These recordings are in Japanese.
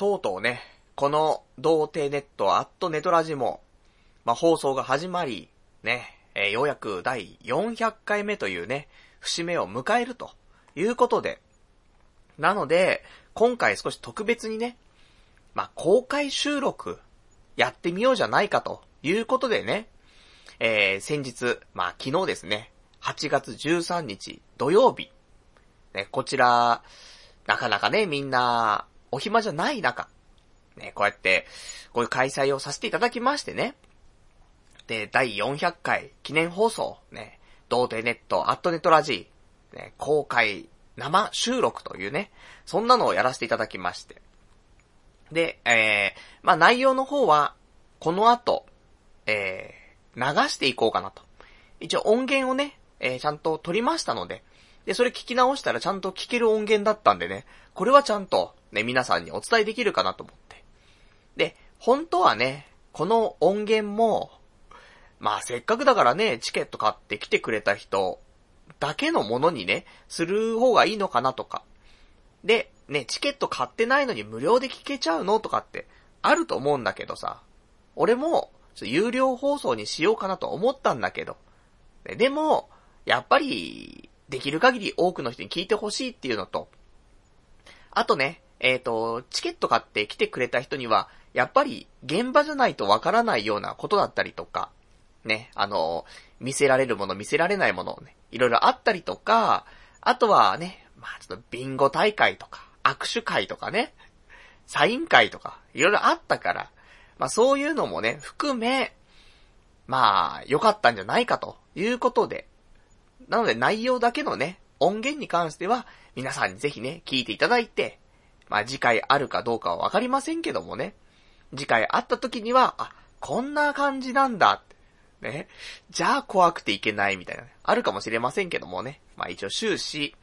とうとうね、この童貞ネットアットネトラジも、まあ、放送が始まり、ね、えーようやく第400回目というね、節目を迎えるということで、なので、今回少し特別にね、まあ、公開収録やってみようじゃないかということでね、えー、先日、まあ、昨日ですね、8月13日土曜日、ね、こちら、なかなかね、みんな、お暇じゃない中、ね、こうやって、こういう開催をさせていただきましてね。で、第400回記念放送、ね、童貞ネット、アットネットラジー、ね、公開生収録というね、そんなのをやらせていただきまして。で、えー、まあ内容の方は、この後、えー、流していこうかなと。一応音源をね、えー、ちゃんと撮りましたので、で、それ聞き直したらちゃんと聞ける音源だったんでね、これはちゃんとね、皆さんにお伝えできるかなと思って。で、本当はね、この音源も、まあせっかくだからね、チケット買って来てくれた人だけのものにね、する方がいいのかなとか。で、ね、チケット買ってないのに無料で聞けちゃうのとかってあると思うんだけどさ。俺も、有料放送にしようかなと思ったんだけど。でも、やっぱり、できる限り多くの人に聞いてほしいっていうのと、あとね、えっ、と、チケット買って来てくれた人には、やっぱり現場じゃないとわからないようなことだったりとか、ね、あの、見せられるもの、見せられないものね、いろいろあったりとか、あとはね、まあちょっとビンゴ大会とか、握手会とかね、サイン会とか、いろいろあったから、まあそういうのもね、含め、まあ、良かったんじゃないかということで、なので内容だけのね、音源に関しては、皆さんにぜひね、聞いていただいて、まあ次回あるかどうかはわかりませんけどもね、次回会った時には、あ、こんな感じなんだ、ね、じゃあ怖くていけないみたいなね、あるかもしれませんけどもね、まあ一応終始、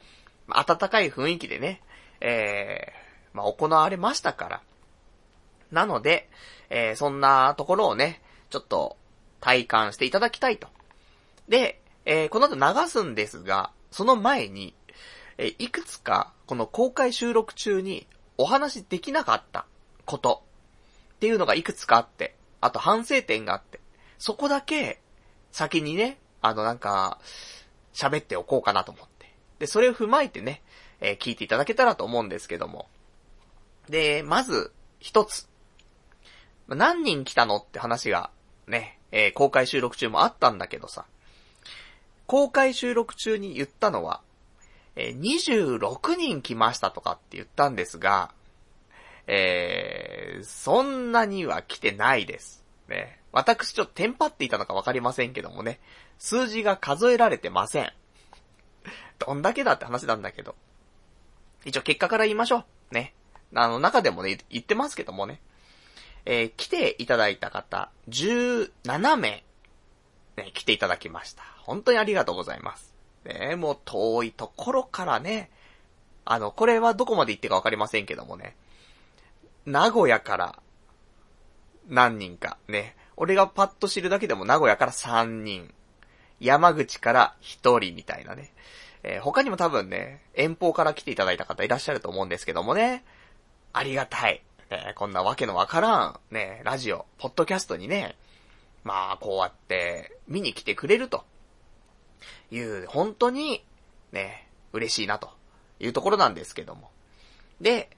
まあ温かい雰囲気でね、えー、まあ行われましたから。なので、えー、そんなところをね、ちょっと体感していただきたいと。で、えー、この後流すんですが、その前に、えーいくつか、この公開収録中にお話できなかったことっていうのがいくつかあって、あと反省点があって、そこだけ先にね、あのなんか、喋っておこうかなと思って。で、それを踏まえてね、えー聞いていただけたらと思うんですけども。で、まず、一つ。何人来たのって話が、ね、えー公開収録中もあったんだけどさ。公開収録中に言ったのは、えー26人来ましたとかって言ったんですが、えー、そんなには来てないです。ね。私ちょっとテンパっていたのかわかりませんけどもね、数字が数えられてません。どんだけだって話なんだけど。一応結果から言いましょう。ね。あの、中でもね、言ってますけどもね。えー来ていただいた方、17名、ね、来ていただきました。本当にありがとうございます。ね、もう遠いところからね、あの、これはどこまで行ってかわかりませんけどもね、名古屋から何人かね、俺がパッと知るだけでも名古屋から3人、山口から1人みたいなね、えー他にも多分ね、遠方から来ていただいた方いらっしゃると思うんですけどもね、ありがたい。ね、こんなわけのわからん、ね、ラジオ、ポッドキャストにね、まあ、こうやって見に来てくれるという、本当に、ね、嬉しいなというところなんですけども。で、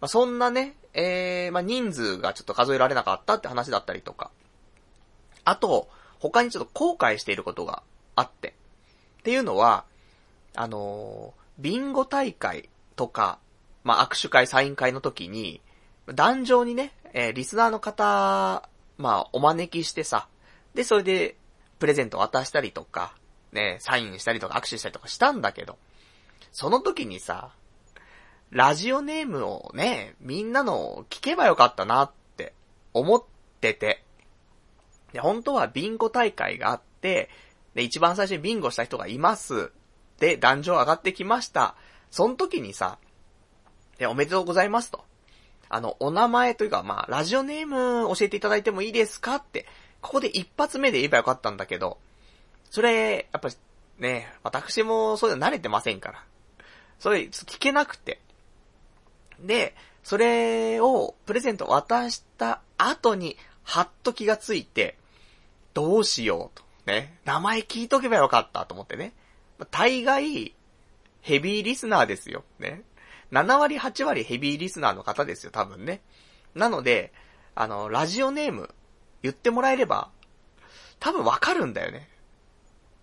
まあ、そんなね、えー、まあ、人数がちょっと数えられなかったって話だったりとか。あと、他にちょっと後悔していることがあって。っていうのは、あのービンゴ大会とか、まあ、握手会、サイン会の時に、壇上にね、えーリスナーの方、まあ、お招きしてさ、で、それで、プレゼント渡したりとか、ね、サインしたりとか握手したりとかしたんだけど、その時にさ、ラジオネームをね、みんなの聞けばよかったなって思ってて、で、本当はビンゴ大会があって、で、一番最初にビンゴした人がいます。で、壇上上がってきました。その時にさ、で、おめでとうございますと。あの、お名前というか、まあ、ラジオネーム教えていただいてもいいですかって、ここで一発目で言えばよかったんだけど、それ、やっぱ、ね、私もそういうの慣れてませんから。それ、聞けなくて。で、それをプレゼント渡した後に、はっと気がついて、どうしようと。ね。名前聞いとけばよかったと思ってね。大概、ヘビーリスナーですよ。ね。7割8割ヘビーリスナーの方ですよ、多分ね。なので、あの、ラジオネーム言ってもらえれば、多分わかるんだよね。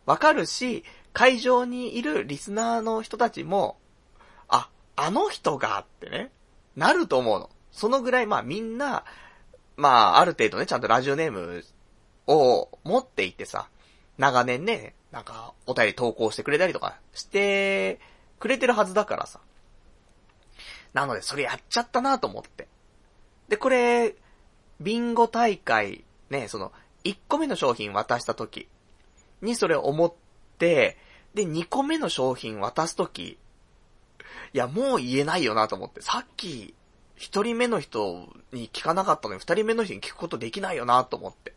わかるし、会場にいるリスナーの人たちも、あ、あの人がってね、なると思うの。そのぐらい、まあみんな、まあある程度ね、ちゃんとラジオネームを持っていてさ、長年ね、なんかお便り投稿してくれたりとかしてくれてるはずだからさ。なので、それやっちゃったなと思って。で、これ、ビンゴ大会、ね、その、1個目の商品渡した時にそれを思って、で、2個目の商品渡す時いや、もう言えないよなと思って。さっき、1人目の人に聞かなかったのに、2人目の人に聞くことできないよなと思って。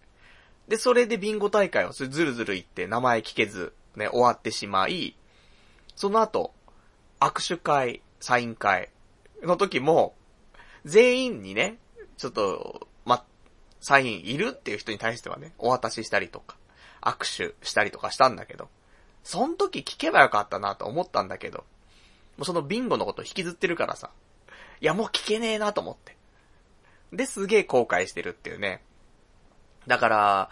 で、それでビンゴ大会をずるずる言って名前聞けず、ね、終わってしまい、その後、握手会、サイン会の時も、全員にね、ちょっと、ま、サインいるっていう人に対してはね、お渡ししたりとか、握手したりとかしたんだけど、そん時聞けばよかったなと思ったんだけど、もうそのビンゴのこと引きずってるからさ、いやもう聞けねえなと思って。で、すげえ後悔してるっていうね。だから、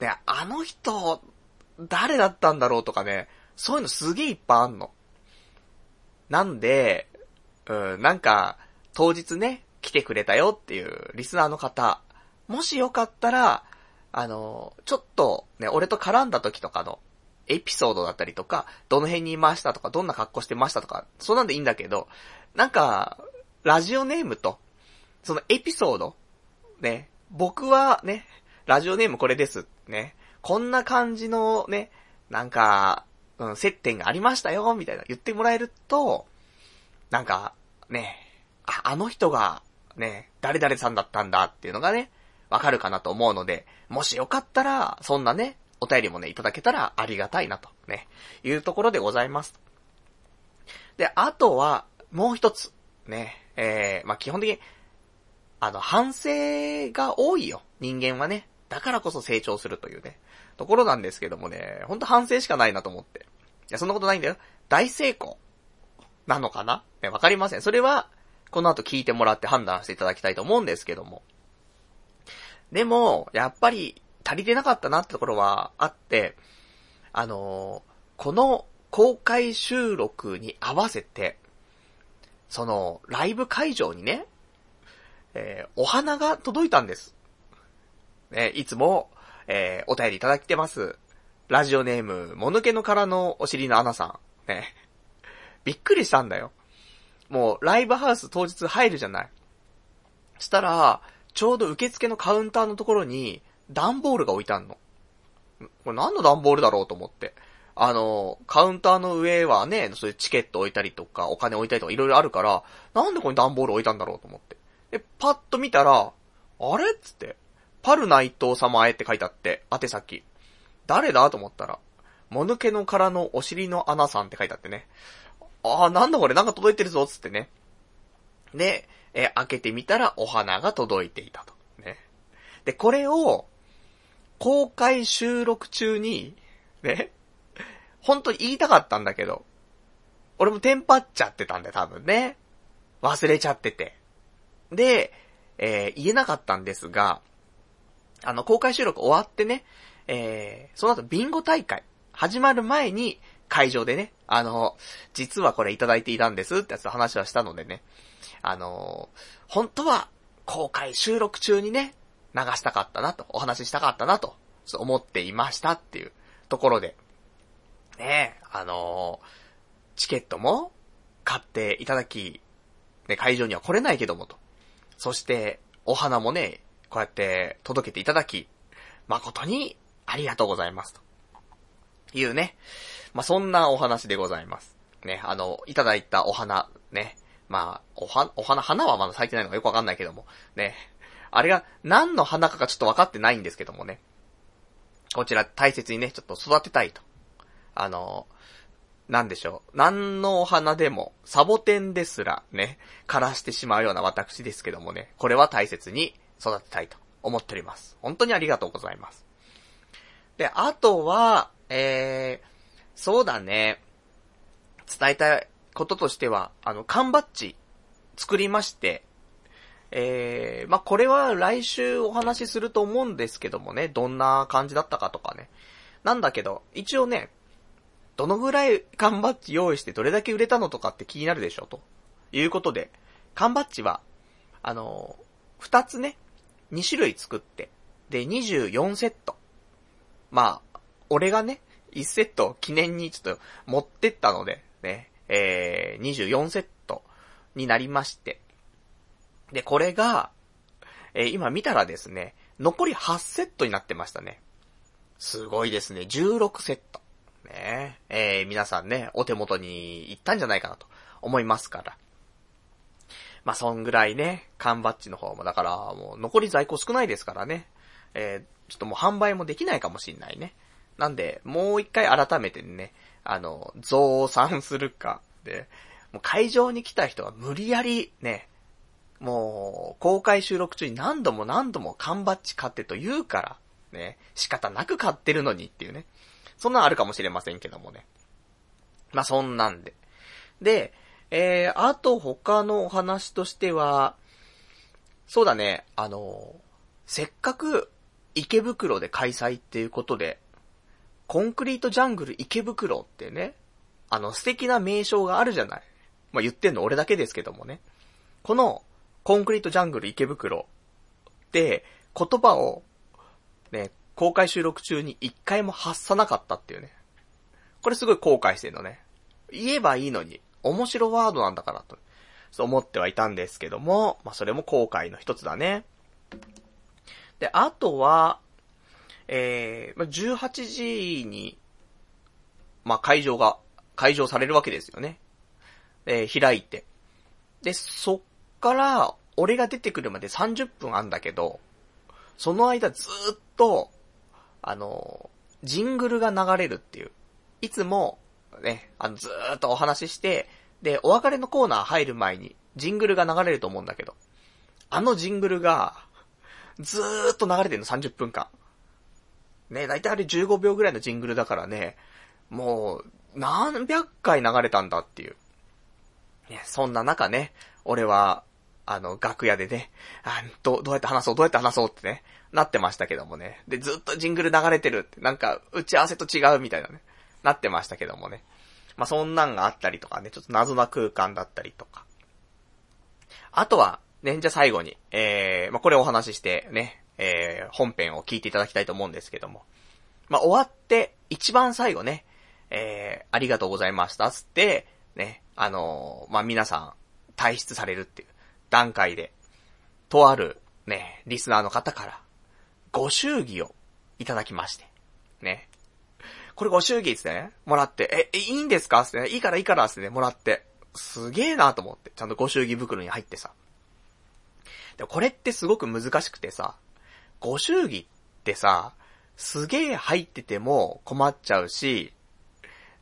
ね、あの人、誰だったんだろうとかね、そういうのすげえいっぱいあんの。なんで、うん、なんか、当日ね、来てくれたよっていうリスナーの方、もしよかったら、あの、ちょっとね、俺と絡んだ時とかのエピソードだったりとか、どの辺にいましたとか、どんな格好してましたとか、そうなんでいいんだけど、なんか、ラジオネームと、そのエピソード、ね、僕はね、ラジオネームこれです。ね。こんな感じのね、なんか、うん、接点がありましたよ、みたいな言ってもらえると、なんか、ね、あ、あの人が、ね、誰々さんだったんだっていうのがね、わかるかなと思うので、もしよかったら、そんなね、お便りもね、いただけたらありがたいなと、ね、いうところでございます。で、あとは、もう一つ、ね、えー、まあ、基本的に、あの、反省が多いよ、人間はね。だからこそ成長するというね、ところなんですけどもね、ほんと反省しかないなと思って。いや、そんなことないんだよ。大成功。なのかな？ね、わかりません。それは、この後聞いてもらって判断していただきたいと思うんですけども。でも、やっぱり、足りてなかったなってところはあって、あのー、この公開収録に合わせて、その、ライブ会場にね、えー、お花が届いたんです。ね、いつも、えー、お便りいただきてます。ラジオネーム、もぬけの殻のお尻のアナさん。ね。びっくりしたんだよ。もう、ライブハウス当日入るじゃない。したら、ちょうど受付のカウンターのところに、段ボールが置いてあんの。これ何の段ボールだろうと思って。あの、カウンターの上はね、そういうチケット置いたりとか、お金置いたりとかいろいろあるから、なんでここに段ボール置いたんだろうと思って。で、パッと見たら、あれっつって、パル内藤様へって書いてあって、宛先。誰だと思ったら、もぬけの殻のお尻の穴さんって書いてあってね。ああ、なんだこれなんか届いてるぞ、つってね。で、え、開けてみたらお花が届いていたと。ね。で、これを、公開収録中に、ね、本当に言いたかったんだけど、俺もテンパっちゃってたんだよ、多分ね。忘れちゃってて。で、えー、言えなかったんですが、あの、公開収録終わってね、えー、その後ビンゴ大会、始まる前に、会場でね、あの、実はこれいただいていたんですってやつと話はしたのでね、あの、本当は公開収録中にね、流したかったなと、お話ししたかったなと、思っていましたっていうところで、ねあの、チケットも買っていただき、ね、会場には来れないけどもと。そして、お花もね、こうやって届けていただき、誠にありがとうございますと。いうね。まあ、そんなお話でございます。ね、あの、いただいたお花、ね。まあ、おは、お花、花はまだ咲いてないのがよくわかんないけども、ね。あれが何の花かがちょっとわかってないんですけどもね。こちら大切にね、ちょっと育てたいと。あの、なんでしょう。何のお花でも、サボテンですら、ね、枯らしてしまうような私ですけどもね、これは大切に育てたいと思っております。本当にありがとうございます。で、あとは、えー、そうだね、伝えたいこととしては、あの、缶バッジ作りまして、えー、まあ、これは来週お話しすると思うんですけどもね、どんな感じだったかとかね。なんだけど、一応ね、どのぐらい缶バッジ用意してどれだけ売れたのとかって気になるでしょと。いうことで、缶バッジは、あの二つね、二種類作って、で、24セット。まあ、俺がね、1セット記念にちょっと持ってったので、ね、えー、24セットになりまして。で、これが、えー、今見たらですね、残り8セットになってましたね。すごいですね。16セット。ねえー、皆さんね、お手元に行ったんじゃないかなと思いますから。まあ、そんぐらいね、缶バッジの方も、だから、もう残り在庫少ないですからね。えー、ちょっともう販売もできないかもしんないね。なんで、もう一回改めてね、あの、増産するか、で、もう会場に来た人は無理やりね、もう、公開収録中に何度も何度も缶バッジ買ってと言うから、ね、仕方なく買ってるのにっていうね。そんなんあるかもしれませんけどもね。まあ、そんなんで。で、えー、あと他のお話としては、そうだね、あの、せっかく池袋で開催っていうことで、コンクリートジャングル池袋ってね、あの素敵な名称があるじゃない。まあ、言ってんの俺だけですけどもね。この、コンクリートジャングル池袋って言葉を、ね、公開収録中に一回も発さなかったっていうね。これすごい後悔してんのね。言えばいいのに、面白ワードなんだからと、そう思ってはいたんですけども、まあ、それも後悔の一つだね。で、あとは、えー、18時に、まあ、会場が、会場されるわけですよね。えー、開いて。で、そっから、俺が出てくるまで30分あんだけど、その間ずっと、あの、ジングルが流れるっていう。いつも、ね、あの、ずーっとお話しして、で、お別れのコーナー入る前に、ジングルが流れると思うんだけど、あのジングルが、ずーっと流れてるの30分間。ね、だいたいあれ15秒ぐらいのジングルだからね、もう、何百回流れたんだっていう。ね、そんな中ね、俺は、あの、楽屋でね、あど、どうやって話そう、どうやって話そうってね、なってましたけどもね。で、ずっとジングル流れてるって、なんか、打ち合わせと違うみたいなね、なってましたけどもね。まあ、そんなんがあったりとかね、ちょっと謎な空間だったりとか。あとは、ね、じゃあ最後に、えー、まあ、これお話ししてね、えー、本編を聞いていただきたいと思うんですけども。まあ、終わって、一番最後ね、えー、ありがとうございました、つって、ね、あのー、まあ、皆さん、退出されるっていう段階で、とある、ね、リスナーの方から、ご祝儀をいただきまして、ね。これご祝儀ですね、もらって、え、いいんですかってね、いいからいいからってね、もらって、すげえなと思って、ちゃんとご祝儀袋に入ってさ。でこれってすごく難しくてさ、ご祝儀ってさ、すげえ入ってても困っちゃうし、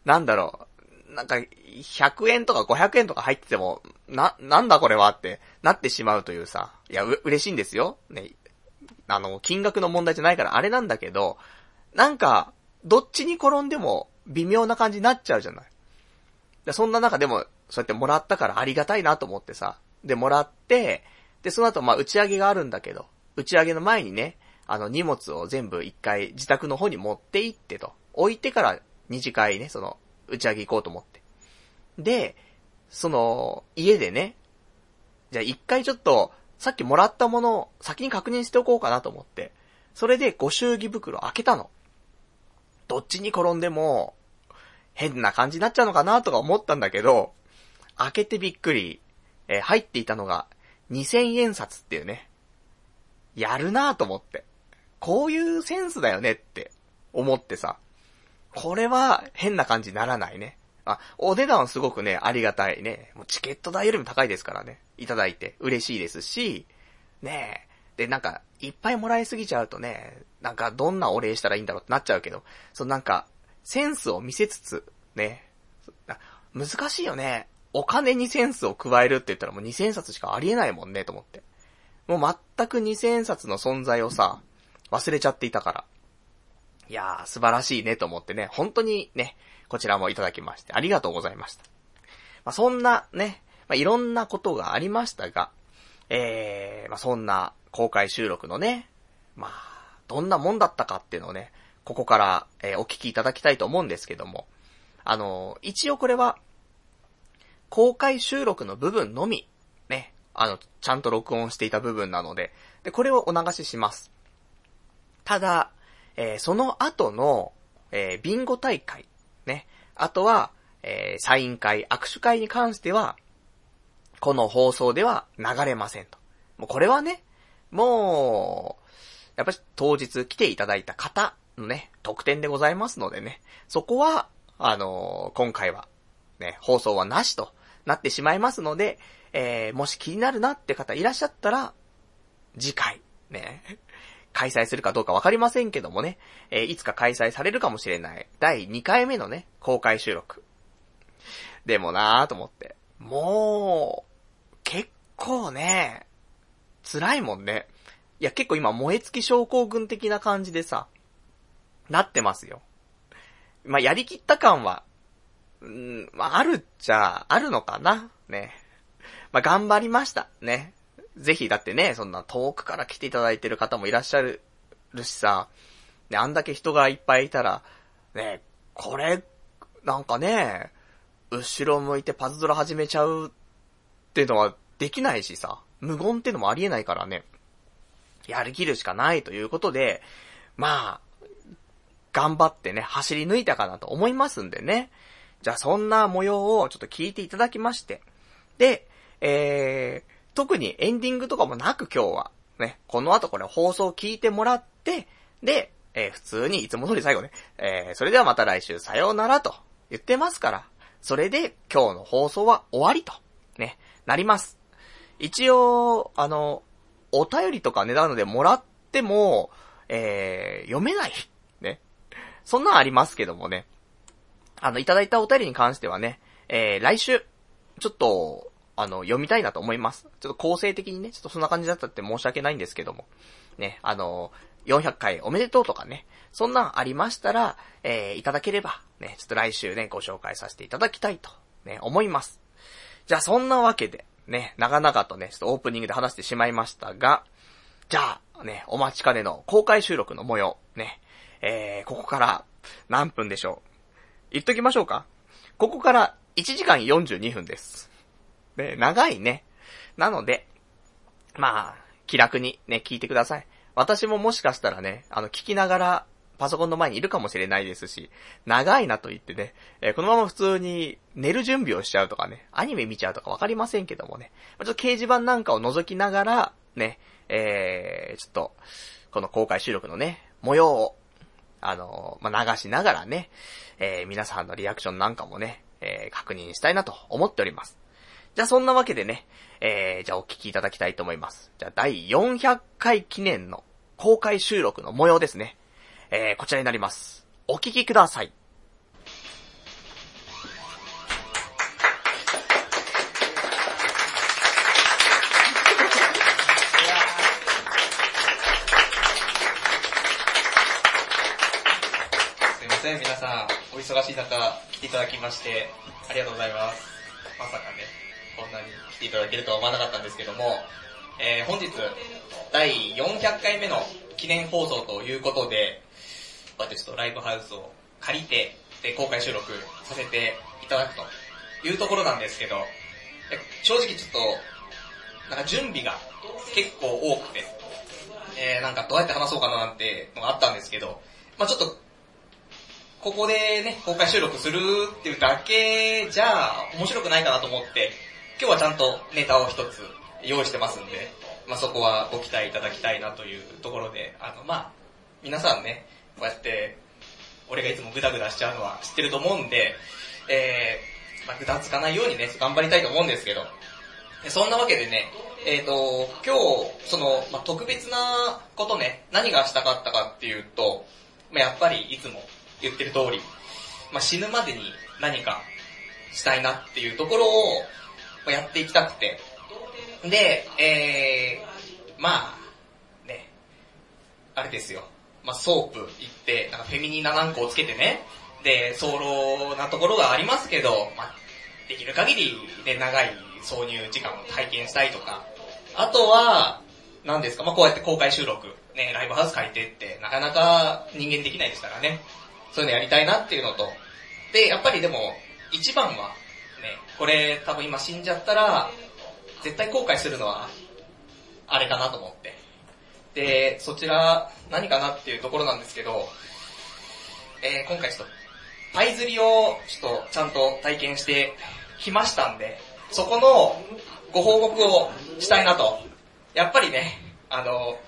なんだろう、なんか、100円とか500円とか入ってても、な、なんだこれはってなってしまうというさ、いや、う、嬉しいんですよ。ね。あの、金額の問題じゃないからあれなんだけど、なんか、どっちに転んでも微妙な感じになっちゃうじゃない。そんな中でも、そうやってもらったからありがたいなと思ってさ、で、もらって、で、その後、まあ、打ち上げがあるんだけど、打ち上げの前にね、あの、荷物を全部一回自宅の方に持って行ってと。置いてから二次会ね、その、打ち上げ行こうと思って。で、その、家でね、じゃあ一回ちょっと、さっきもらったものを先に確認しておこうかなと思って、それでご祝儀袋開けたの。どっちに転んでも、変な感じになっちゃうのかなとか思ったんだけど、開けてびっくり、えー、入っていたのが、2000円札っていうね、やるなぁと思って。こういうセンスだよねって思ってさ。これは変な感じにならないね。あ、お値段すごくね、ありがたいね。もうチケット代よりも高いですからね。いただいて嬉しいですし、ねえ。で、なんか、いっぱいもらいすぎちゃうとね、なんかどんなお礼したらいいんだろうってなっちゃうけど、そのなんか、センスを見せつつ、ね、難しいよね。お金にセンスを加えるって言ったらもう2000冊しかありえないもんね、と思って。もう全く2000冊の存在をさ、忘れちゃっていたから。いやー、素晴らしいねと思ってね、本当にね、こちらもいただきまして、ありがとうございました。まあ、そんなね、まあ、いろんなことがありましたが、えー、まあ、そんな公開収録のね、まあ、どんなもんだったかっていうのをね、ここから、えー、お聞きいただきたいと思うんですけども、あのー、一応これは、公開収録の部分のみ、ね、あの、ちゃんと録音していた部分なので、で、これをお流しします。ただ、えー、その後の、えー、ビンゴ大会、ね、あとは、えー、サイン会、握手会に関しては、この放送では流れませんと。もうこれはね、もう、やっぱり当日来ていただいた方のね、特典でございますのでね、そこは、あのー、今回は、ね、放送はなしとなってしまいますので、えー、もし気になるなって方いらっしゃったら、次回、ね、開催するかどうかわかりませんけどもね、えー、いつか開催されるかもしれない第2回目のね、公開収録。でもなぁと思って。もう、結構ね、辛いもんね。いや、結構今燃え尽き症候群的な感じでさ、なってますよ。まあ、やりきった感は、うん、まあ、あるっちゃ、あるのかなね。まあ、頑張りました。ね。ぜひ、だってね、そんな遠くから来ていただいてる方もいらっしゃるしさ、ね、あんだけ人がいっぱいいたら、ね、これ、なんかね、後ろ向いてパズドラ始めちゃうっていうのはできないしさ、無言ってのもありえないからね、やりきるしかないということで、まあ、頑張ってね、走り抜いたかなと思いますんでね。じゃあそんな模様をちょっと聞いていただきまして。で、えー、特にエンディングとかもなく今日は、ね、この後これ放送聞いてもらって、で、えー、普通にいつも通り最後ね、えー、それではまた来週さようならと言ってますから、それで今日の放送は終わりと、ね、なります。一応、あの、お便りとかね、なのでもらっても、えー、読めない。ね。そんなんありますけどもね。あの、いただいたお便りに関してはね、えー、来週、ちょっと、あの、読みたいなと思います。ちょっと構成的にね、ちょっとそんな感じだったって申し訳ないんですけども。ね、あの、400回おめでとうとかね、そんなんありましたら、えー、いただければ、ね、ちょっと来週ね、ご紹介させていただきたいと、ね、思います。じゃあそんなわけで、ね、長々とね、ちょっとオープニングで話してしまいましたが、じゃあ、ね、お待ちかねの公開収録の模様、ね、えー、ここから何分でしょう？言っときましょうか。ここから1時間42分です。ね、長いね。なので、まあ、気楽にね、聞いてください。私ももしかしたらね、あの、聞きながら、パソコンの前にいるかもしれないですし、長いなと言ってね、えー、このまま普通に寝る準備をしちゃうとかね、アニメ見ちゃうとかわかりませんけどもね、ちょっと掲示板なんかを覗きながら、ね、えー、ちょっと、この公開収録のね、模様を、あのー、まあ、流しながらね、えー、皆さんのリアクションなんかもね、えー、確認したいなと思っております。じゃあそんなわけでね、えー、じゃあお聞きいただきたいと思います。じゃあ第400回記念の公開収録の模様ですね。えー、こちらになります。お聞きください。すいません、皆さん、お忙しい中、来ていただきまして、ありがとうございます。まさかね、こんなに来ていただけるとは思わなかったんですけども、えー、本日、第400回目の記念放送ということで、こうやってちょっとライブハウスを借りて、で、公開収録させていただくというところなんですけど、正直ちょっと、なんか準備が結構多くて、えー、なんかどうやって話そうかななんてのがあったんですけど、まあちょっと、ここでね、公開収録するっていうだけじゃ面白くないかなと思って、今日はちゃんとネタを一つ用意してますんで、まあ、そこはご期待いただきたいなというところで、あの、まあ、皆さんね、こうやって、俺がいつもグダグダしちゃうのは知ってると思うんで、えー、まあ、グダつかないようにね、頑張りたいと思うんですけど、そんなわけでね、えっ、ー、と、今日、その、まあ、特別なことね、何がしたかったかっていうと、まあ、やっぱりいつも言ってる通り、まあ、死ぬまでに何かしたいなっていうところをまやっていきたくて。で、えー、まあ、ね、あれですよ。まあ、ソープ行って、なんかフェミニーナ軟膏をつけてね、で、早漏なところがありますけど、まあ、できる限りで長い挿入時間を体験したいとか、あとは、何ですか、まあ、こうやって公開収録、ね、ライブハウス借りてって、なかなか人間できないですからね。そういうのやりたいなっていうのと、で、やっぱりでも、一番は、これ多分今死んじゃったら、絶対後悔するのは、あれかなと思って。で、そちら、何かなっていうところなんですけど、えー今回ちょっと、パイ釣りをちょっとちゃんと体験してきましたんで、そこのご報告をしたいなと。やっぱりね、あの、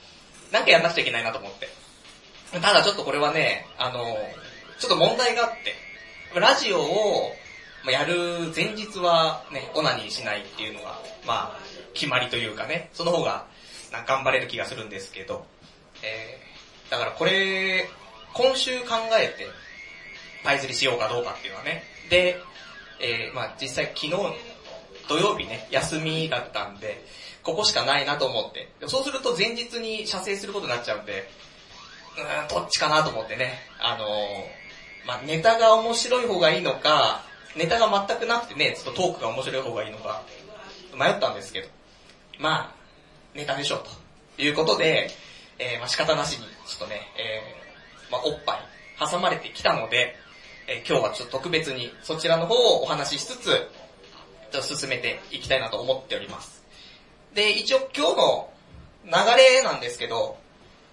なんかやんなくちゃいけないなと思って。ただちょっとこれはね、あの、ちょっと問題があって、ラジオをまあやる前日はね、オナニーしないっていうのが、まあ、決まりというかね、その方が頑張れる気がするんですけど、えー、だからこれ、今週考えて、パイ釣りしようかどうかっていうのはね。で、えー、まあ実際昨日、土曜日ね、休みだったんで、ここしかないなと思って。そうすると前日に射精することになっちゃうんで、うん、どっちかなと思ってね。あのー、まあネタが面白い方がいいのか、ネタが全くなくてね、ちょっとトークが面白い方がいいのか、迷ったんですけど。まあ、ネタでしょうということで、えー、まあ仕方なしに、ちょっとね、えー、まあおっぱい挟まれてきたので、えー今日はちょっと特別にそちらの方をお話ししつつ、ちょっと進めていきたいなと思っております。で、一応今日の流れなんですけど、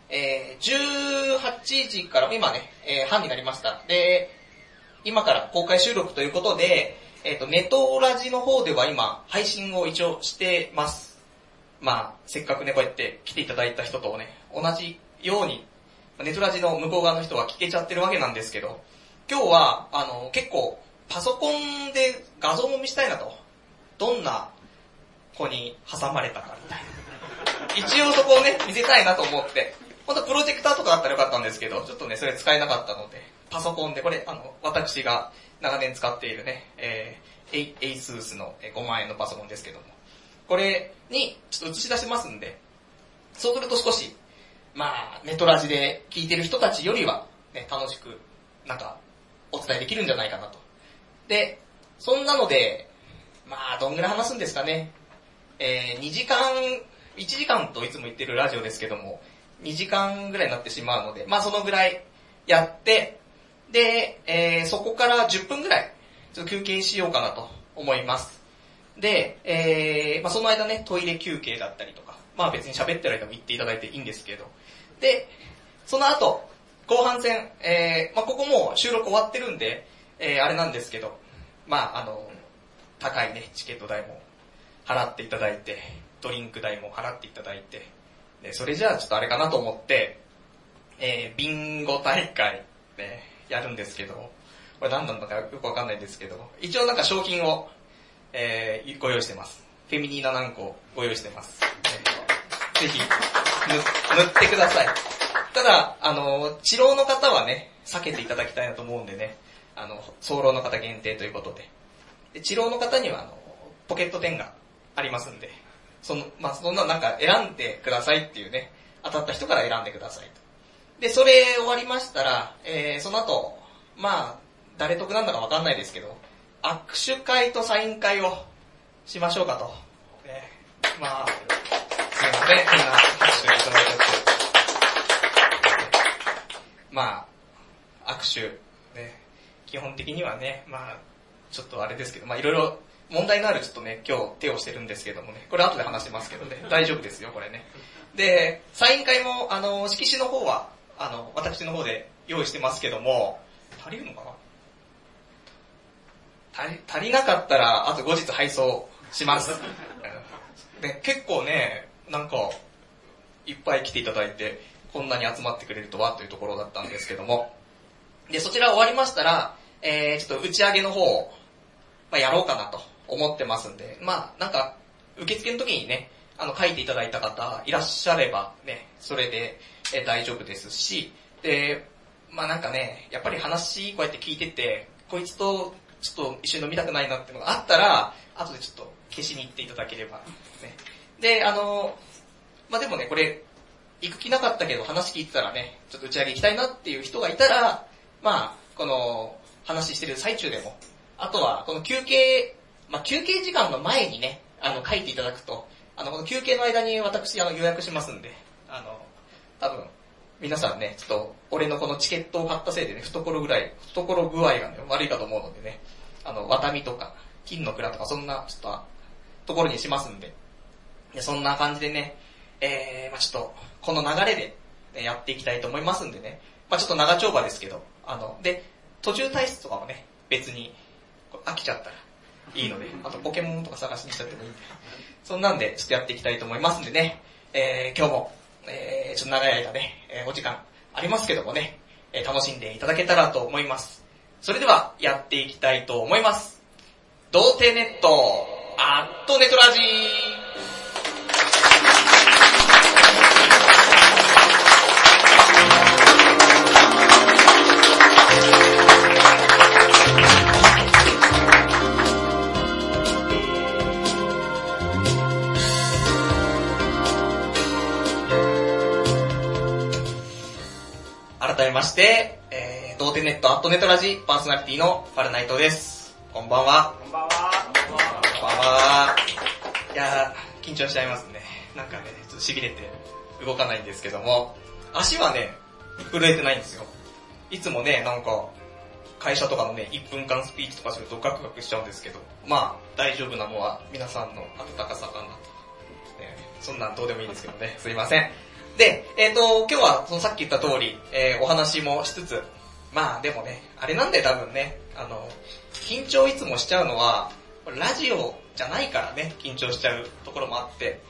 えー、18時から、今ね、えー半になりました。で、今から公開収録ということで、えっ、と、ネトラジの方では今、配信を一応してます。まあ、せっかくね、こうやって来ていただいた人とね、同じように、ネトラジの向こう側の人は聞けちゃってるわけなんですけど、今日は、あの、結構、パソコンで画像も見したいなと。どんな子に挟まれたかみたいな。一応そこをね、見せたいなと思って。本当プロジェクターとかあったらよかったんですけど、ちょっとね、それ使えなかったので、パソコンで、これ、あの、私が長年使っているね、えー、ASUS の5万円のパソコンですけども、これにちょっと映し出しますんで、そうすると少し、まあ、ネトラジで聞いてる人たちよりは、ね、楽しく、なんか、お伝えできるんじゃないかなと。で、そんなので、まあ、どんぐらい話すんですかね。えー、2時間、1時間といつも言ってるラジオですけども、2時間ぐらいになってしまうので、まあそのぐらいやって、で、えー、そこから10分ぐらい、ちょっと休憩しようかなと思います。で、えー、まあその間ね、トイレ休憩だったりとか、まあ別に喋ってる間も言っていただいていいんですけど、で、その後、後半戦、えー、まあここも収録終わってるんで、えー、あれなんですけど、まああの、高いね、チケット代も払っていただいて、ドリンク代も払っていただいて、でそれじゃあちょっとあれかなと思って、えー、ビンゴ大会、ね、やるんですけど、これ何なのかよくわかんないんですけど、一応なんか商品を、えー、ご用意してます。フェミニーナ何個ご用意してます。ぜひ、塗ってください。ただ、あの、治療の方はね、避けていただきたいなと思うんでね、あの、早漏の方限定ということで。で治療の方には、あの、ポケットペンがありますんで、その、まあ、そんななんか選んでくださいっていうね、当たった人から選んでくださいと。で、それ終わりましたら、えー、その後、まあ、誰得なんだかわかんないですけど、握手会とサイン会をしましょうかと。ね、まあ、すいません、みんな拍手いただいちゃって。まあ、握手、ね、基本的にはね、まあ、ちょっとあれですけど、まあいろいろ問題のあるちょっとね、今日手をしてるんですけどもね、これ後で話しますけどね、大丈夫ですよ、これね。で、サイン会も、あの、色紙の方は、あの、私の方で用意してますけども、足りるのかな？足り、足りなかったら、あと後日配送します。で、結構ね、なんか、いっぱい来ていただいて、こんなに集まってくれるとはというところだったんですけども。で、そちら終わりましたら、えー、ちょっと打ち上げの方を、まあ、やろうかなと思ってますんで、まあ、なんか、受付の時にね、あの、書いていただいた方いらっしゃればね、それで、え大丈夫ですし、で、まあなんかね、やっぱり話こうやって聞いてて、こいつとちょっと一緒に飲みたくないなってのがあったら、後でちょっと消しに行っていただければ。ね。で、あの、まあ、でもね、これ、行く気なかったけど話聞いてたらね、ちょっと打ち上げ行きたいなっていう人がいたら、まあ、この話してる最中でも、あとはこの休憩、まあ、休憩時間の前にね、あの書いていただくと、あの、この休憩の間に私あの予約しますんで、あの、多分、皆さんね、ちょっと、俺のこのチケットを買ったせいでね、懐ぐらい、懐具合がね、悪いかと思うのでね、あの、ワタミとか、金の蔵とか、そんな、ちょっと、ところにしますんで、でそんな感じでね、えー、まあちょっと、この流れで、ね、やっていきたいと思いますんでね、まあちょっと長丁場ですけど、あの、で、途中退出とかもね、別に、飽きちゃったらいいので、あとポケモンとか探しにしちゃってもいいんで、そんなんでちょっとやっていきたいと思いますんでね、えー、今日も、えー、ちょっと長い間ね、えー、お時間ありますけどもね、えー、楽しんでいただけたらと思います。それでは、やっていきたいと思います。童貞ネット、アットネトラジー。まして、えー、童貞ネットアットネトラジパーソナリティのパルナイトです。こんばんは。こんばんは。こんばんは。いやー、緊張しちゃいますね。なんかね、ちょっと痺れて動かないんですけども、足はね、震えてないんですよ。いつもね、なんか、会社とかのね、1分間スピーチとかするとガクガクしちゃうんですけど、まあ、大丈夫なのは皆さんの温かさかなと。ね、そんなんどうでもいいんですけどね、すいません。で、えっ、と、今日はそのさっき言った通り、えーお話もしつつ、まあでもね、あれなんで多分ね、あの、緊張いつもしちゃうのは、ラジオじゃないからね、緊張しちゃうところもあって、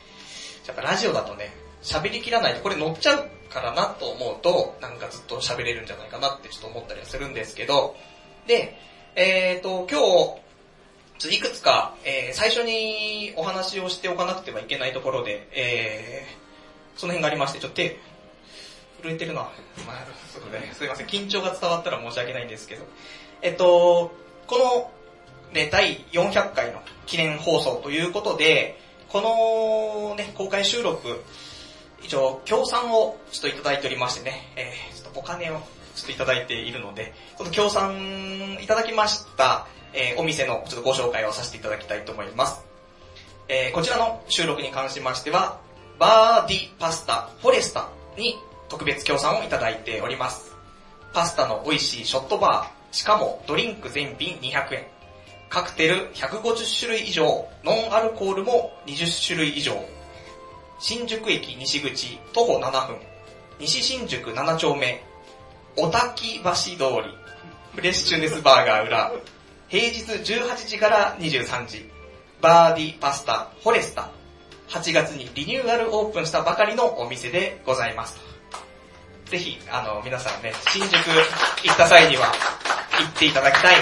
やっぱラジオだとね、喋りきらないとこれ乗っちゃうからなと思うと、なんかずっと喋れるんじゃないかなってちょっと思ったりはするんですけど、で、えっ、と、今日、いくつか、えー最初にお話をしておかなくてはいけないところで、えーその辺がありまして、ちょっと手、震えてるな。まあ、そうね、すいません。緊張が伝わったら申し訳ないんですけど。えっと、この、ね、第400回の記念放送ということで、このね、公開収録、一応、協賛をちょっといただいておりましてね、えー、ちょっとお金をちょっといただいているので、この協賛いただきました、えーお店のちょっとご紹介をさせていただきたいと思います。えーこちらの収録に関しましては、バーディパスタフォレスタに特別協賛をいただいております。パスタの美味しいショットバー、しかもドリンク全品200円。カクテル150種類以上、ノンアルコールも20種類以上。新宿駅西口徒歩7分。西新宿7丁目。小滝橋通り。フレッシュネスバーガー裏。平日18時から23時。バーディパスタフォレスタ。8月にリニューアルオープンしたばかりのお店でございます。ぜひ、あの、皆さんね、新宿行った際には行っていただきたい。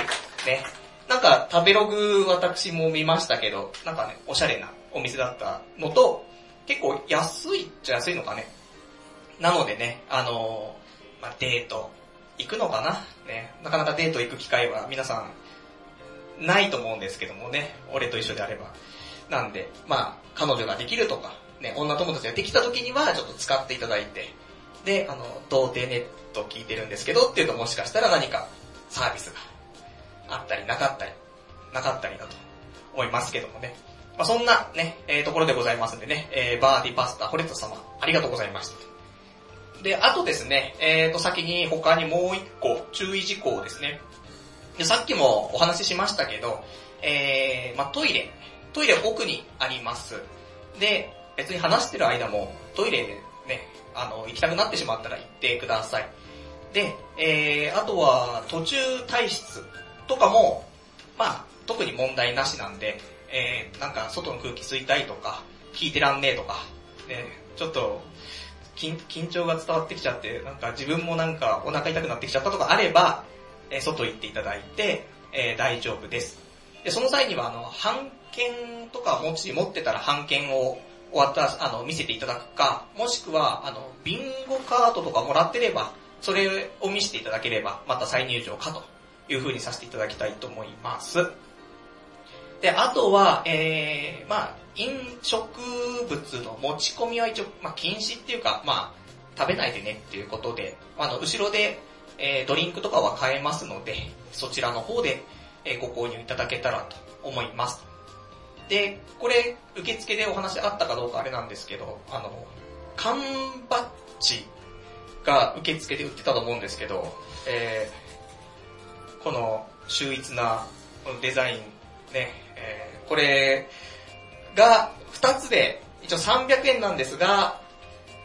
ね。なんか、食べログ私も見ましたけど、なんかね、おしゃれなお店だったのと、結構安いっちゃ安いのかね。なのでね、あのまあ、デート行くのかなね。なかなかデート行く機会は皆さんないと思うんですけどもね、俺と一緒であれば。なんで、まあ、彼女ができるとか、ね、女友達ができた時にはちょっと使っていただいて、で、あの、童貞ネット聞いてるんですけどっていうともしかしたら何かサービスがあったりなかったり、なかったりだと思いますけどもね。まあ、そんなね、えーところでございますんでね、えーバーディパスタフォレスタ様、ありがとうございました。で、あとですね、えーと先に他にもう一個注意事項ですね。で、さっきもお話ししましたけど、えー、まあ、トイレ、トイレ奥にあります。で、別に話してる間もトイレでね、あの、行きたくなってしまったら行ってください。で、えー、あとは途中退出とかも、まあ、特に問題なしなんで、えー、なんか外の空気吸いたいとか、聞いてらんねえとか、ね、ちょっと、緊張が伝わってきちゃって、なんか自分もなんかお腹痛くなってきちゃったとかあれば、えー外行っていただいて、えー大丈夫です。で、その際には、あの、半券とかもし持ってたら半券を終わったら、あの、見せていただくか、もしくは、あの、ビンゴカードとかもらってれば、それを見せていただければ、また再入場かという風にさせていただきたいと思います。で、あとは、えー、まあ飲食物の持ち込みは一応、まあ禁止っていうか、まあ食べないでねっていうことで、あの、後ろで、えー、ドリンクとかは買えますので、そちらの方で、えーご購入いただけたらと思います。で、これ、受付でお話あったかどうかあれなんですけど、あの、缶バッジが受付で売ってたと思うんですけど、えーこの秀逸なデザインね、えーこれが2つで一応300円なんですが、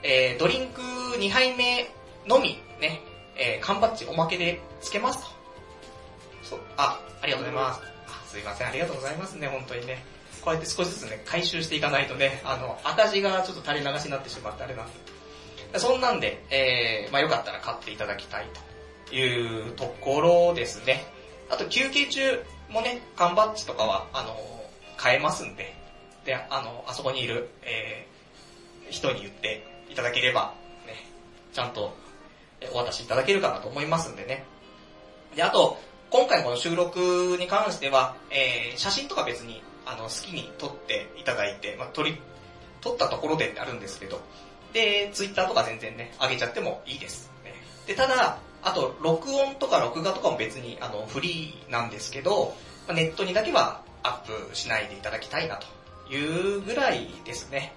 えードリンク2杯目のみね、えー缶バッジおまけでつけますと。そう、あ、ありがとうございます。すいません、ありがとうございますね、本当にね。こうやって少しずつね、回収していかないとね、あの、赤字がちょっと垂れ流しになってしまってあれなんで。そんなんで、えー、まあよかったら買っていただきたいというところですね。あと休憩中もね、缶バッジとかは、あの、買えますんで、で、あの、あそこにいる、えー、人に言っていただければ、ね、ちゃんとお渡しいただけるかなと思いますんでね。で、あと、今回この収録に関しては、えー、写真とか別に、あの、好きに撮っていただいて、まあ、撮り、撮ったところであるんですけど、で、ツイッターとか全然ね、上げちゃってもいいです。ねで、ただ、あと、録音とか録画とかも別に、あの、フリーなんですけど、まあネットにだけはアップしないでいただきたいなというぐらいですね。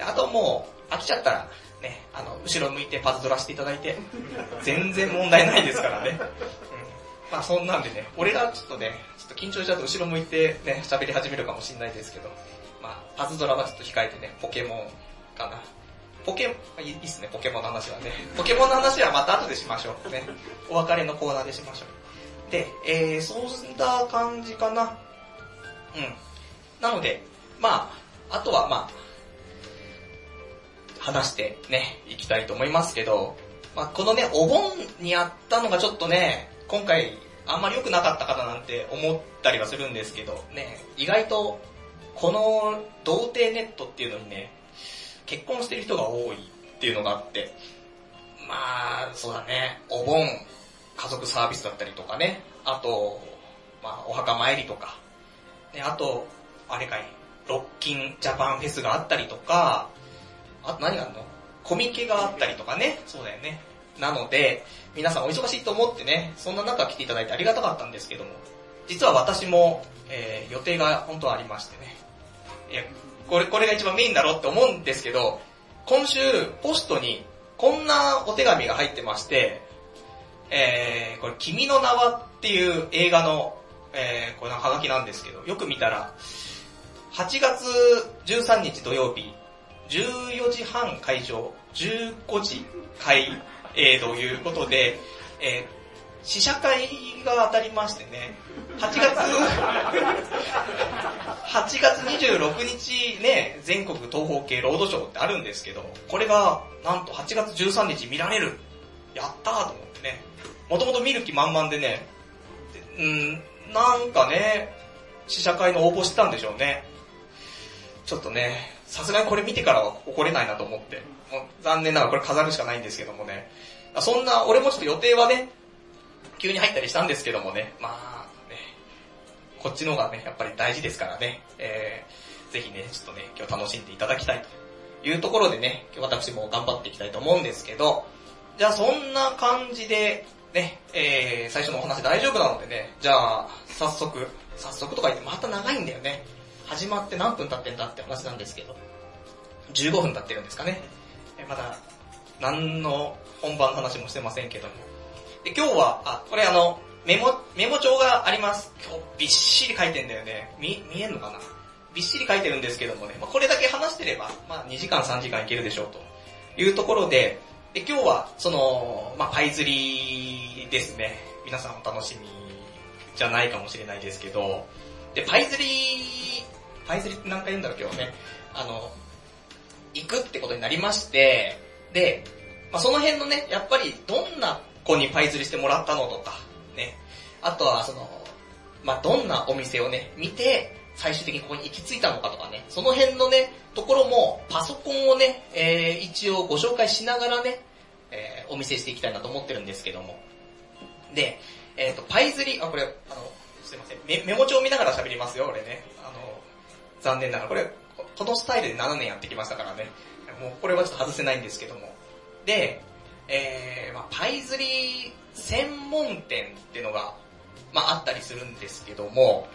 あともう、飽きちゃったら、ね、あの、後ろ向いてパズドラしていただいて、全然問題ないですからね。まあそんなんでね、俺がちょっとね、ちょっと緊張しちゃうと後ろ向いてね、喋り始めるかもしれないですけど、まあパズドラはちょっと控えてね、ポケモンかな。ポケ、いいっすね、ポケモンの話はね。ポケモンの話はまた後でしましょう。ね。お別れのコーナーでしましょう。で、えー、そうした感じかな。うん。なので、まあ、あとはまあ、話してね、いきたいと思いますけど、まあ、このね、お盆にやったのがちょっとね、今回あんまり良くなかったかななんて思ったりはするんですけど、ね、意外と、この童貞ネットっていうのにね、結婚してる人が多いっていうのがあって、まあ、そうだね、お盆、家族サービスだったりとかね、あと、まあ、お墓参りとか、ね、あと、あれかい、ロッキンジャパンフェスがあったりとか、あと何があるの？コミケがあったりとかね、そうだよね。なので、皆さんお忙しいと思ってね、そんな中来ていただいてありがたかったんですけども、実は私も、えー予定が本当はありましてね。いや、これ、これが一番メインだろうって思うんですけど、今週、ポストに、こんなお手紙が入ってまして、えー、これ、君の名はっていう映画の、えー、このハガキなんですけど、よく見たら、8月13日土曜日、14時半会場、15時開営ということで、えー試写会が当たりましてね、8月、8月26日ね、全国東方系ロードショーってあるんですけど、これがなんと8月13日見られる。やったーと思ってね。もともと見る気満々でね、でうん、なんかね、試写会の応募してたんでしょうね。ちょっとね、さすがにこれ見てからは怒れないなと思って、もう残念ながらこれ飾るしかないんですけどもね。そんな、俺もちょっと予定はね、急に入ったりしたんですけどもね、まあね、こっちの方がね、やっぱり大事ですからね、えー、ぜひね、ちょっとね、今日楽しんでいただきたいというところでね、今日私も頑張っていきたいと思うんですけど、じゃあそんな感じで、ね、えー、最初のお話大丈夫なのでね、じゃあ、早速、早速とか言ってまた長いんだよね。始まって何分経ってんだって話なんですけど、15分経ってるんですかね。えまだ、何の本番の話もしてませんけども。で、今日は、あ、これあの、メモ、メモ帳があります。今日びっしり書いてんだよね。見、見えんのかな？びっしり書いてるんですけどもね、まあ、これだけ話してれば、まあ2時間3時間いけるでしょうというところで、で、今日は、その、まあパイ釣りですね。皆さんお楽しみじゃないかもしれないですけど、で、パイ釣り、パイ釣りって何回言うんだろう今日ね。あの、行くってことになりまして、で、まあ、その辺のね、やっぱりどんな子にパイ釣りしてもらったのとか、ね、あとはその、まあ、どんなお店をね、見て、最終的にここに行き着いたのかとかね、その辺のね、ところも、パソコンをね、えー、一応ご紹介しながらね、えー、お見せしていきたいなと思ってるんですけども。で、えっ、と、パイズリ、あ、これ、あの、すいません、メメモ帳見ながら喋りますよ、俺ね。あの、残念ながら、これ、このスタイルで7年やってきましたからね。もう、これはちょっと外せないんですけども。で、えー、まあパイズリ専門店っていうのが、まああったりするんですけども、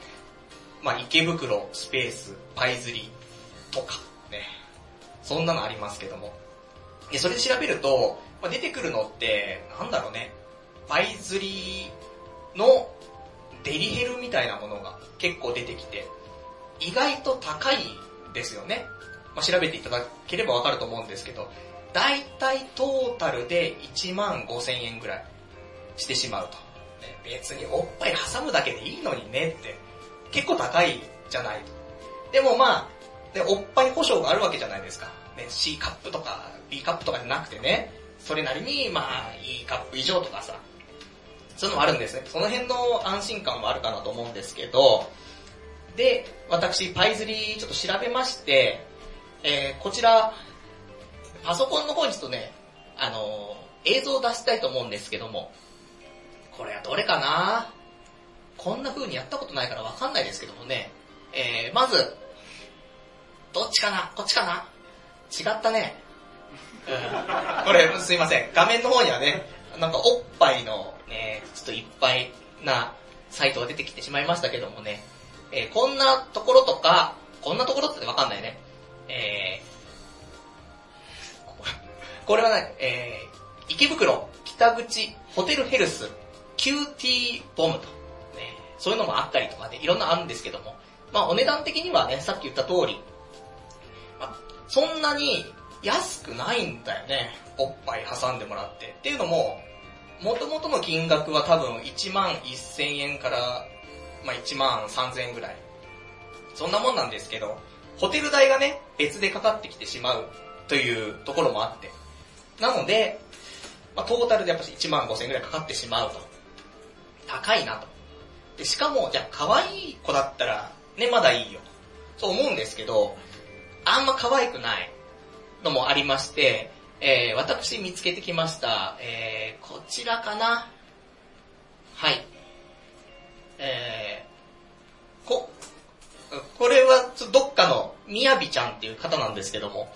まあ池袋スペースパイズリとか、ね。そんなのありますけども。で、それで調べると、まあ、出てくるのって、なんだろうね、パイズリのデリヘルみたいなものが結構出てきて、意外と高いですよね。まあ、調べていただければわかると思うんですけど、だいたいトータルで1万5千円ぐらいしてしまうと。別におっぱい挟むだけでいいのにねって、結構高いじゃないと。でもまあ、ね、おっぱい保証があるわけじゃないですか。ね、C カップとか B カップとかじゃなくてね、それなりにまあ E カップ以上とかさ、そういうのもあるんですね。その辺の安心感もあるかなと思うんですけど、で、私、パイズリちょっと調べまして、えー、こちら、パソコンの方にちょっとね、あのー映像を出したいと思うんですけども、これはどれかな？こんな風にやったことないからわかんないですけどもね、えー、まず、どっちかな？こっちかな？違ったね。これ、すいません。画面の方にはね、なんかおっぱいのね、ちょっといっぱいなサイトが出てきてしまいましたけどもね、えーこんなところとか、こんなところってわかんないね。えー、これはね、えー、池袋北口ホテルヘルス QT ボムと、ね、そういうのもあったりとかで、いろんなあるんですけども、まあお値段的にはね、さっき言った通り、まあ、そんなに安くないんだよね。おっぱい挟んでもらって。っていうのも、元々の金額は多分1万1000円から、まあ1万3000円ぐらい。そんなもんなんですけど、ホテル代がね、別でかかってきてしまうというところもあって。なので、まあ、トータルでやっぱり1万5000円ぐらいかかってしまうと。高いなと。でしかも、じゃあ可愛い子だったら、ね、まだいいよ。そう思うんですけど、あんま可愛くないのもありまして、えー、私見つけてきました。えー、こちらかなはい。えー、こ、これはどっかのみやびちゃんっていう方なんですけども、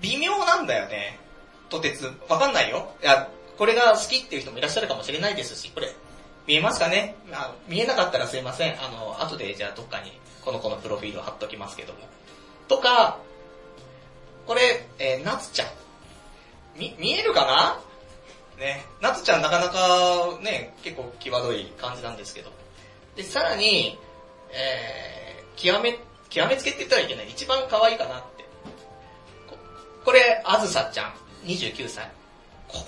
微妙なんだよね。とてつ、わかんないよ。いや、これが好きっていう人もいらっしゃるかもしれないですし、これ、見えますかね？あ見えなかったらすいません。あの、後でじゃあどっかにこの子のプロフィールを貼っときますけども。とか、これ、えー、なつちゃん。み、見えるかな？ね、なつちゃんなかなかね、結構際どい感じなんですけど。で、さらに、えー、極め、極めつけって言ったらいけない。一番可愛いかなって。ここれ、あずさちゃん、29歳。こ、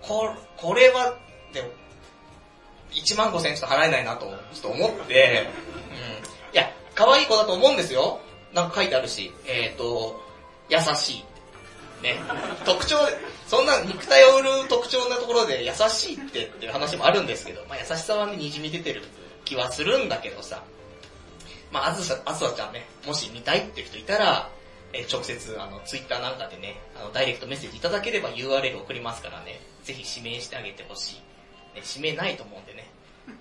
こ、これは、でも、1万5千円ちょっと払えないなと、ちょっと思って、うん。いや、可愛い子だと思うんですよ。なんか書いてあるし、えっ、ー、と、優しい。ね。特徴、そんな肉体を売る特徴なところで優しいってっていう話もあるんですけど、まあ優しさはね、滲み出てる気はするんだけどさ。まああずさ、あずさちゃんね、もし見たいっていう人いたら、え直接、あの、ツイッターなんかでね、あの、ダイレクトメッセージいただければ URL 送りますからね、ぜひ指名してあげてほしい。ね、指名ないと思うんでね。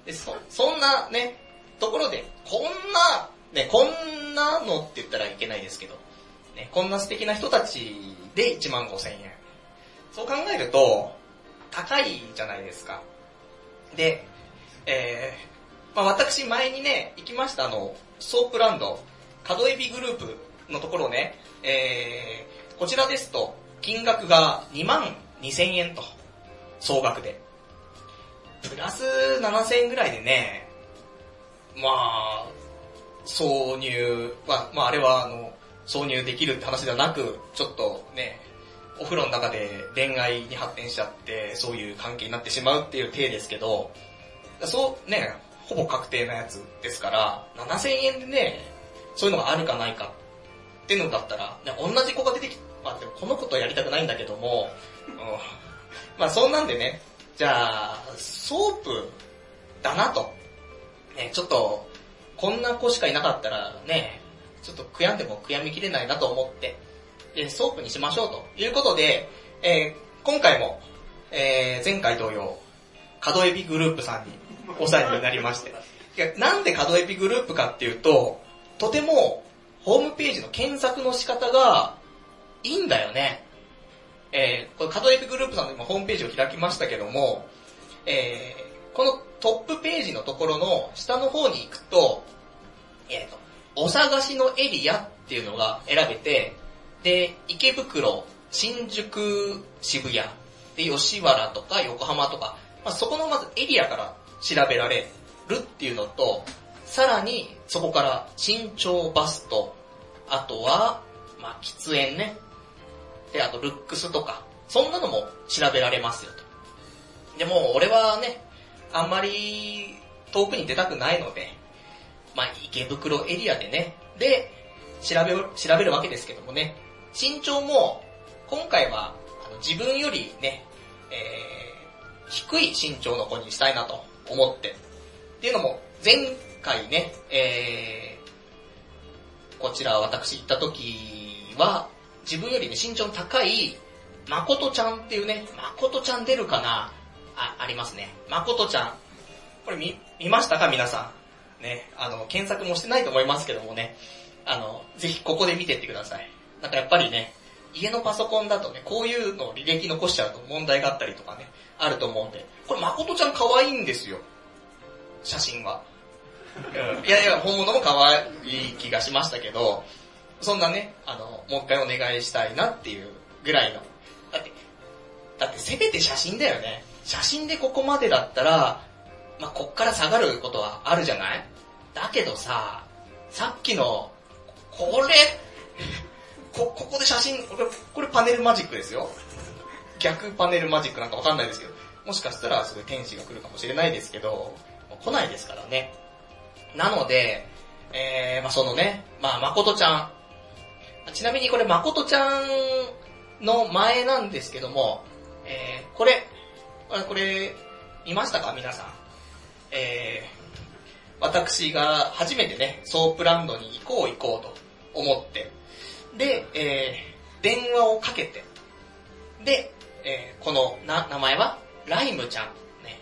で、そ、そんなね、ところで、こんな、ね、こんなのって言ったらいけないですけど、ね、こんな素敵な人たちで1万5千円。そう考えると、高いじゃないですか。で、えー、まあ私前にね、行きましたあの、ソープランド、角エビグループのところね、えー、こちらですと、金額が2万2千円と、総額で。プラス7000円ぐらいでね、まあ、挿入は、まああれはあの、挿入できるって話ではなく、ちょっとね、お風呂の中で恋愛に発展しちゃって、そういう関係になってしまうっていう体ですけど、そうね、ほぼ確定なやつですから、7000円でね、そういうのがあるかないかっていうのだったら、ね、同じ子が出てきまあでもこの子とやりたくないんだけども、うん、まあそんなんでね、じゃあ、ソープだなと。ね、ちょっと、こんな子しかいなかったらね、ちょっと悔やんでも悔やみきれないなと思って、で、ソープにしましょうということで、えー今回も、えー前回同様、角エビグループさんにお世話になりまして。いや、なんで角エビグループかっていうと、とても、ホームページの検索の仕方が、いいんだよね。えー、これ角エビグループさんの今ホームページを開きましたけども、えー、このトップページのところの下の方に行くと、えっ、と、お探しのエリアっていうのが選べて、で、池袋、新宿、渋谷、で、吉原とか横浜とか、まあ、そこのまずエリアから調べられるっていうのと、さらにそこから身長バスト、あとは、まあ、喫煙ね。で、あとルックスとか、そんなのも調べられますよと。でも俺はね、あんまり遠くに出たくないので、まあ、池袋エリアでね、で、調べる、調べるわけですけどもね、身長も、今回は、あの自分よりね、えー、低い身長の子にしたいなと。思って。っていうのも、前回ね、えー、こちら私行った時は、自分よりね、身長の高い、まことちゃんっていうね、まことちゃん出るかなあ、ありますね。まことちゃん。これ見、見ましたか？皆さん。ね、あの、検索もしてないと思いますけどもね、あの、ぜひここで見てってください。なんかやっぱりね、家のパソコンだとね、こういうのを履歴残しちゃうと問題があったりとかね、あると思うんで。これ、まことちゃん可愛いんですよ。写真は。いやいや、本物も可愛い気がしましたけど、そんなね、あの、もう一回お願いしたいなっていうぐらいの。だって、だってせめて写真だよね。写真でここまでだったら、まあ、こっから下がることはあるじゃない？だけどさ、さっきの、これ、こ、ここで写真、これ、これパネルマジックですよ。逆パネルマジックなんかわかんないですけど、もしかしたらすごい天使が来るかもしれないですけど、来ないですからね。なので、えー、まあそのね、まあ誠ちゃん。ちなみにこれ誠ちゃんの前なんですけども、えー、これ、これ、見ましたか？皆さん。えー、私が初めてね、ソープランドに行こう行こうと思って、で、えー、電話をかけて、で、えー、このな名前は？ライムちゃん、ね、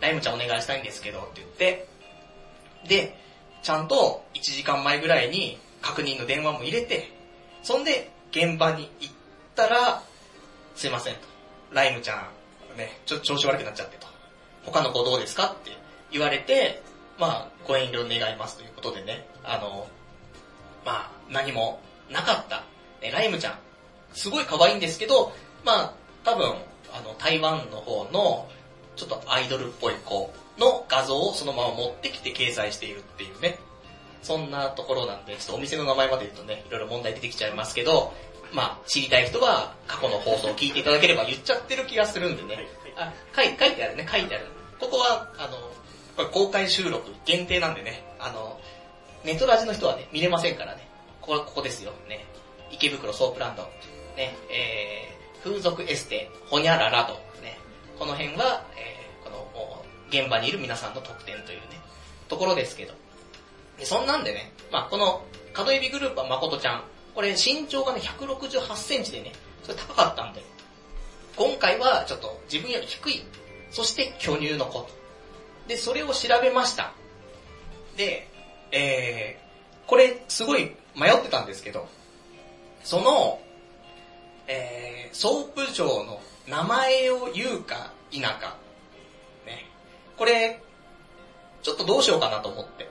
ライムちゃんお願いしたいんですけどって言って、で、ちゃんと1時間前ぐらいに確認の電話も入れて、そんで現場に行ったら、すいませんと。ライムちゃん、ね、ちょっと調子悪くなっちゃってと。他の子どうですかって言われて、まあ、ご遠慮願いますということでね、あの、まあ、何もなかった、ね、ライムちゃん。すごい可愛いんですけど、まあ、多分、あの、台湾の方の、ちょっとアイドルっぽい子の画像をそのまま持ってきて掲載しているっていうね。そんなところなんで、ちょっとお店の名前まで言うとね、いろいろ問題出てきちゃいますけど、まあ、知りたい人は過去の放送を聞いていただければ言っちゃってる気がするんでね。あ、書い書いてあるね、書いてある。ここは、あの、これ公開収録限定なんでね、あの、ネットラジの人はね、見れませんからね。ここ、ここですよ、ね。池袋ソープランド。ね、えー、風俗エステ、ほにゃららと、ね。この辺は、えー、この、現場にいる皆さんの特典というね、ところですけど。でそんなんでね、まあこの、角エビグループは誠ちゃん。これ身長がね、168センチでね、それ高かったんで、今回はちょっと自分より低い。そして巨乳の子と。で、それを調べました。で、えー、これすごい迷ってたんですけど、その、えー、ソープ嬢の名前を言うか否か、ね。これ、ちょっとどうしようかなと思って。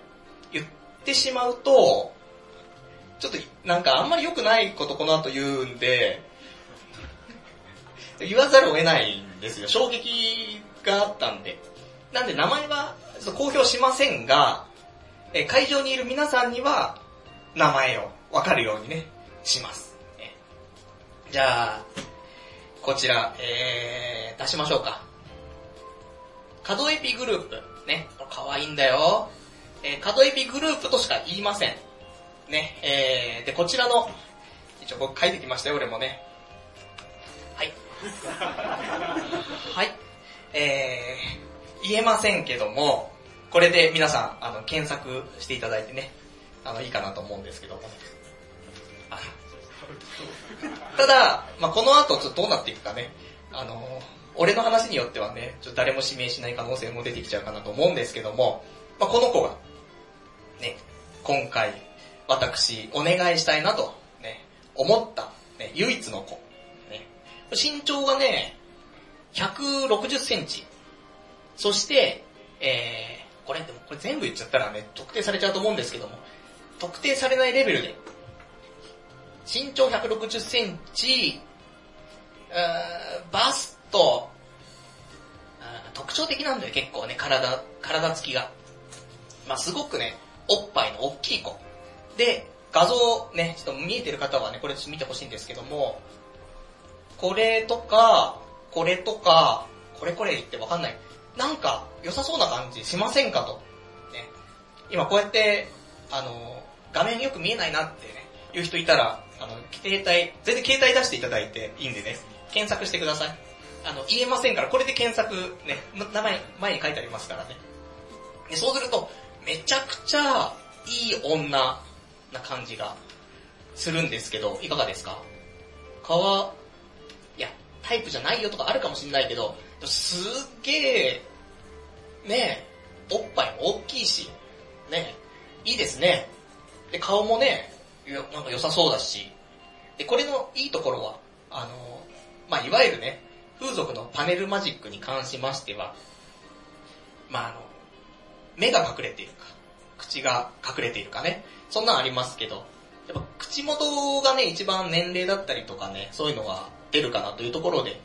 言ってしまうと、ちょっとなんかあんまり良くないことこの後言うんで、言わざるを得ないんですよ。衝撃があったんで。なんで名前は公表しませんが、え会場にいる皆さんには名前をわかるようにね、します。じゃあ、こちら、えー、出しましょうか。角エピグループ。ね、可愛いんだよ。えー、角エピグループとしか言いません。ね、えー、で、こちらの、一応僕書いてきましたよ、俺もね。はい。はい。えー、言えませんけども、これで皆さん、あの、検索していただいてね、あの、いいかなと思うんですけども。ただ、まあ、この後ちょっとどうなっていくかね、あの、俺の話によってはね、ちょっと誰も指名しない可能性も出てきちゃうかなと思うんですけども、まあ、この子が、ね、今回、私、お願いしたいなと、ね、思った、ね、唯一の子。ね、身長がね、160センチ。そして、えー、これでも、これ全部言っちゃったらね、特定されちゃうと思うんですけども、特定されないレベルで、身長160センチ、バスト、特徴的なんだよ結構ね、体、体つきが。まあすごくね、おっぱいの大きい子。で、画像ね、ちょっと見えてる方はね、これちょっと見てほしいんですけども、これとか、これとか、これこれ言ってわかんない。なんか良さそうな感じしませんかと。ね。今こうやって、あの、画面よく見えないなってね、いう人いたら、あの、携帯、全然携帯出していただいていいんでね、検索してください。あの、言えませんから、これで検索ね、名前、前に書いてありますからね。でそうすると、めちゃくちゃいい女な感じがするんですけど、いかがですか？顔、いや、タイプじゃないよとかあるかもしれないけど、すっげえ、ねえ、おっぱいも大きいし、ねえ、いいですね。で、顔もね、よなんか良さそうだし、で、これのいいところは、あの、まあ、いわゆるね、風俗のパネルマジックに関しましては、まあ、あの、目が隠れているか、口が隠れているかね、そんなんありますけど、やっぱ口元がね、一番年齢だったりとかね、そういうのが出るかなというところで、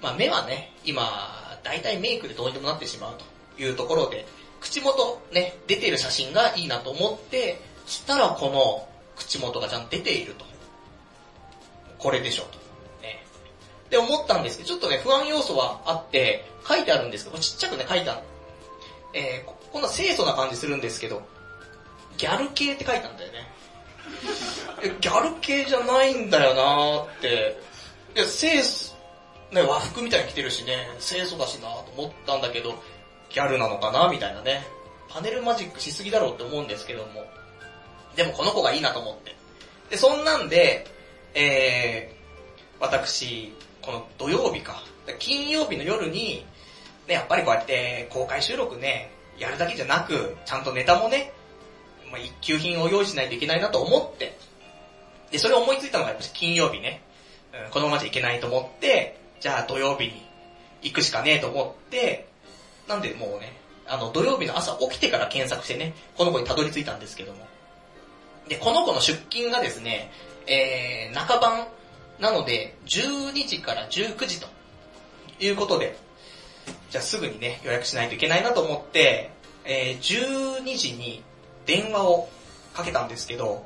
まあ目はね、今、大体メイクでどうにでもなってしまうと。いうところで、口元ね、出てる写真がいいなと思って、したらこの口元がちゃんと出ていると。これでしょと。ね。で思ったんですけど、ちょっとね、不安要素はあって、書いてあるんですけど、ちっちゃくね、書いてある。えー、こんな清楚な感じするんですけど、ギャル系って書いてあるんだよね。ギャル系じゃないんだよなーって。いや、清楚、ね、和服みたいに着てるしね、清楚だしなーと思ったんだけど、ギャルなのかなみたいなね。パネルマジックしすぎだろうって思うんですけども。でもこの子がいいなと思って。で、そんなんで、えー、私、この土曜日か、金曜日の夜に、ね、やっぱりこうやって公開収録ね、やるだけじゃなく、ちゃんとネタもね、まあ、一級品を用意しないといけないなと思って、で、それを思いついたのがやっぱり金曜日ね、うん、このままじゃいけないと思って、じゃあ土曜日に行くしかねえと思って、なんでもうね、あの土曜日の朝起きてから検索してね、この子にたどり着いたんですけども。で、この子の出勤がですね、えー、中晩なので、12時から19時ということで、じゃあすぐにね、予約しないといけないなと思って、えー、12時に電話をかけたんですけど、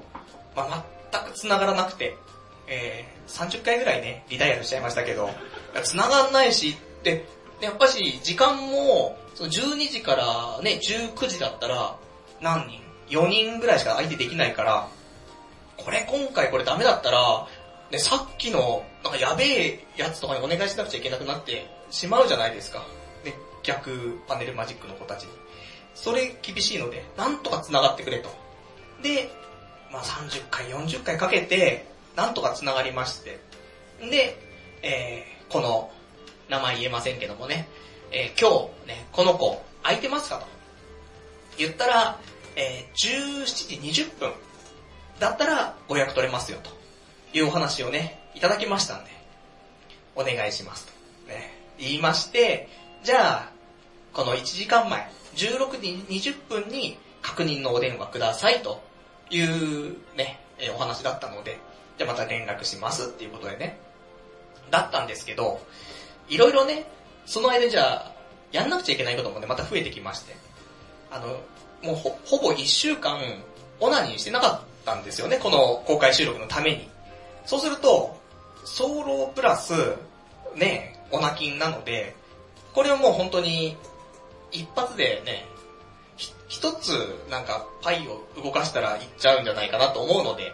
まあ、全く繋がらなくて、えー、30回ぐらいね、リダイヤルしちゃいましたけど、繋がんないし、で、やっぱし時間も、その12時からね、19時だったら、何人 ?4 人ぐらいしか相手できないから、これ今回これダメだったら、ね、さっきの、なんかやべえやつとかにお願いしなくちゃいけなくなってしまうじゃないですか。ね、逆パネルマジックの子たちに。それ厳しいので、なんとか繋がってくれと。で、まあ30回、40回かけて、なんとか繋がりまして。で、えー、この、名前言えませんけどもね、えー、今日ね、この子、空いてますかと。言ったら、えー、17時20分だったらご予約取れますよというお話をね、いただきましたんで、お願いしますと。ね、言いまして、じゃあ、この1時間前、16時20分に確認のお電話くださいというね、えー、お話だったので、じゃあまた連絡しますっていうことでね、だったんですけど、いろいろね、その間じゃあ、やんなくちゃいけないこともね、また増えてきまして、あの、もうほほぼ1週間、オナニーしてなかったんですよね、この公開収録のために。そうすると、ソロプラス、ね、オナキンなので、これをもう本当に、一発でね、一つなんかパイを動かしたらいっちゃうんじゃないかなと思うので、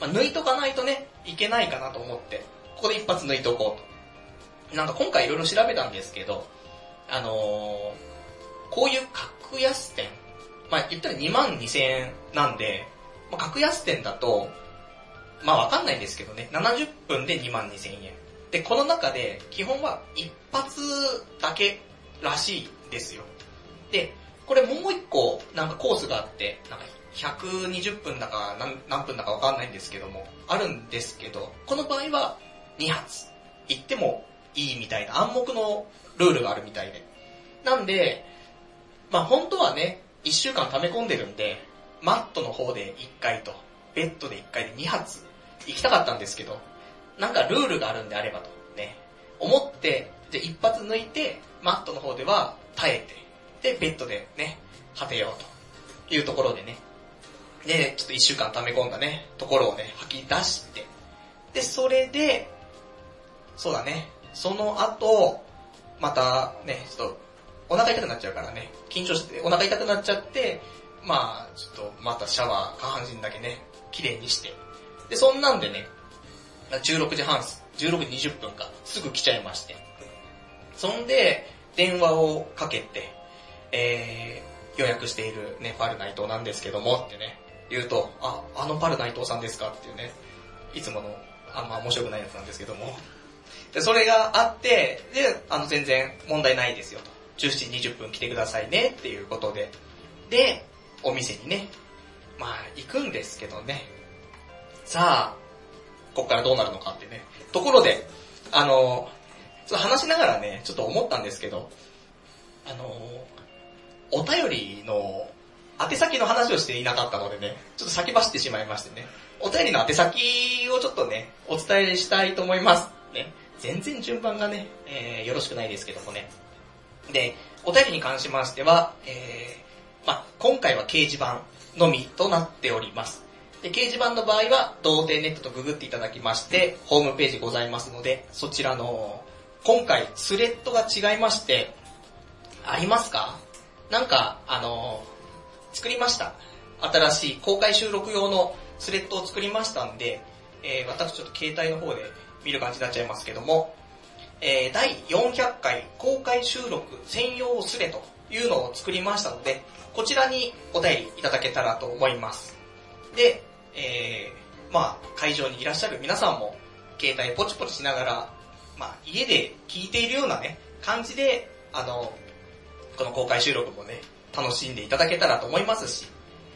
まあ、抜いとかないとね、いけないかなと思って、ここで一発抜いとこうと。なんか今回いろいろ調べたんですけど、あのー、こういう格安店、まあ言ったら2万2000円なんで、まあ、格安店だと、まあわかんないんですけどね、70分で2万2000円。で、この中で、基本は一発だけらしいですよ。で、これもう一個、なんかコースがあって、なんか120分だか何何分だかわかんないんですけども、あるんですけど、この場合は2発行ってもいいみたいな暗黙のルールがあるみたいで。なんで、まあ本当はね、1週間溜め込んでるんで、マットの方で1回と、ベッドで1回で2発行きたかったんですけど、なんかルールがあるんであればと、ね、思って、で、一発抜いて、マットの方では耐えて、で、ベッドでね、果てようというところでね、で、ちょっと一週間溜め込んだね、ところをね、吐き出して、で、それで、そうだね、その後、またね、ちょっと、お腹痛くなっちゃうからね、緊張してお腹痛くなっちゃって、まあ、ちょっとまたシャワー、下半身だけね、綺麗にして、で、そんなんでね、16時半、16時20分か、すぐ来ちゃいまして。そんで、電話をかけて、えー、予約しているね、パル内藤なんですけどもってね、言うと、あ、あのパル内藤さんですかっていうね、いつもの、あんま面白くないやつなんですけども。で、それがあって、で、あの、全然問題ないですよと。17時20分来てくださいねっていうことで。で、お店にね、まあ、行くんですけどね。さあ、ここからどうなるのかってね。ところで、あの、ちょっと話しながらね、ちょっと思ったんですけど、あの、お便りの宛先の話をしていなかったのでね、ちょっと先走ってしまいましてね、お便りの宛先をちょっとね、お伝えしたいと思います。ね、全然順番がね、えー、よろしくないですけどもね。で、お便りに関しましては、えー、まあ今回は掲示板のみとなっております。で、掲示板の場合は、童貞ネットとググっていただきまして、ホームページございますので、そちらの、今回、スレッドが違いまして、ありますか？なんか、あの、作りました。新しい公開収録用のスレッドを作りましたんで、えー、私ちょっと携帯の方で見る感じになっちゃいますけども、えー、第400回公開収録専用スレというのを作りましたので、こちらにお便りいただけたらと思います。で、えー、まあ、会場にいらっしゃる皆さんも、携帯ポチポチしながら、まあ、家で聞いているようなね、感じで、あの、この公開収録もね、楽しんでいただけたらと思いますし、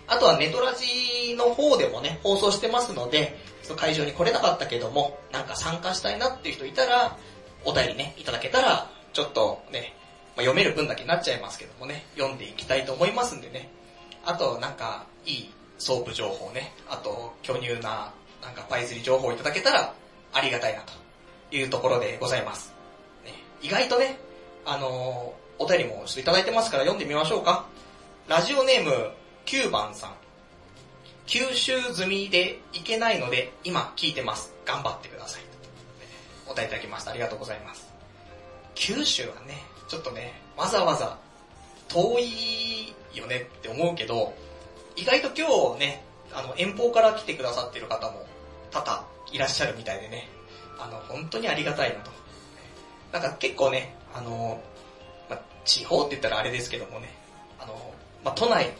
あとはネトラジの方でもね、放送してますので、その会場に来れなかったけども、なんか参加したいなっていう人いたら、お便りね、いただけたら、ちょっとね、まあ、読める分だけになっちゃいますけどもね、読んでいきたいと思いますんでね。あと、なんか、いいソープ情報ね、あと、巨乳な、なんかパイ釣り情報をいただけたら、ありがたいなというところでございます。ね、意外とね、あのーお便りもちょっといただいてますから読んでみましょうか。ラジオネーム9番さん。九州済みで行けないので今聞いてます。頑張ってください。お便りいただきました。ありがとうございます。九州はね、ちょっとね、わざわざ遠いよねって思うけど、意外と今日ね、あの遠方から来てくださってる方も多々いらっしゃるみたいでね、あの本当にありがたいなと。なんか結構ね、あの、ま、地方って言ったらあれですけどもね、あの、ま、都内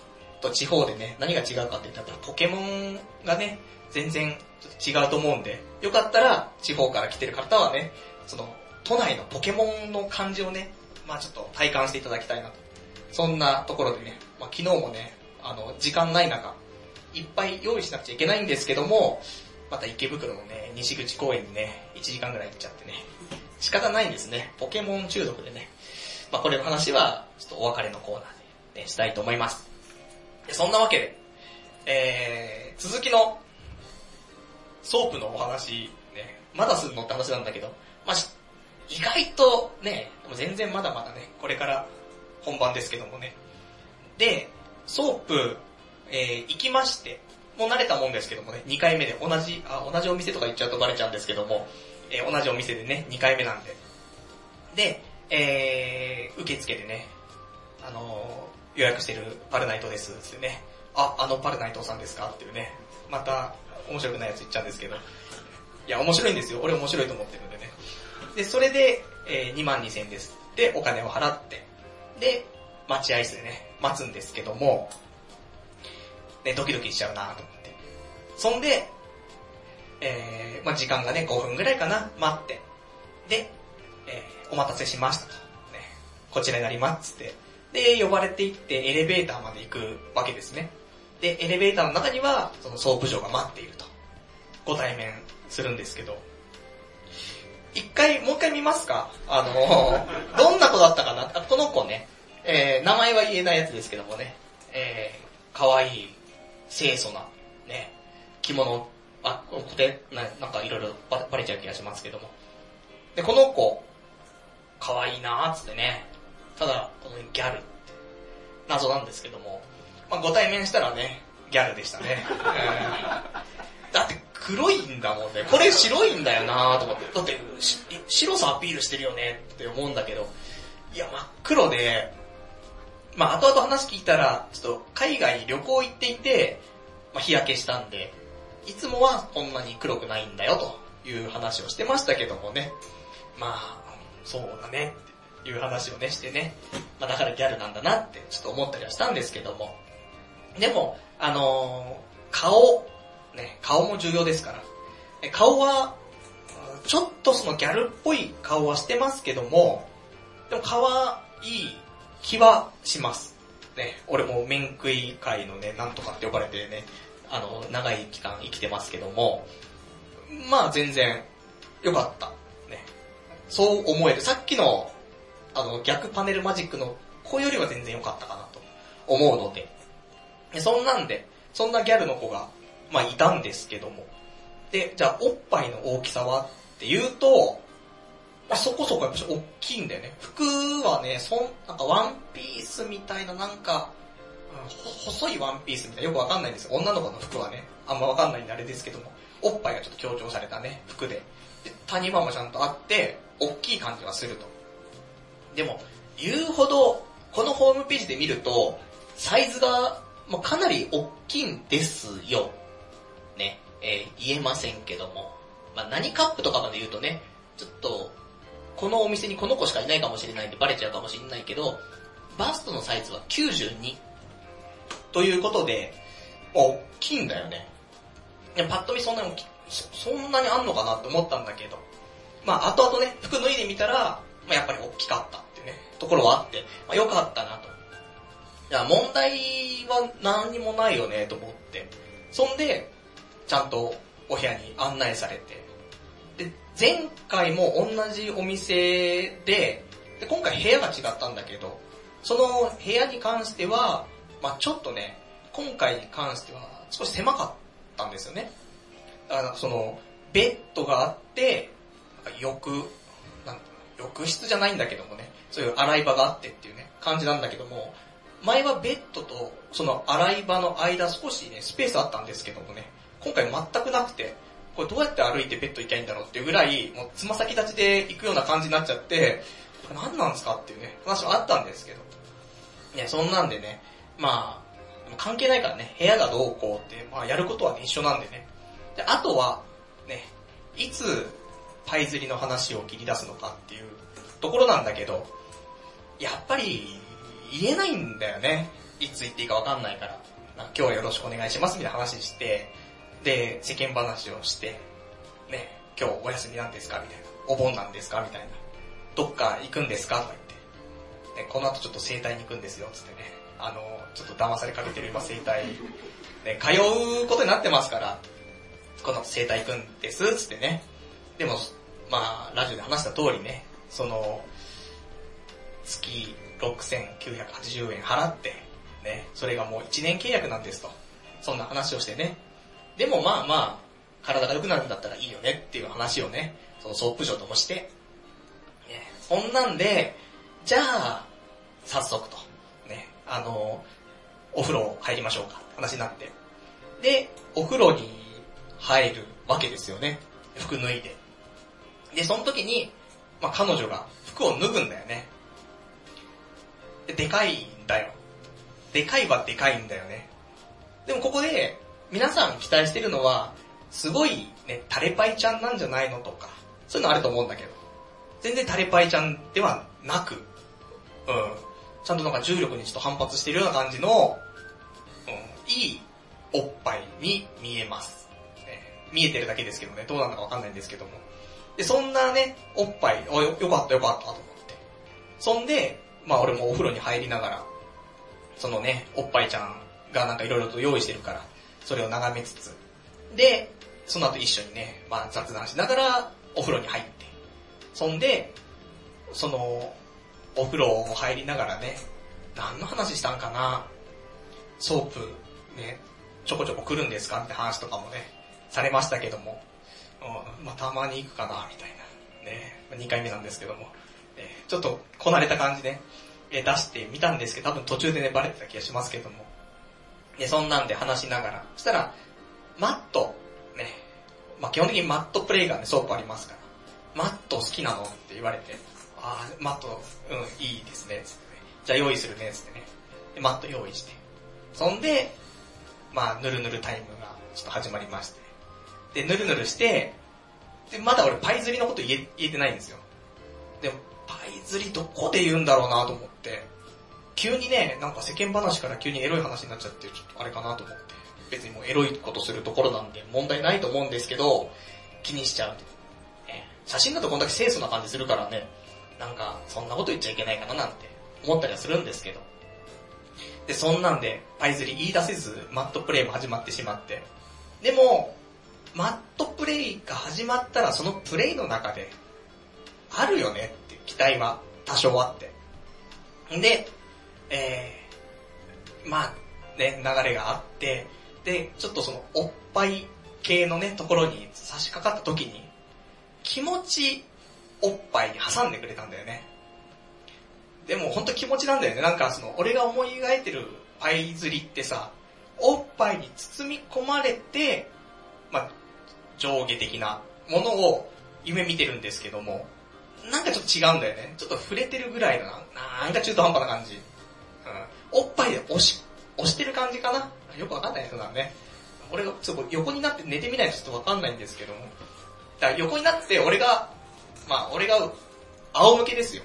と地方でね、何が違うかって言ったらポケモンがね、全然違うと思うんで、よかったら地方から来てる方はね、その都内のポケモンの感じをね、まあちょっと体感していただきたいなと。そんなところでね、まあ、昨日もね、あの、時間ない中、いっぱい用意しなくちゃいけないんですけども、また池袋のね、西口公園にね、1時間ぐらい行っちゃってね、仕方ないんですね。ポケモン中毒でね。まあこれの話は、ちょっとお別れのコーナーで、ね、したいと思います。そんなわけで、えー、続きの、ソープのお話、ね、まだすんのって話なんだけど、まあ、意外とね、全然まだまだね、これから本番ですけどもね。で、ソープ、えー、行きまして、もう慣れたもんですけどもね、2回目で同じ、あ、同じお店とか行っちゃうとバレちゃうんですけども、えー、同じお店でね、2回目なんで。で、えー、受付でね、あのー、予約してるパルナイトです、ってね、あ、あのパルナイトさんですか？っていうね、また面白くないやつ言っちゃうんですけど、いや、面白いんですよ。俺面白いと思ってるんでね。で、それで、えー、2万2000円です。で、お金を払って、で、待合室でね、待つんですけども、ね、ドキドキしちゃうなと思って。そんで、えー、まあ時間がね、5分ぐらいかな、待って。で、えーお待たせしましたと。ね、こちらになりますつって。で、呼ばれて行ってエレベーターまで行くわけですね。で、エレベーターの中には、その総部長が待っていると。ご対面するんですけど。一回、もう一回見ますか？あの、どんな子だったかな？あこの子ね、えー、名前は言えないやつですけどもね、えー、可愛い、清楚な、ね、着物、あ、ここで、ななんかいろいろバレちゃう気がしますけども。で、この子、可愛いなーっつってね、ただ、このギャルって、謎なんですけども、まあ、ご対面したらね、ギャルでしたね。だって黒いんだもんね。これ白いんだよなと思って。だって白さアピールしてるよねって思うんだけど、いや、真っ黒で、まあ後々話聞いたら、ちょっと海外旅行行っていて、まあ日焼けしたんで、いつもはこんなに黒くないんだよという話をしてましたけどもね。まあ、そうだねっていう話をねしてね。まあだからギャルなんだなってちょっと思ったりはしたんですけども。でも、あのー顔、ね、顔も重要ですから。顔は、ちょっとそのギャルっぽい顔はしてますけども、でも可愛い気はします。ね、俺も面食い界のね、なんとかって呼ばれてね、あの、長い期間生きてますけども、まあ全然良かった。ね。そう思える。さっきの、あの、逆パネルマジックの子よりは全然良かったかなと思うので。でそんなんで、そんなギャルの子が、まあいたんですけども。で、じゃあおっぱいの大きさはっていうと、まあ、そこそこやっぱし大きいんだよね。服はね、そん、なんかワンピースみたいななんか、うん細いワンピースみたいなよくわかんないんですよ。女の子の服はね、あんまわかんないんであれですけども、おっぱいがちょっと強調されたね、服で。で谷間もちゃんとあって、大きい感じはすると。でも、言うほど、このホームページで見ると、サイズが、まあ、かなり大きいんですよ。ね、えー言えませんけども。まあ、何カップとかまで言うとね、ちょっと、このお店にこの子しかいないかもしれないんでバレちゃうかもしれないけど、バストのサイズは92。ということで、まあ大きいんだよね。いやパッと見そんなに大きそそんなにあんのかなって思ったんだけど、まあ後々ね、服脱いでみたら、まあやっぱり大きかったっていうね、ところはあって、まあ良かったなと。いや、問題は何にもないよねと思って。そんで、ちゃんとお部屋に案内されて。で、前回も同じお店で、で今回部屋が違ったんだけど、その部屋に関しては、まあちょっとね、今回に関しては少し狭かったんですよね。だからその、ベッドがあって、浴、なん浴室じゃないんだけどもね、そういう洗い場があってっていうね、感じなんだけども、前はベッドとその洗い場の間少しね、スペースあったんですけどもね、今回全くなくて、これどうやって歩いてベッド行きゃいいんだろうっていうぐらい、もうつま先立ちで行くような感じになっちゃって、これ何なんですかっていうね、話はあったんですけど。ね、そんなんでね、まあ、関係ないからね、部屋がどうこうって、まあやることはね、一緒なんでね。で、あとは、ね、いつパイ釣りの話を切り出すのかっていうところなんだけど、やっぱり言えないんだよね。いつ言っていいかわかんないから。今日はよろしくお願いしますみたいな話して、で、世間話をして、ね、今日お休みなんですかみたいな。お盆なんですかみたいな。どっか行くんですかとか言って。ね、この後ちょっと整体に行くんですよ、つってね。あの、ちょっと騙されかけてる今整体、ね、通うことになってますから、この後整体行くんです、つってね。でも、まあ、ラジオで話した通りね、その、月6980円払って、ね、それがもう1年契約なんですと。そんな話をしてね。でもまあまあ、体が良くなるんだったらいいよねっていう話をね、そのソープ嬢ともして、ね、そんなんで、じゃあ、早速と、ね、あの、お風呂入りましょうか、話になって。で、お風呂に入るわけですよね。服脱いで。で、その時に、まあ彼女が服を脱ぐんだよね。で、でかいんだよ。でかいはでかいんだよね。でもここで、皆さん期待してるのは、すごいね、タレパイちゃんなんじゃないのとか、そういうのあると思うんだけど、全然タレパイちゃんではなく、うん、ちゃんとなんか重力にちょっと反発してるような感じの、うん、いいおっぱいに見えます。ね見えてるだけですけどね、どうなのかわかんないんですけども。で、そんなね、おっぱい、およよかったよかったと思って。そんで、まあ俺もお風呂に入りながら、そのね、おっぱいちゃんがなんかいろいろと用意してるから、それを眺めつつ、で、その後一緒にね、まあ雑談しながらお風呂に入って、そんで、その、お風呂も入りながらね、何の話したんかなソープ、ね、ちょこちょこ来るんですかって話とかもね、されましたけども、うん、まあたまに行くかな、みたいな。ね、2回目なんですけども、ちょっとこなれた感じで、え出してみたんですけど、多分途中でね、バレてた気がしますけども。で、そんなんで話しながら、そしたら、マット、ね、まあ基本的にマットプレイがね、ソープありますから、マット好きなのって言われて、あー、マット、うん、いいですね、つってね。じゃあ用意するね、つってね。で、マット用意して。そんで、まあ、ぬるぬるタイムがちょっと始まりまして。で、ぬるぬるして、で、まだ俺パイ釣りのこと言え言えてないんですよ。で、パイ釣りどこで言うんだろうなと思って、急にね、なんか世間話から急にエロい話になっちゃって、ちょっとあれかなと思って。別にもうエロいことするところなんで問題ないと思うんですけど、気にしちゃうと。え写真だとこんだけ清楚な感じするからね、なんかそんなこと言っちゃいけないかななんて思ったりはするんですけど。で、そんなんで、パイ釣り言い出せず、マットプレイも始まってしまって。でも、マットプレイが始まったら、そのプレイの中で、あるよね期待は多少あって。で、えー、まあ、ね、流れがあって、で、ちょっとその、おっぱい系のね、ところに差し掛かった時に、気持ち、おっぱいに挟んでくれたんだよね。でも本当気持ちなんだよね。なんかその、俺が思い描いてるパイ釣りってさ、おっぱいに包み込まれて、まあ、上下的なものを夢見てるんですけども、なんかちょっと違うんだよね。ちょっと触れてるぐらいのな、なんか中途半端な感じ。うん。おっぱいで押し、押してる感じかな？よくわかんない人だね。俺がちょっと横になって寝てみないとちょっとわかんないんですけども。だから横になって俺が、まあ俺が仰向けですよ。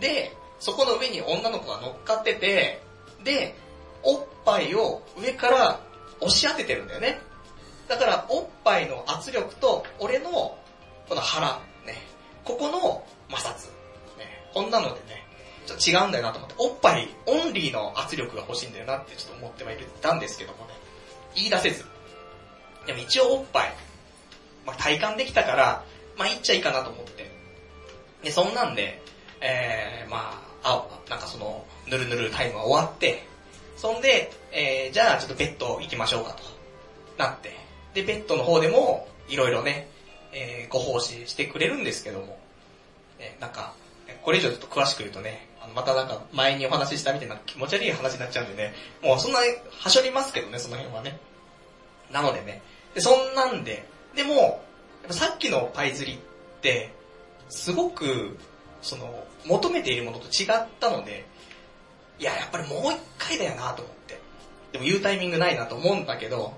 で、そこの上に女の子が乗っかってて、で、おっぱいを上から押し当ててるんだよね。だから、おっぱいの圧力と、俺の、この腹、ここの摩擦、ね、こんなのでね、ちょっと違うんだよなと思って、おっぱいオンリーの圧力が欲しいんだよなってちょっと思ってはいたんですけどもね、言い出せず。でも一応おっぱい、まあ体感できたから、まあ言っちゃいいかなと思って。で、そんなんで、えー、まあ、あ、なんかその、ぬるぬるタイムが終わって、そんで、えー、じゃあちょっとベッド行きましょうかと、なって。で、ベッドの方でも、いろいろね、えー、ご奉仕してくれるんですけども、えーなんか、これ以上ちょっと詳しく言うとね、あのまたなんか前にお話ししたみたいな気持ち悪い話になっちゃうんでね、もうそんな、はしょりますけどね、その辺はね。なのでね、で、そんなんで、でも、さっきのパイ釣りって、すごく、その、求めているものと違ったので、いや、やっぱりもう一回だよなと思って。でも言うタイミングないなと思うんだけど、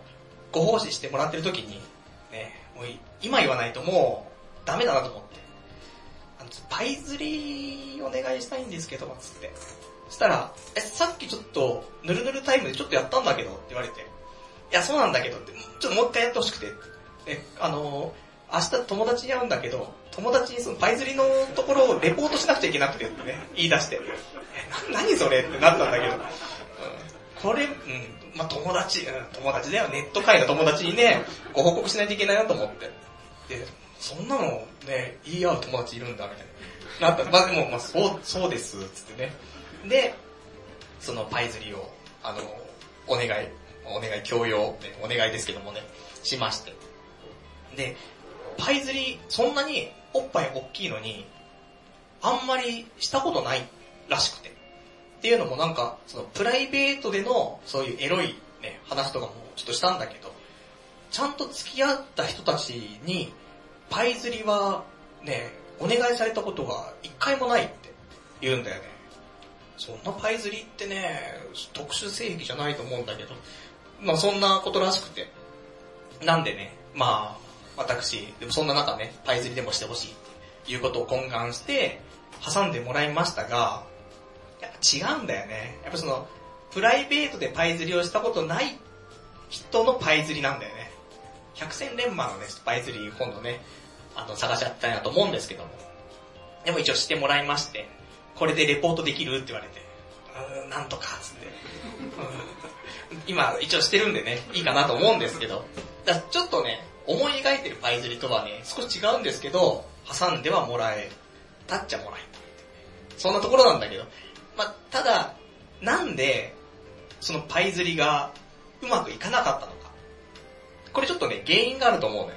ご奉仕してもらってる時に、もう今言わないともうダメだなと思って。あの、パイ釣りお願いしたいんですけど、つって。そしたら、え、さっきちょっと、ぬるぬるタイムでちょっとやったんだけどって言われて、いや、そうなんだけどって、ちょっともう一回やってほしくて、え、あの、明日友達に会うんだけど、友達にそのパイ釣りのところをレポートしなくちゃいけなくてってね、言い出して、え、な、何それってなったんだけど、これ、うん、まあ、友達、友達だよ、ネット界の友達にね、ご報告しないといけないなと思って。で、そんなのね、言い合う友達いるんだ、みたいな。なった。まあ、でも、まあ、そう、そうです、つってね。で、そのパイ釣りを、あの、お願い、お願い、強要、ね、お願いですけどもね、しまして。で、パイ釣り、そんなにおっぱい大きいのに、あんまりしたことないらしくて。っていうのもなんか、そのプライベートでのそういうエロいね、話とかもちょっとしたんだけど、ちゃんと付き合った人たちに、パイ釣りはね、お願いされたことが一回もないって言うんだよね。そんなパイ釣りってね、特殊正義じゃないと思うんだけど、まあそんなことらしくて。なんでね、まあ、私、でもそんな中ね、パイ釣りでもしてほしいっていうことを懇願して、挟んでもらいましたが、やっぱ違うんだよね。やっぱその、プライベートでパイ釣りをしたことない人のパイ釣りなんだよね。百戦錬磨のね、パイ釣り今度ね、あの、探しちゃったいなと思うんですけども。でも一応してもらいまして、これでレポートできるって言われて、うーんなんとか、つって。今、一応してるんでね、いいかなと思うんですけど、だからちょっとね、思い描いてるパイ釣りとはね、少し違うんですけど、挟んではもらえたっちゃもらえた。そんなところなんだけど、まあ、ただ、なんで、そのパイ釣りがうまくいかなかったのか。これちょっとね、原因があると思うのよ。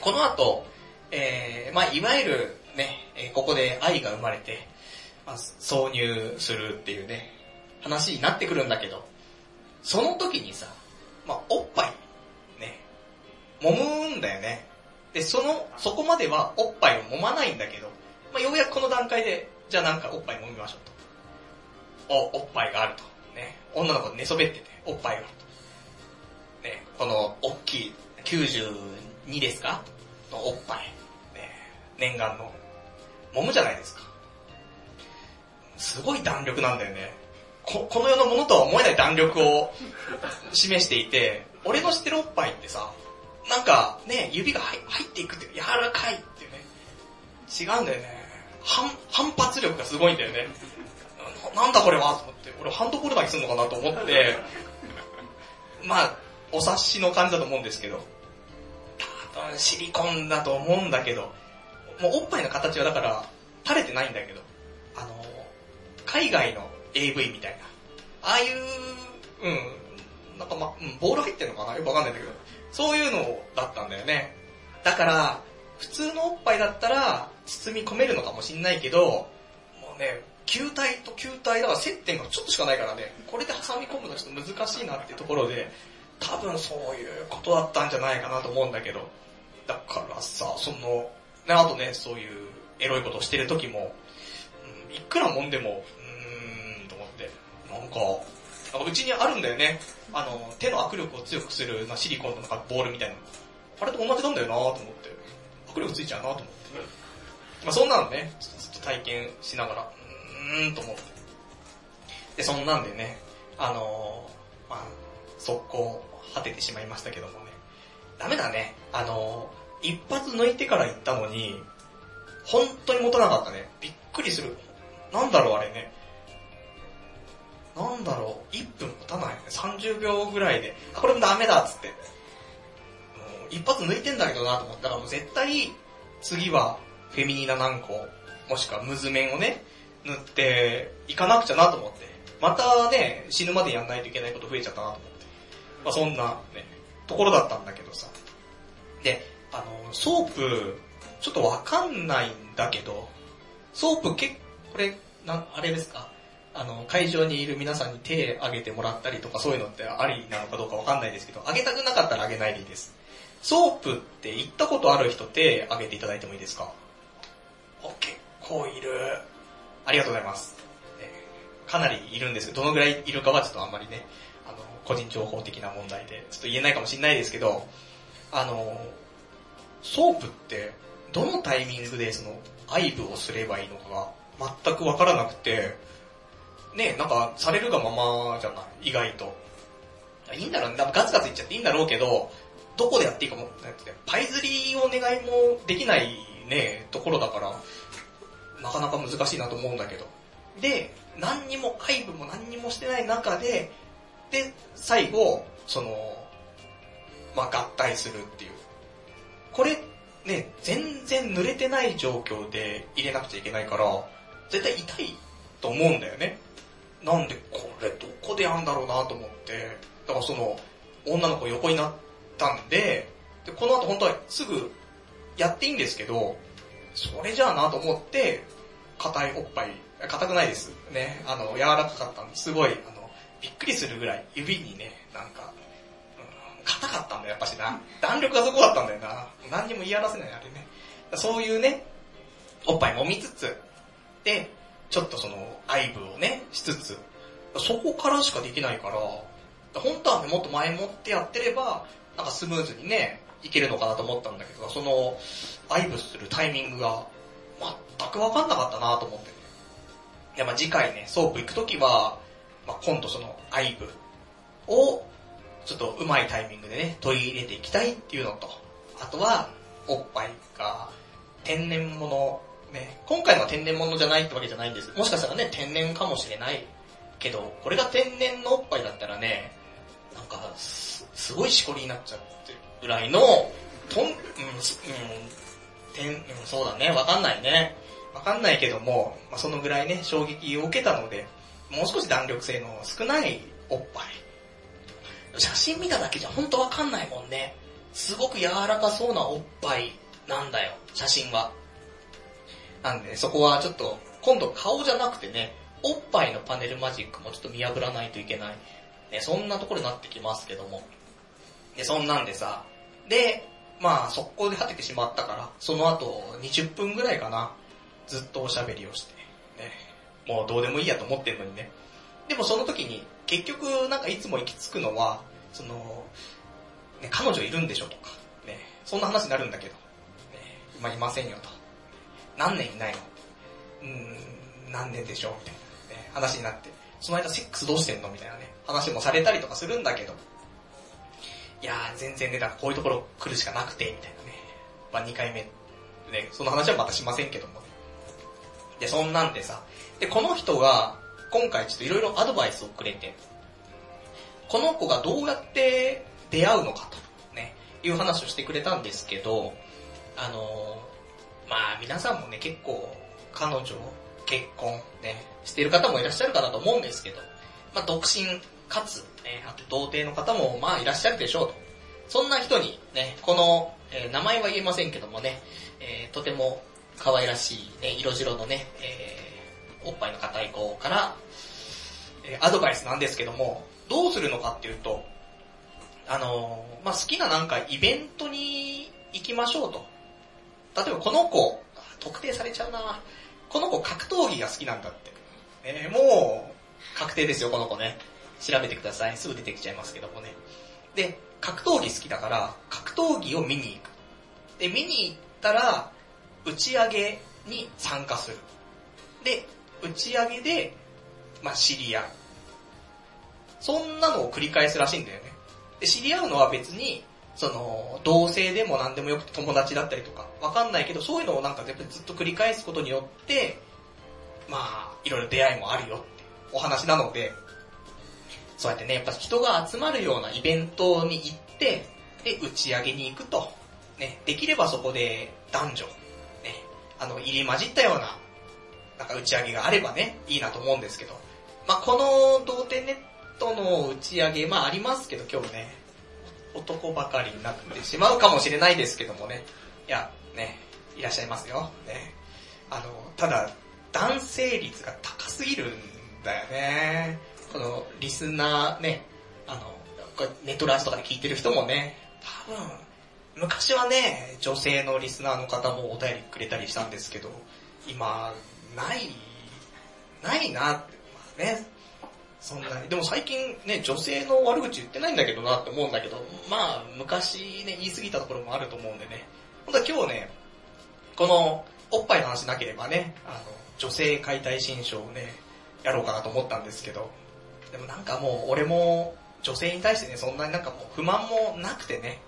この後、えー、まあ、いわゆるね、ここで愛が生まれて、まあ、挿入するっていうね、話になってくるんだけど、その時にさ、まあ、おっぱい、ね、揉むんだよね。で、その、そこまではおっぱいを揉まないんだけど、まあ、ようやくこの段階で、じゃあなんかおっぱい揉みましょうと。お、おっぱいがあると。ね、女の子寝そべってて、おっぱいがあると。ね、この、大きい、92ですか？のおっぱい。ね、念願の、揉むじゃないですか。すごい弾力なんだよね。ここの世のものとは思えない弾力を示していて、俺の知ってるおっぱいってさ、なんかね、指が入入っていくって、柔らかいっていうね。違うんだよね。反、反発力がすごいんだよね。なんだこれはと思って、俺ハンドボール投げするのかなと思って、まあ、お察しの感じだと思うんですけど、多分シリコンだと思うんだけど、もうおっぱいの形はだから、垂れてないんだけど、あの、海外の AV みたいな、ああいう、うん、なんかま、うん、ボール入ってんのかなよくわかんないんだけど、そういうのだったんだよね。だから、普通のおっぱいだったら、包み込めるのかもしんないけど、もうね、球体と球体だから接点がちょっとしかないからね、これで挟み込むのちょっと難しいなっていうところで、多分そういうことだったんじゃないかなと思うんだけど、だからさ、その、ね、あとね、そういうエロいことをしてる時も、うん、いくら揉んでも、うーん、と思って、なんか、うちにあるんだよね。あの、手の握力を強くする、まあ、シリコンのなんかボールみたいな。あれと同じなんだよなと思って。握力ついちゃうなと思って。まあそんなのね、ずっと体験しながら、うーんと思って。で、そんなんでね、あのー、まあ速攻果ててしまいましたけどもね。ダメだね。あのー、一発抜いてから行ったのに、本当に持たなかったね。びっくりする。なんだろうあれね。なんだろう、1分持たないね。30秒ぐらいで、あ、これもダメだっつって。もう一発抜いてんだけどなと思ったらもう絶対、次はフェミニナ軟膏、もしくはムズメンをね、塗っていかなくちゃなと思って。またね、死ぬまでやんないといけないこと増えちゃったなと思って。まあそんなね、ところだったんだけどさ。で、あの、ソープ、ちょっとわかんないんだけど、ソープけこれ、な、あれですか？あの、会場にいる皆さんに手挙げてもらったりとかそういうのってありなのかどうかわかんないですけど、挙げたくなかったら挙げないでいいです。ソープって行ったことある人手挙げていただいてもいいですか？あ、結構いる。ありがとうございます。えーかなりいるんですけど、どのぐらいいるかはちょっとあんまりね、あの、個人情報的な問題で、ちょっと言えないかもしれないですけど、あの、ソープって、どのタイミングでその、愛撫をすればいいのかが全くわからなくて、ね、なんか、されるがままじゃない、意外と。いいんだろうね、ガツガツいっちゃっていいんだろうけど、どこでやっていいかも、パイ釣りお願いもできないね、ところだから、なかなか難しいなと思うんだけど。で、何にも、愛撫も何にもしてない中で、で、最後、その、まあ、合体するっていう。これ、ね、全然濡れてない状況で入れなくちゃいけないから、絶対痛いと思うんだよね。なんで、これどこでやんだろうなと思って、だからその、女の子横になったんで、で、この後本当はすぐやっていいんですけど、それじゃあなと思って、硬いおっぱい、硬くないです。ね、あの、柔らかかったんですごい、あの、びっくりするぐらい指にね、なんか、うん硬かったんだよ、やっぱしな。弾力がすごかったんだよな。何にも言い表せない、あれね。そういうね、おっぱい揉みつつ、で、ちょっとその、愛撫をね、しつつ、そこからしかできないから、本当はね、もっと前もってやってれば、なんかスムーズにね、いけるのかなと思ったんだけど、その、愛撫するタイミングが、全くわかんなかったなと思って。いや、まあ次回ね、ソープ行くときは、まあ今度その、愛撫を、ちょっとうまいタイミングでね、取り入れていきたいっていうのと、あとは、おっぱいが天然物、ね、今回の天然物じゃないってわけじゃないんです。もしかしたらね、天然かもしれないけど、これが天然のおっぱいだったらね、なんか、すすごいしこりになっちゃってるぐらいの、とん、うん、うん、天、うん、そうだね、わかんないね。わかんないけども、まあ、そのぐらいね、衝撃を受けたので、もう少し弾力性の少ないおっぱい。写真見ただけじゃ本当わかんないもんね。すごく柔らかそうなおっぱいなんだよ、写真は。なんで、そこはちょっと、今度顔じゃなくてね、おっぱいのパネルマジックもちょっと見破らないといけない。ね、そんなところになってきますけども。で、そんなんでさ、で、まあ、速攻で果ててしまったから、その後、20分ぐらいかな、ずっとおしゃべりをして、ね、もうどうでもいいやと思ってるのにね。でもその時に、結局、なんかいつも行き着くのは、その、ね、彼女いるんでしょとか、ね、そんな話になるんだけど、ね、今いませんよと。何年いないの？うん、何年でしょう？みたいな、ね、話になって、その間セックスどうしてんの？みたいなね、話もされたりとかするんだけど、いやー全然ね、だからこういうところ来るしかなくて、みたいなね。まあ2回目、ね、その話はまたしませんけども。で、そんなんでさ、で、この人が、今回ちょっといろいろアドバイスをくれて、この子がどうやって出会うのかと、ね、いう話をしてくれたんですけど、あのー、まあ皆さんもね、結構、彼女、結婚、ね、してる方もいらっしゃるかなと思うんですけど、まあ独身、かつ、ね、あと童貞の方もまあいらっしゃるでしょうと。そんな人にね、この、えー名前は言えませんけどもね、えーとても可愛らしい、ね、色白のね、えーおっぱいの硬い子から、えーアドバイスなんですけども、どうするのかっていうと、あのまあ、好きななんかイベントに行きましょうと。例えばこの子、特定されちゃうなこの子格闘技が好きなんだって。えーもう、確定ですよ、この子ね。調べてください。すぐ出てきちゃいますけどもね。で、格闘技好きだから、格闘技を見に行く。で、見に行ったら、打ち上げに参加する。で、打ち上げで、まあ、知り合う。そんなのを繰り返すらしいんだよね。で、知り合うのは別に、その、同性でも何でもよくて友達だったりとか、わかんないけど、そういうのをなんかずっと繰り返すことによって、まあ、いろいろ出会いもあるよってお話なので、そうやってね、やっぱ人が集まるようなイベントに行って、で、打ち上げに行くと。ね、できればそこで男女、ね、あの、入り混じったような、なんか打ち上げがあればね、いいなと思うんですけど。まあこの童貞ネットの打ち上げ、まあありますけど今日ね、男ばかりになってしまうかもしれないですけどもね。いや、ね、いらっしゃいますよ。ね。あの、ただ、男性率が高すぎるんだよね。この、リスナーね、あの、ネットランスとかで聞いてる人もね、多分、昔はね、女性のリスナーの方もお便りくれたりしたんですけど、今、ない、ないなって、まあね、そんなに。でも最近ね、女性の悪口言ってないんだけどなって思うんだけど、まあ、昔ね、言い過ぎたところもあると思うんでね。本当は今日ね、この、おっぱいの話なければね、あの、女性解体新書をね、やろうかなと思ったんですけど、でもなんかもう、俺も、女性に対してね、そんなになんかもう不満もなくてね、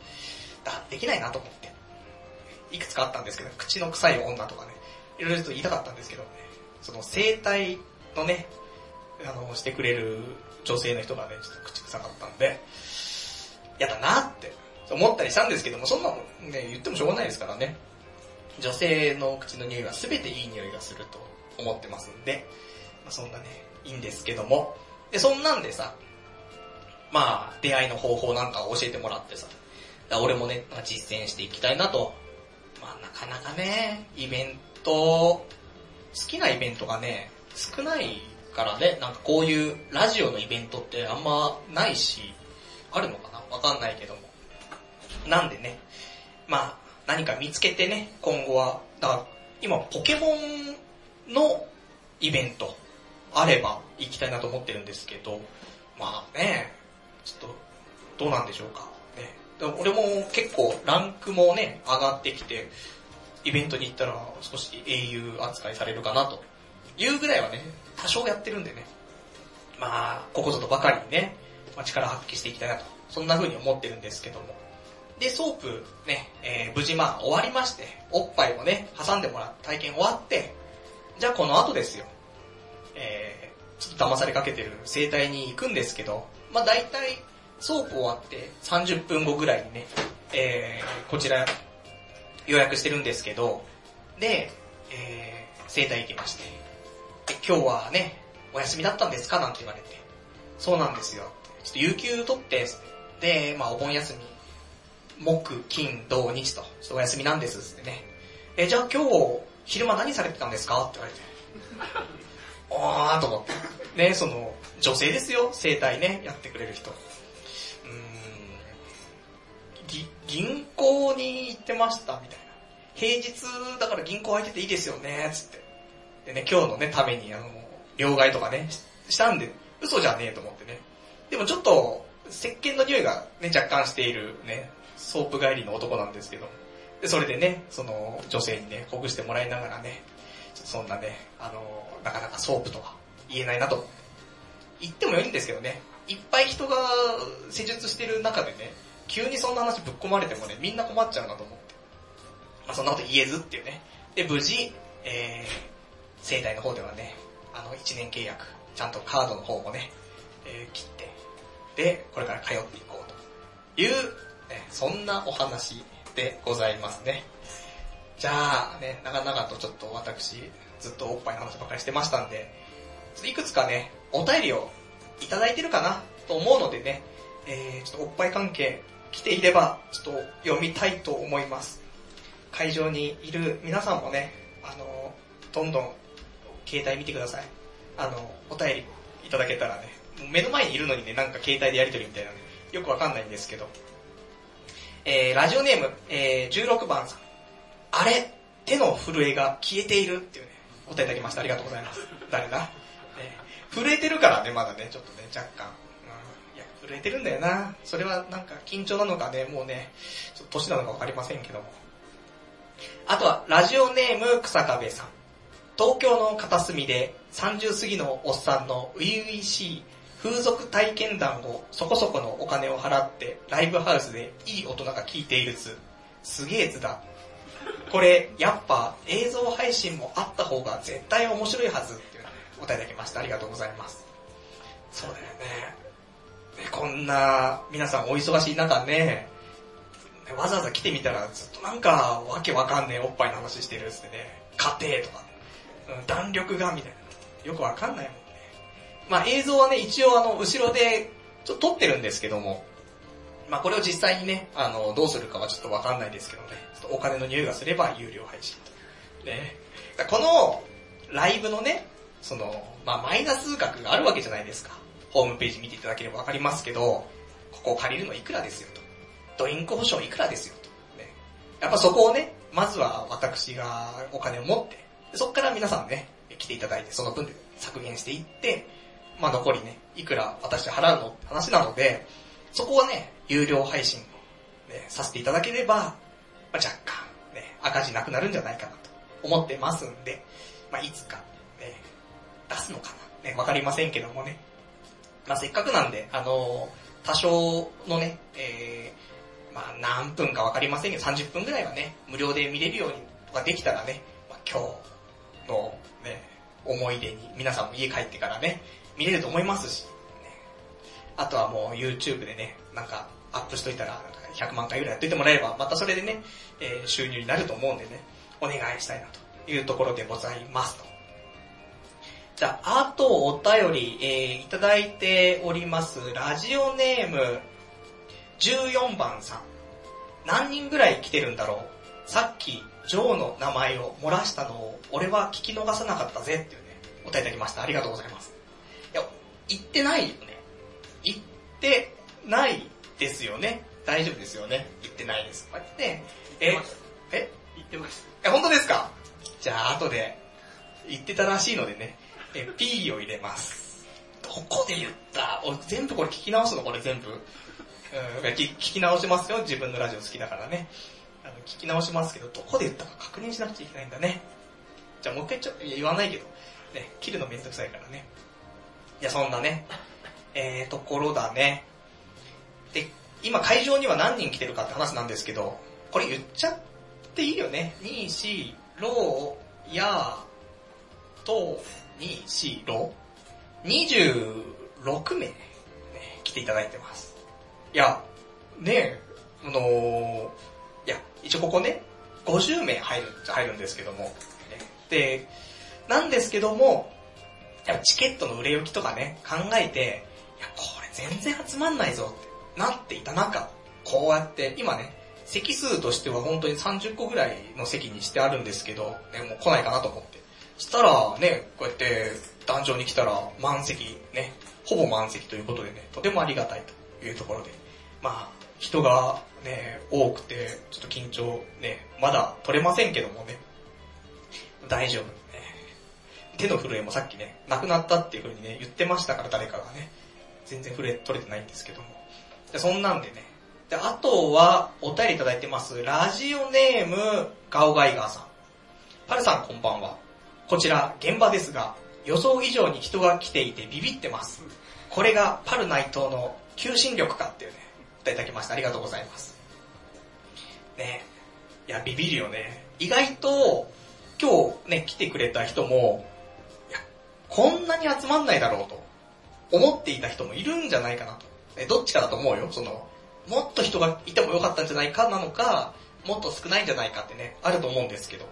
だできないなと思って。いくつかあったんですけど、口の臭い女とかね、いろいろと言いたかったんですけどね、その生態のね、あの、してくれる女性の人がね、ちょっと口臭かったんで、やだなって思ったりしたんですけども、そんなのね、言ってもしょうがないですからね。女性の口の匂いは全ていい匂いがすると思ってますんで、まあ、そんなね、いいんですけども。で、そんなんでさ、まあ、出会いの方法なんかを教えてもらってさ、俺もね、実践していきたいなと。まあ、なかなかね、イベント、好きなイベントがね、少ないからね、なんかこういうラジオのイベントってあんまないし、あるのかな？わかんないけども。なんでね、まあ、何か見つけてね、今後は、だから、今ポケモンのイベント、あれば行きたいなと思ってるんですけど、まあね、ちょっと、どうなんでしょうか。ね、でも俺も結構ランクもね、上がってきて、イベントに行ったら少し英雄扱いされるかなというぐらいはね、多少やってるんでね、まあ、ここぞとばかりにね、まあ、力発揮していきたいなと、そんな風に思ってるんですけども。で、ソープね、えー無事まあ終わりまして、おっぱいもね、挟んでもらって体験終わって、じゃあこの後ですよ。え、ちょっと騙されかけてる整体に行くんですけど、まあ大体、ソープ終わって30分後ぐらいにね、えー、こちら予約してるんですけど、で、えー、整体行きまして、今日はね、お休みだったんですかなんて言われて、そうなんですよ。ちょっと有給取って、で、まあお盆休み、木、金、土、日と、ちょっとお休みなんですってね。え、じゃあ今日、昼間何されてたんですかって言われて。あーと思って。ね、その、女性ですよ、生態ね、やってくれる人。うん、ぎ銀行に行ってました、みたいな。平日だから銀行空いてていいですよね、つって。でね、今日のね、ために、あの、両替とかね、したんで、嘘じゃねえと思ってね。でもちょっと、石鹸の匂いがね、若干しているね、ソープ帰りの男なんですけど。で、それでね、その、女性にね、ほぐしてもらいながらね、そんなね、あの、なかなかソープとは言えないなと。言ってもいいんですけどね、いっぱい人が施術してる中でね、急にそんな話ぶっ込まれてもね、みんな困っちゃうなと思って。まあ、そんなこと言えずっていうね。で、無事、えー、生態の方ではね、あの、1年契約、ちゃんとカードの方もね、えー切って、で、これから通っていこうという、ね、そんなお話でございますね。じゃあ、ね、長々とちょっと私、ずっとおっぱいの話ばっかりしてましたんで、いくつかね、お便りをいただいてるかなと思うのでね、えー、ちょっとおっぱい関係来ていれば、ちょっと読みたいと思います。会場にいる皆さんもね、あの、どんどん携帯見てください。あの、お便りいただけたらね、目の前にいるのにね、なんか携帯でやりとりみたいなのよくわかんないんですけど。えー、ラジオネーム、えー、16番さん。あれ、手の震えが消えているっていうね、お答えいただきました。ありがとうございます。誰だ、えー震えてるからね、まだね、ちょっとね、若干。うん、いや、震えてるんだよな。それはなんか緊張なのかね、もうね、ちょっと年なのかわかりませんけども。あとは、ラジオネーム草壁さん。東京の片隅で30過ぎのおっさんの初々しい風俗体験談をそこそこのお金を払ってライブハウスでいい大人が聞いている図。すげえ図だ。これ、やっぱ映像配信もあった方が絶対面白いはずっていうのをお答えいただきました。ありがとうございます。そうだよね。ねこんな皆さんお忙しい中ね、ねわざわざ来てみたらずっとなんかわけわかんねえおっぱいの話してるっつってね、家庭とか、うん弾力がみたいな。よくわかんないもんね。まあ映像はね、一応あの、後ろでちょっと撮ってるんですけども、まあこれを実際にね、あの、どうするかはちょっとわかんないですけどね、ちょっとお金の匂いがすれば有料配信と。ね。この、ライブのね、その、まあマイナス額があるわけじゃないですか。ホームページ見ていただければわかりますけど、ここを借りるのいくらですよと。ドリンク保証いくらですよと。ね。やっぱそこをね、まずは私がお金を持って、そこから皆さんね、来ていただいて、その分で削減していって、まあ残りね、いくら私払うのって話なので、そこはね、有料配信を、ね、させていただければ、まあ、若干、ね、赤字なくなるんじゃないかなと思ってますんで、まあいつか、ね、出すのかな、ね、わかりませんけどもね。まあせっかくなんで、あのー多少のね、えー、まあ何分かわかりませんけど、30分ぐらいはね、無料で見れるようにとかできたらね、まあ、今日のね、思い出に皆さんも家帰ってからね、見れると思いますし、ね、あとはもう YouTube でね、なんかアップしといたら、100万回ぐらいやっといてもらえれば、またそれでね、えー収入になると思うんでね、お願いしたいなというところでございますと。じゃあ、あとお便り、えーいただいております。ラジオネーム、14番さん。何人ぐらい来てるんだろう？さっき、ジョーの名前を漏らしたのを、俺は聞き逃さなかったぜっていうね、お答えいただきました。ありがとうございます。いや、言ってないよね。言ってないですよね。大丈夫ですよね。言ってないです。こうやってね、え、え？言ってます。え、本当ですか？じゃあ、後で、言ってたらしいのでね、え、P を入れます。どこで言った？お全部これ聞き直すの？これ全部。うん、聞聞き直しますよ。自分のラジオ好きだからね。あの聞き直しますけど、どこで言ったか確認しなくちゃいけないんだね。じゃあもう一回ちょっと、言わないけど、ね、切るのめんどくさいからね。いや、そんなね、えー、ところだね。で、今会場には何人来てるかって話なんですけど、これ言っちゃっていいよね。2、4、ロー、やー、と、2、4、ロー、26名、ね、来ていただいてます。いや、ねえ、あのー、いや、一応ここね、50名入る入るんですけども、ねで、なんですけども、やっぱチケットの売れ行きとかね、考えて、いや、これ全然集まんないぞってなっていた中、こうやって、今ね、席数としては本当に30個ぐらいの席にしてあるんですけど、ね、もう来ないかなと思って。そしたらね、こうやって壇上に来たら満席、ね、ほぼ満席ということでね、とてもありがたいというところで、まあ、人がね、多くて、ちょっと緊張ね、まだ取れませんけどもね、大丈夫。ね、手の震えもさっきね、なくなったっていう風にね、言ってましたから誰かがね、全然震え取れてないんですけども。でそんなんでね、で、あとは、お便りいただいてます。ラジオネーム、ガオガイガーさん。パルさんこんばんは。こちら、現場ですが、予想以上に人が来ていてビビってます。これがパル内藤の求心力かっていうね、いただきました。ありがとうございます。ねいや、ビビるよね。意外と、今日ね、来てくれた人も、いや、こんなに集まんないだろうと、思っていた人もいるんじゃないかなと。えどっちかだと思うよ。その、もっと人がいてもよかったんじゃないかなのか、もっと少ないんじゃないかってね、あると思うんですけど。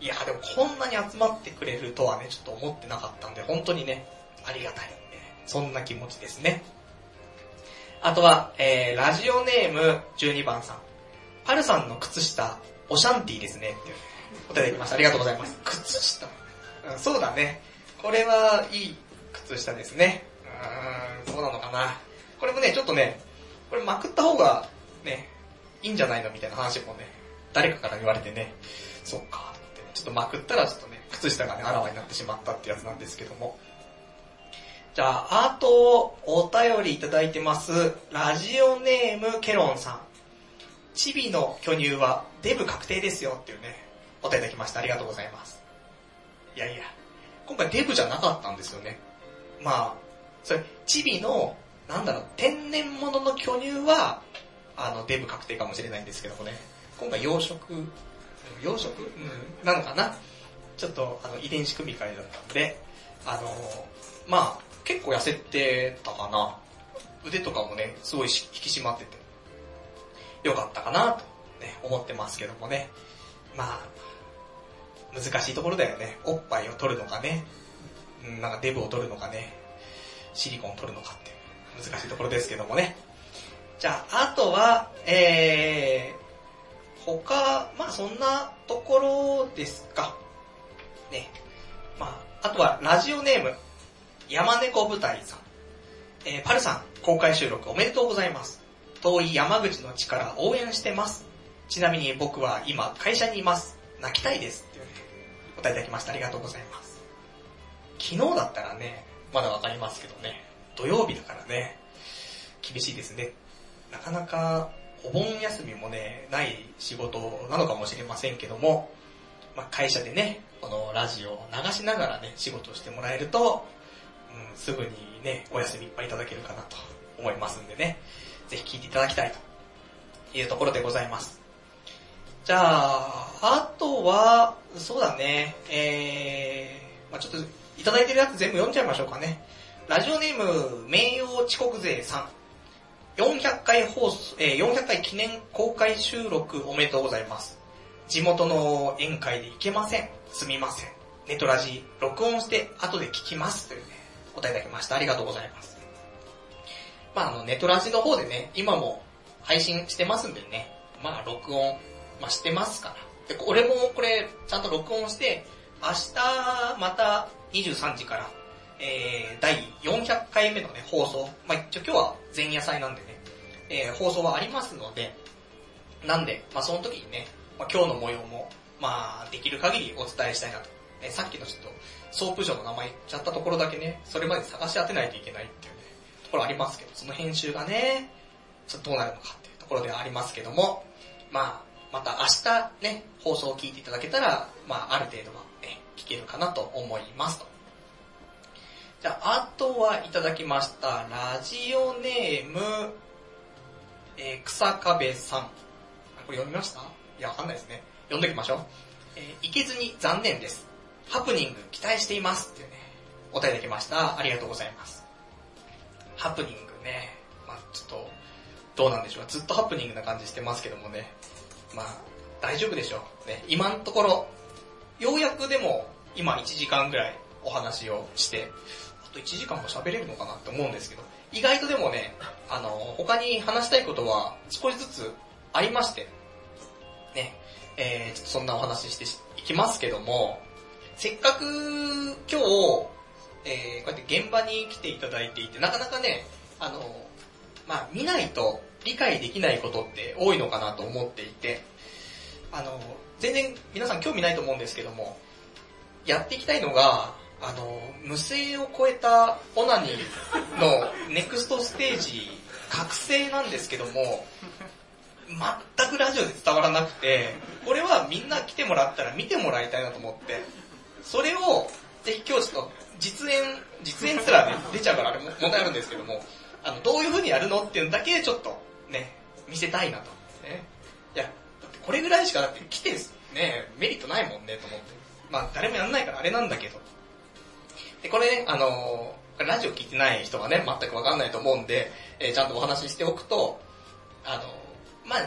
いや、でもこんなに集まってくれるとはね、ちょっと思ってなかったんで、本当にね、ありがたい。ねそんな気持ちですね。あとは、えー、ラジオネーム12番さん。パルさんの靴下、オシャンティーですね。っていうお便りいただきました。ありがとうございます。靴下、うん、そうだね。これはいい靴下ですね。うーん、そうなのかな。これもね、ちょっとね、これまくった方がね、いいんじゃないのみたいな話もね、誰かから言われてね、そっか、って、ちょっとまくったらちょっとね、靴下がね、あらわになってしまったってやつなんですけども。じゃあ、あと、お便りいただいてます。ラジオネームケロンさん。チビの巨乳はデブ確定ですよっていうね、お便りいただきました。ありがとうございます。いやいや、今回デブじゃなかったんですよね。まあ、それ、チビの、なんだろう、天然物の巨乳は、あの、デブ確定かもしれないんですけどもね、今回養殖、養殖？うん、なのかな？ちょっと、あの、遺伝子組み換えだったんで、あの、まあ、結構痩せてたかな。腕とかもね、すごいし引き締まってて、よかったかなと、ね、思ってますけどもね。まあ、難しいところだよね。おっぱいを取るのかね、うんなんかデブを取るのかね、シリコンを取るのか難しいところですけどもね。じゃあ、あとは、えー、他、まあそんなところですか。ね。まあ、あとはラジオネーム、山猫舞台さん。えー、パルさん、公開収録おめでとうございます。遠い山口の地から応援してます。ちなみに僕は今会社にいます。泣きたいです。っていうね、お答えいただきました。ありがとうございます。昨日だったらね、まだわかりますけどね、土曜日だからね、厳しいですね。なかなかお盆休みもね、ない仕事なのかもしれませんけども、まあ、会社でね、このラジオを流しながらね、仕事をしてもらえると、うん、すぐにね、お休みいっぱいいただけるかなと思いますんでね、ぜひ聞いていただきたいというところでございます。じゃあ、あとは、そうだね、えー、まあちょっと、いただいてるやつ全部読んじゃいましょうかね。ラジオネーム、名誉遅刻勢さん。400回放送、えー、400回記念公開収録おめでとうございます。地元の宴会で行けません。すみません。ネトラジ、録音して後で聞きます。というね、答えいただきました。ありがとうございます。まああの、ネトラジの方でね、今も配信してますんでね、まあ録音、まあしてますから。で、俺もこれ、ちゃんと録音して、明日、また23時から、えー、第400回目のね、放送。まあ一応今日は前夜祭なんでね、えー、放送はありますので、なんで、まあその時にね、まあ今日の模様も、まあできる限りお伝えしたいなと。えーさっきのちょっと、ソープ嬢の名前言っちゃったところだけね、それまで探し当てないといけないっていうね、ところありますけど、その編集がね、ちょっとどうなるのかっていうところではありますけども、まあ、また明日ね、放送を聞いていただけたら、まあある程度はね、聞けるかなと思いますと。じゃあ、あとはいただきました。ラジオネーム、えー、草壁さん。これ読みました？いや、わかんないですね。読んでおきましょう。えー、行けずに残念です。ハプニング期待していますっていうね、お答えいただきました。ありがとうございます。ハプニングね、まあちょっと、どうなんでしょう。ずっとハプニングな感じしてますけどもね。まあ大丈夫でしょう。ね、今のところ、ようやくでも、今1時間ぐらいお話をして、と1時間も喋れるのかなって思うんですけど、意外とでもね、あの、他に話したいことは少しずつありまして、ね、えー、ちょっとそんなお話ししていきますけども、せっかく今日、えー、こうやって現場に来ていただいていて、なかなかね、あの、まあ、見ないと理解できないことって多いのかなと思っていて、あの、全然皆さん興味ないと思うんですけども、やっていきたいのが、あの、無声を超えたオナニーのネクストステージ、覚醒なんですけども、全くラジオで伝わらなくて、これはみんな来てもらったら見てもらいたいなと思って、それを、ぜひ今日ちょっと実演、実演すらね、出ちゃうからあれも問題あるんですけども、あの、どういう風にやるのっていうのだけちょっとね、見せたいなと。ね。いや、だってこれぐらいしかだって来てね、メリットないもんねと思って。まあ誰もやんないからあれなんだけど。で、これね、あのーラジオ聞いてない人はね、全くわかんないと思うんで、えーちゃんとお話ししておくと、あのーまあ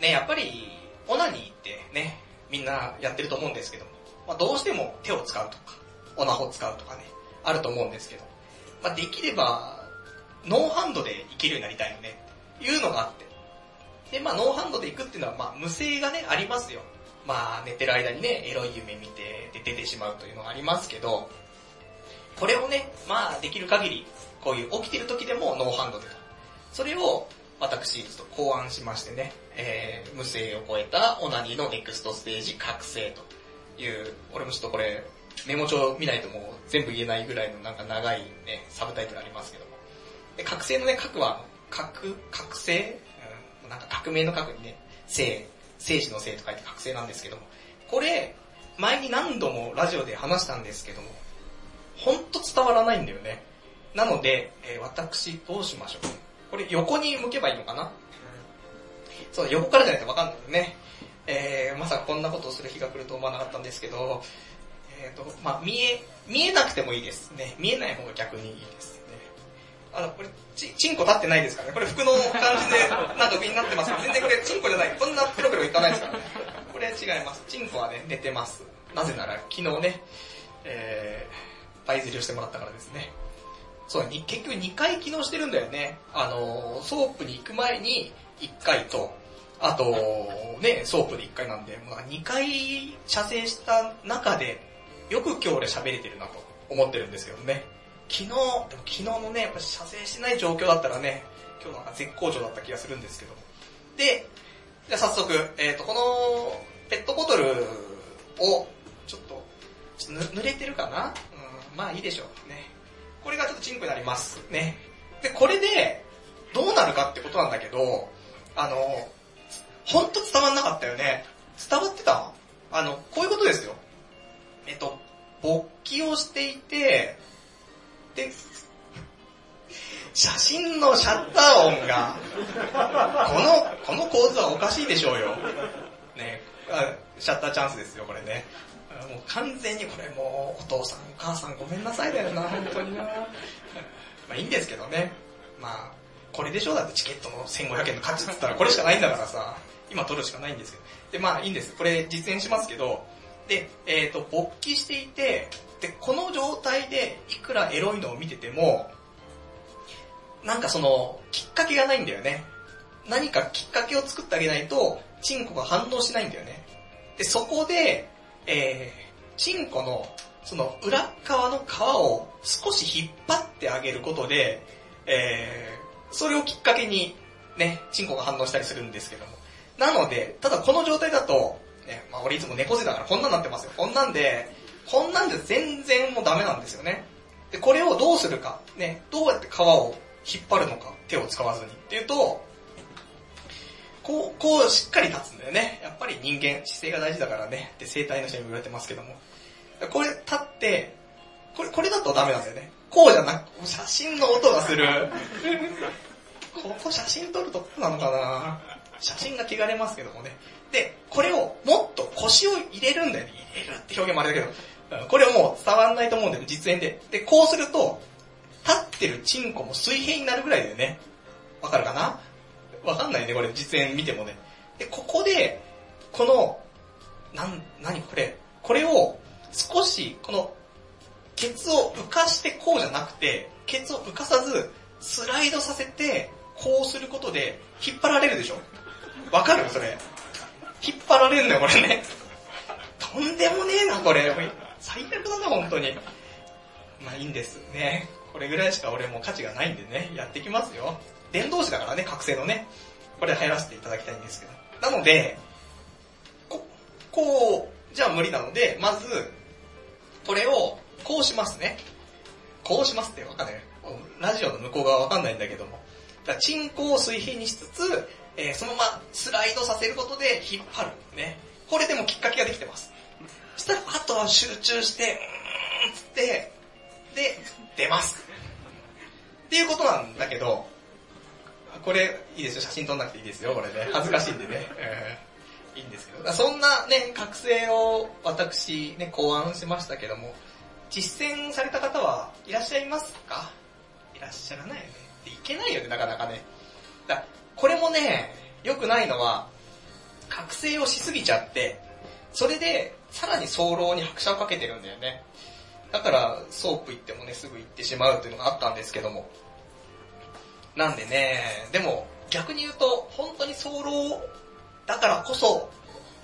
ね、やっぱり、オナニーってね、みんなやってると思うんですけども、まあどうしても手を使うとか、オナホ使うとかね、あると思うんですけど、まあできれば、ノーハンドでいけるようになりたいよね、っていうのがあって。で、まあノーハンドで行くっていうのは、まあ無声がね、ありますよ。まあ寝てる間にね、エロい夢見て、で出てしまうというのがありますけど、これをね、まあできる限り、こういう起きてる時でもノーハンドでと。それを、私、ちょっと考案しましてね、えー、無声を超えたオナニーのネクストステージ覚醒という、俺もちょっとこれ、メモ帳見ないともう全部言えないぐらいのなんか長いね、サブタイトルありますけども。で、覚醒のね、覚は、覚、覚醒、うん、なんか革命の覚にね、生、生死の生と書いて覚醒なんですけども。これ、前に何度もラジオで話したんですけども、ほんと伝わらないんだよね。なので、えー私どうしましょう。これ横に向けばいいのかな？そう、横からじゃないとわかんないよね。えー、まさかこんなことをする日が来ると思わなかったんですけど、えっ、と、まあ見え、見えなくてもいいですね。見えない方が逆にいいですね。あの、これ、ち、チンコ立ってないですからね。これ服の感じで、なんか上になってますけど、全然これチンコじゃない。こんなペロペロいかないですからね。これ違います。チンコはね、寝てます。なぜなら、昨日ね、えー、パイズリをしてもらったからですね。そう、に結局2回機能してるんだよね。あの、ソープに行く前に1回と、あと、ね、ソープで1回なんで、まあ、2回射精した中で、よく今日俺喋れてるなと思ってるんですけどね。昨日、でも昨日のね、やっぱ射精してない状況だったらね、今日なんか絶好調だった気がするんですけど。で、じゃあ早速、えっ、と、このペットボトルを、ちょっと、ちょっと濡れてるかな、まあいいでしょう。ね。これがちょっとチンコになります。ね。で、これで、どうなるかってことなんだけど、あの、ほんと伝わんなかったよね。伝わってた？あの、こういうことですよ。えっと、勃起をしていて、で、写真のシャッター音が、この、この構図はおかしいでしょうよ。ね、シャッターチャンスですよ、これね。もう完全にこれもう、お父さん、お母さんごめんなさいだよな、本当にな。まあいいんですけどね。まあ、これでしょだってチケットの1500円の価値って言ったらこれしかないんだからさ、今取るしかないんですけど。で、まあいいんです。これ実演しますけど、で、えっ、と、勃起していて、で、この状態でいくらエロいのを見てても、なんかその、きっかけがないんだよね。何かきっかけを作ってあげないと、チンコが反応しないんだよね。で、そこで、えー、チンコの、その裏側の皮を少し引っ張ってあげることで、えー、それをきっかけに、ね、チンコが反応したりするんですけども。なので、ただこの状態だと、ね、まあ俺いつも猫背だからこんなんなってますよ。こんなんで、こんなんで全然もうダメなんですよね。で、これをどうするか、ね、どうやって皮を引っ張るのか、手を使わずにっていうと、こう、こうしっかり立つんだよね。やっぱり人間、姿勢が大事だからね。って生体の人にも言われてますけども。これ立って、これ、これだとダメなんだよね。こうじゃなく、写真の音がする。ここ写真撮るとこなのかな写真が汚れますけどもね。で、これをもっと腰を入れるんだよね。入れるって表現もあれだけど、これをもう伝わんないと思うんだよね、実演で。で、こうすると、立ってるチンコも水平になるぐらいだよね。わかるかな？わかんないね、これ実演見てもね。で、ここで、この、なん、なにこれ。これを少し、この、ケツを浮かしてこうじゃなくて、ケツを浮かさず、スライドさせて、こうすることで、引っ張られるでしょわかるそれ。引っ張られるんだよ、これね。とんでもねえな、これ。最悪だな、本当に。まあいいんですね。これぐらいしか俺も価値がないんでね、やってきますよ。電動詞だからね、覚醒のね。これ入らせていただきたいんですけど。なので、こ、こう、じゃあ無理なので、まず、これを、こうしますね。こうしますってわかんない。ラジオの向こう側わかんないんだけども。だチンコを水平にしつつ、えー、そのままスライドさせることで引っ張る。ね。これでもきっかけができてます。そしたら、あとは集中して、うーんつって、で、出ます。っていうことなんだけど、これ、いいですよ。写真撮んなくていいですよ。これね。恥ずかしいんでね。いいんですけど。そんなね、覚醒を私ね、考案しましたけども、実践された方はいらっしゃいますか？いらっしゃらないよね。いけないよね、なかなかね。だこれもね、良くないのは、覚醒をしすぎちゃって、それで、さらに早漏に拍車をかけてるんだよね。だから、ソープ行ってもね、すぐ行ってしまうっていうのがあったんですけども。なんでね、でも、逆に言うと、本当に早漏だからこそ、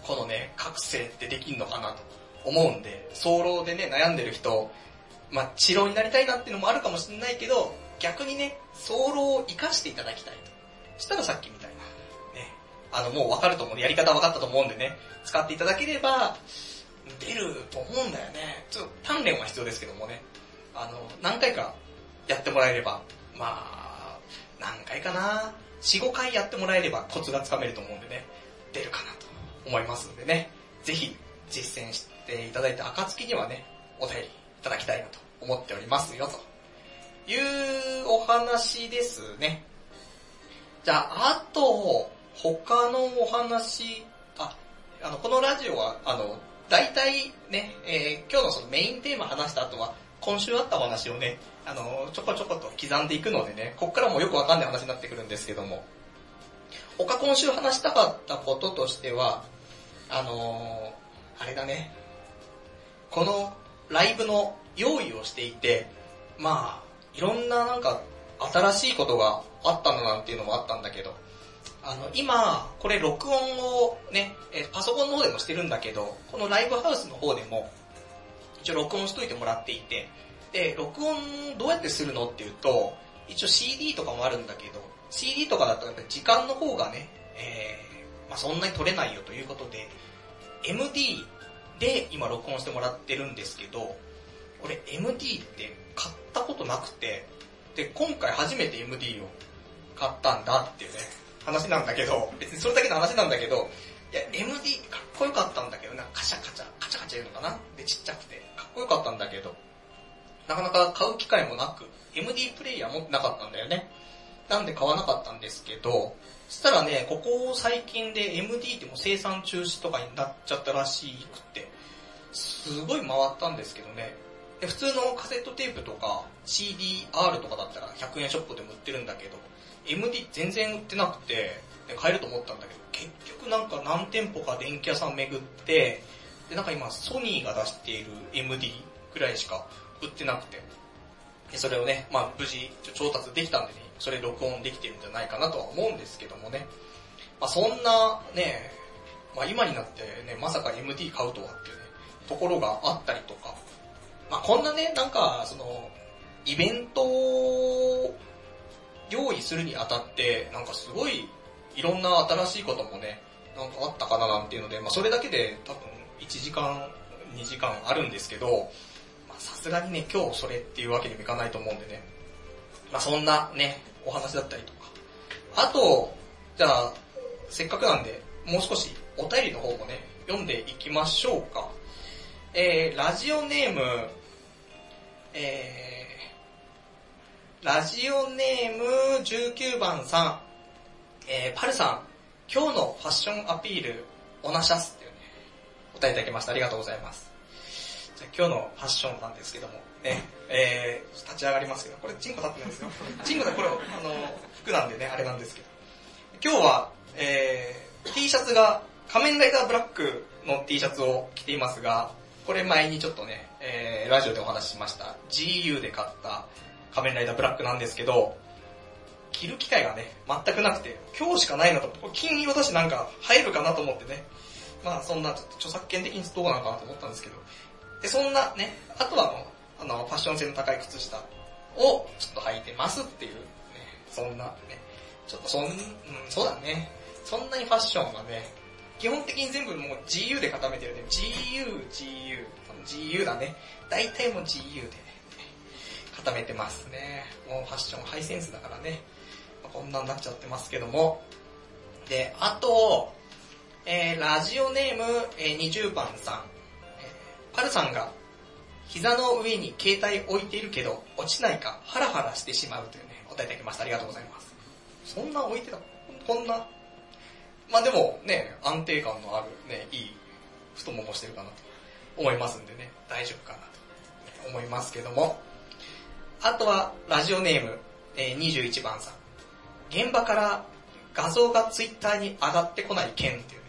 このね、覚醒ってできんのかなと思うんで、早漏でね、悩んでる人、まあ、遅漏になりたいなっていうのもあるかもしれないけど、逆にね、早漏を活かしていただきたいと。したらさっきみたいな、ね、あの、もうわかると思う、やり方わかったと思うんでね、使っていただければ、出ると思うんだよね。ちょっと鍛錬は必要ですけどもね、あの、何回かやってもらえれば、まあ、何回かな、4、5回やってもらえればコツがつかめると思うんでね、出るかなと思いますんでね、ぜひ実践していただいた暁にはね、お便りいただきたいなと思っておりますよ、と。いうお話ですね。じゃあ、あと、他のお話、あ、あの、このラジオは、あの、大体ね、えー、今日のそのメインテーマ話した後は、今週あったお話をね、あの、ちょこちょこと刻んでいくのでね、こっからもよくわかんない話になってくるんですけども、他今週話したかったこととしては、あのー、あれだね、このライブの用意をしていて、まあ、いろんななんか新しいことがあったのなんていうのもあったんだけど、あの、今、これ録音をね、パソコンの方でもしてるんだけど、このライブハウスの方でも、一応録音しといてもらっていて、で、録音どうやってするのっていうと、一応 CD とかもあるんだけど、CD とかだとやっぱり時間の方がね、えー、まあそんなに取れないよということで、MD で今録音してもらってるんですけど、俺 MD って買ったことなくて、で、今回初めて MD を買ったんだっていうね、話なんだけど、別にそれだけの話なんだけど、いや、MD かっこよかったんだけど、なんかカシャカチャ、カチャカチャ言うのかな？で、ちっちゃくて、こよかったんだけど、なかなか買う機会もなく、MD プレイヤー持ってなかったんだよね。なんで買わなかったんですけど、そしたらね、ここ最近で MD っても生産中止とかになっちゃったらしくて、すごい回ったんですけどね、で普通のカセットテープとか CDR とかだったら100円ショップでも売ってるんだけど、MD 全然売ってなくて、買えると思ったんだけど、結局なんか何店舗か電気屋さん巡って、で、なんか今ソニーが出している MD ぐらいしか売ってなくて、でそれをね、まあ無事調達できたんでね、それ録音できてるんじゃないかなとは思うんですけどもね。まあそんなね、まあ今になってね、まさか MD 買うとはっていうね、ところがあったりとか、まあこんなね、なんか、その、イベントを用意するにあたって、なんかすごい、いろんな新しいこともね、なんかあったかななんていうので、まあそれだけで多分1時間、2時間あるんですけど、さすがにね、今日それっていうわけにもいかないと思うんでね。まあそんなね、お話だったりとか。あと、じゃあ、せっかくなんで、もう少しお便りの方もね、読んでいきましょうか。えー、ラジオネーム、えーラジオネーム19番さん、えー、パルさん、今日のファッションアピール、オナシャスっていうね、お答えいただきました。ありがとうございます。じゃあ今日のファッションなんですけども、ね、えー、立ち上がりますけど、これチンコ立ってないんですよ。チンコでこれ、あの、服なんでね、あれなんですけど。今日は、えー、T シャツが仮面ライダーブラックの T シャツを着ていますが、これ前にちょっとね、えー、ラジオでお話ししました GU で買った仮面ライダーブラックなんですけど、着る機会がね、全くなくて、今日しかないなと、金色だしなんか入るかなと思ってね、まあそんなちょっと著作権的にどうなのかなと思ったんですけど、で、そんなね、あとはあの、あの、ファッション性の高い靴下をちょっと履いてますっていうね、そんなね、ちょっとそん、うん、そうだね、そんなにファッションがね、基本的に全部もう GU で固めてるね。GU、GU、GU だね。大体もう GU で、ね、固めてますね。もうファッションハイセンスだからね。こんなになっちゃってますけども。で、あと、えー、ラジオネーム、えー、20番さん。えー、パルさんが、膝の上に携帯置いているけど、落ちないか、ハラハラしてしまうというね、お答えいただきました。ありがとうございます。そんな置いてた？こんな？まあでもね、安定感のあるね、いい太ももしてるかなと思いますんでね、大丈夫かなと思いますけども。あとは、ラジオネーム、えー、21番さん。現場から画像がツイッターに上がってこない件っていう、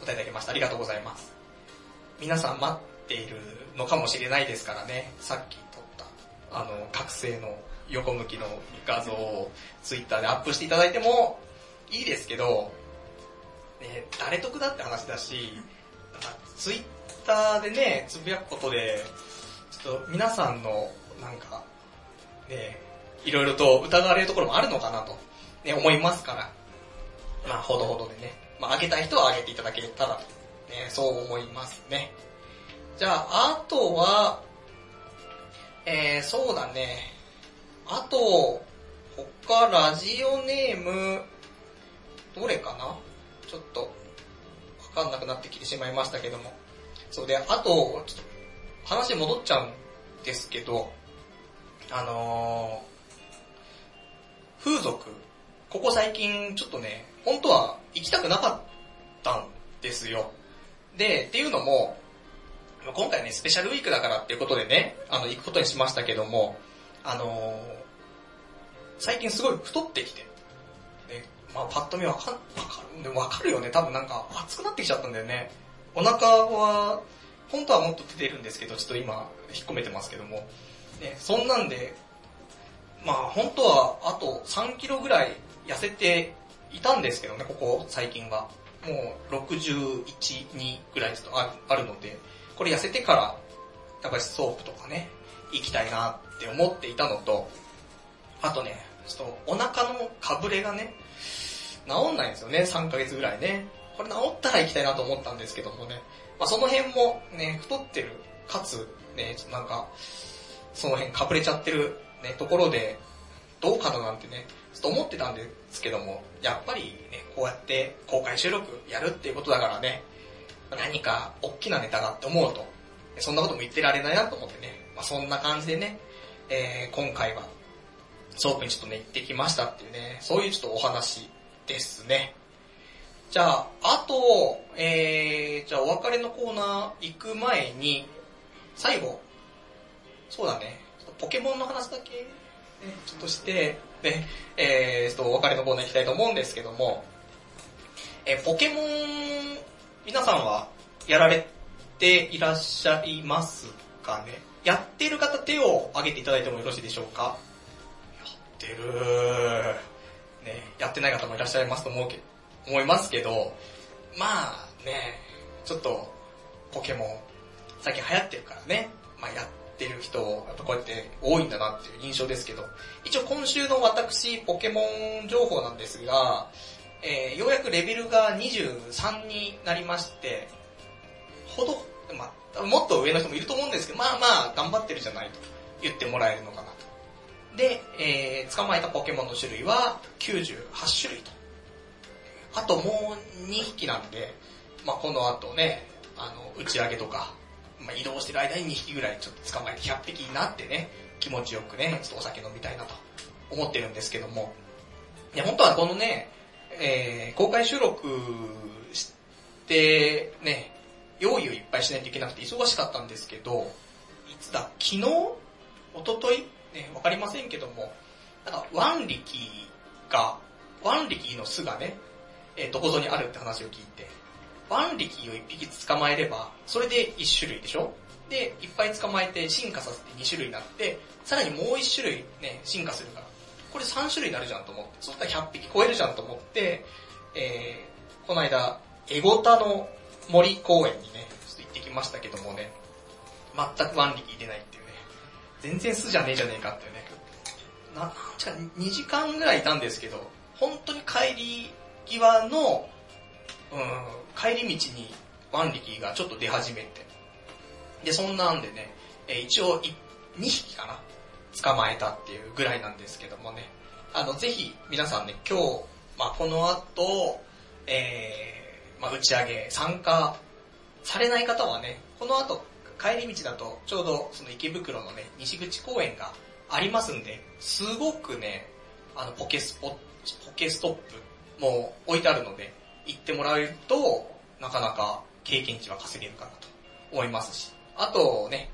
答えいただきました。ありがとうございます。皆さん待っているのかもしれないですからね、さっき撮った、あの、覚醒の横向きの画像をツイッターでアップしていただいてもいいですけど、ね、誰得だって話だし、ツイッターでね、つぶやくことで、ちょっと皆さんの、なんか、ね、いろいろと疑われるところもあるのかなと、ね、思いますから、まあ、ほどほどでね、まあ、あげたい人はあげていただけたら、ね、そう思いますね。じゃあ、あとは、えー、そうだね、あと、他ラジオネーム、どれかな？ちょっと、わかんなくなってきてしまいましたけども。そうで、あと、ちょっと、話戻っちゃうんですけど、あのー、風俗、ここ最近ちょっとね、本当は行きたくなかったんですよ。で、っていうのも、今回ね、スペシャルウィークだからっていうことでね、あの、行くことにしましたけども、あのー、最近すごい太ってきて、ね、まあパッと見わかわかる、わかるよね。多分なんか熱くなってきちゃったんだよね。お腹は、本当はもっと出てるんですけど、ちょっと今、引っ込めてますけども。ね、そんなんで、まあ本当はあと3キロぐらい痩せたいんですけどね、ここ最近は。もう61、2ぐらいちょっとあるので、これ痩せてから、やっぱりソープとかね、行きたいなって思っていたのと、あとね、ちょっとお腹のかぶれがね、治んないんですよね、3ヶ月ぐらいね。これ治ったら行きたいなと思ったんですけどもね。まあその辺もね、太ってる、かつ、ね、ちょっとなんか、その辺かぶれちゃってる、ね、ところで、どうかななんてね、ちょっと思ってたんでですけども、やっぱりね、こうやって公開収録やるっていうことだからね、何か大きなネタがって思うと、そんなことも言ってられないなと思ってね、まあそんな感じでね、えー、今回は、ソープにちょっとね、行ってきましたっていうね、そういうちょっとお話ですね。じゃあ、あと、えー、じゃあお別れのコーナー行く前に、最後、そうだね、ポケモンの話だけ、ね、ちょっとして、ね、えー、っとお別れのコーナー行きたいと思うんですけども、えー、ポケモン、皆さんはやられていらっしゃいますかね？やってる方手を挙げていただいてもよろしいでしょうか？やってるね、やってない方もいらっしゃいますと思うけ思いますけど、まあね、ちょっとポケモン最近流行ってるからね、まあやってる人、やっぱこうやって多いんだなっていう印象ですけど、一応今週の私ポケモン情報なんですが、えー、ようやくレベルが23になりまして、ほど、まあ、もっと上の人もいると思うんですけど、まあまあ頑張ってるじゃないと言ってもらえるのかなと。で、えー、捕まえたポケモンの種類は98種類と。あともう2匹なんで、まあこの後ね、あの、打ち上げとか、まあ移動してる間に2匹ぐらいちょっと捕まえて100匹になってね、気持ちよくね、ちょっとお酒飲みたいなと思ってるんですけども、いや、本当はこのね、えー、公開収録して、ね、用意をいっぱいしないといけなくて忙しかったんですけど、いつだ、昨日？一昨日？ね、わかりませんけども、なんか、ワンリキが、ワンリキの巣がね、えー、どこぞにあるって話を聞いて、ワンリキを一匹捕まえれば、それで一種類でしょ？で、いっぱい捕まえて進化させて2種類になって、さらにもう1種類ね、進化するから、これ3種類になるじゃんと思って、そしたら100匹超えるじゃんと思って、えー、この間、エゴタの森公園にね、ちょっと行ってきましたけどもね、全くワンリキ出ないっていうね、全然巣じゃねえじゃねえかっていうね、な、なんちか2時間ぐらいいたんですけど、本当に帰り際の、うん、帰り道にワンリキがちょっと出始めて、で、そんなんでね、え一応2匹かな？捕まえたっていうぐらいなんですけどもね。あの、ぜひ皆さんね、今日、まあこの後、えー、まあ打ち上げ参加されない方はね、この後帰り道だとちょうどその池袋のね、西口公園がありますんで、すごくね、あの、ポケスポ、ポケストップも置いてあるので、行ってもらえると、なかなか経験値は稼げるかなと思いますし。あとね、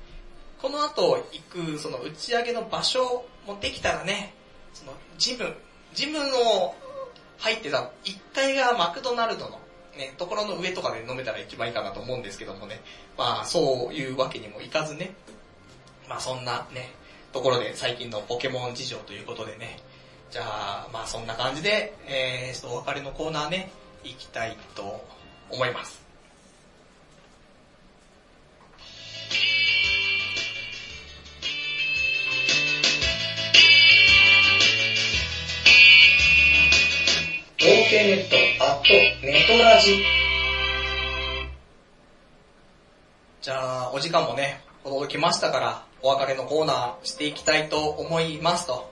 この後行くその打ち上げの場所もできたらね、そのジム、ジムの入ってた1階がマクドナルドのね、ところの上とかで飲めたら一番いいかなと思うんですけどもね、まあそういうわけにもいかずね、まあそんなね、ところで最近のポケモン事情ということでね、じゃあまあそんな感じで、えー、ちょっとお別れのコーナーね、行きたいと思います。合計ネットアットネトラジじゃあ、お時間もね、届きましたから、お別れのコーナーしていきたいと思いますと。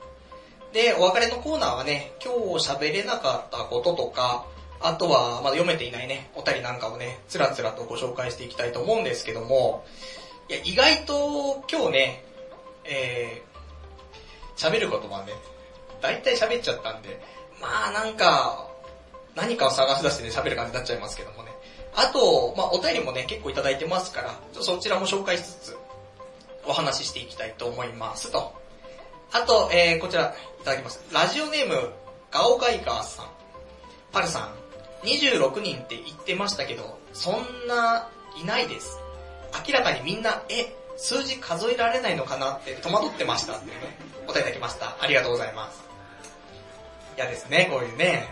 で、お別れのコーナーはね、今日喋れなかったこととか、あとはまだ読めていないね、お便りなんかをね、つらつらとご紹介していきたいと思うんですけども、いや、意外と今日ね、えー、喋ることはね、大体喋っちゃったんで、まあなんか、何かを探し出してね、喋る感じになっちゃいますけどもね。あと、まあお便りもね、結構いただいてますから、ちょそちらも紹介しつつ、お話ししていきたいと思いますと。あと、えー、こちら、いただきます。ラジオネーム、ガオガイガーさん。パルさん、26人って言ってましたけど、そんないないです。明らかにみんな、え、数字数えられないのかなって戸惑ってましたってね、答えいたきました。ありがとうございます。嫌ですね、こういうね。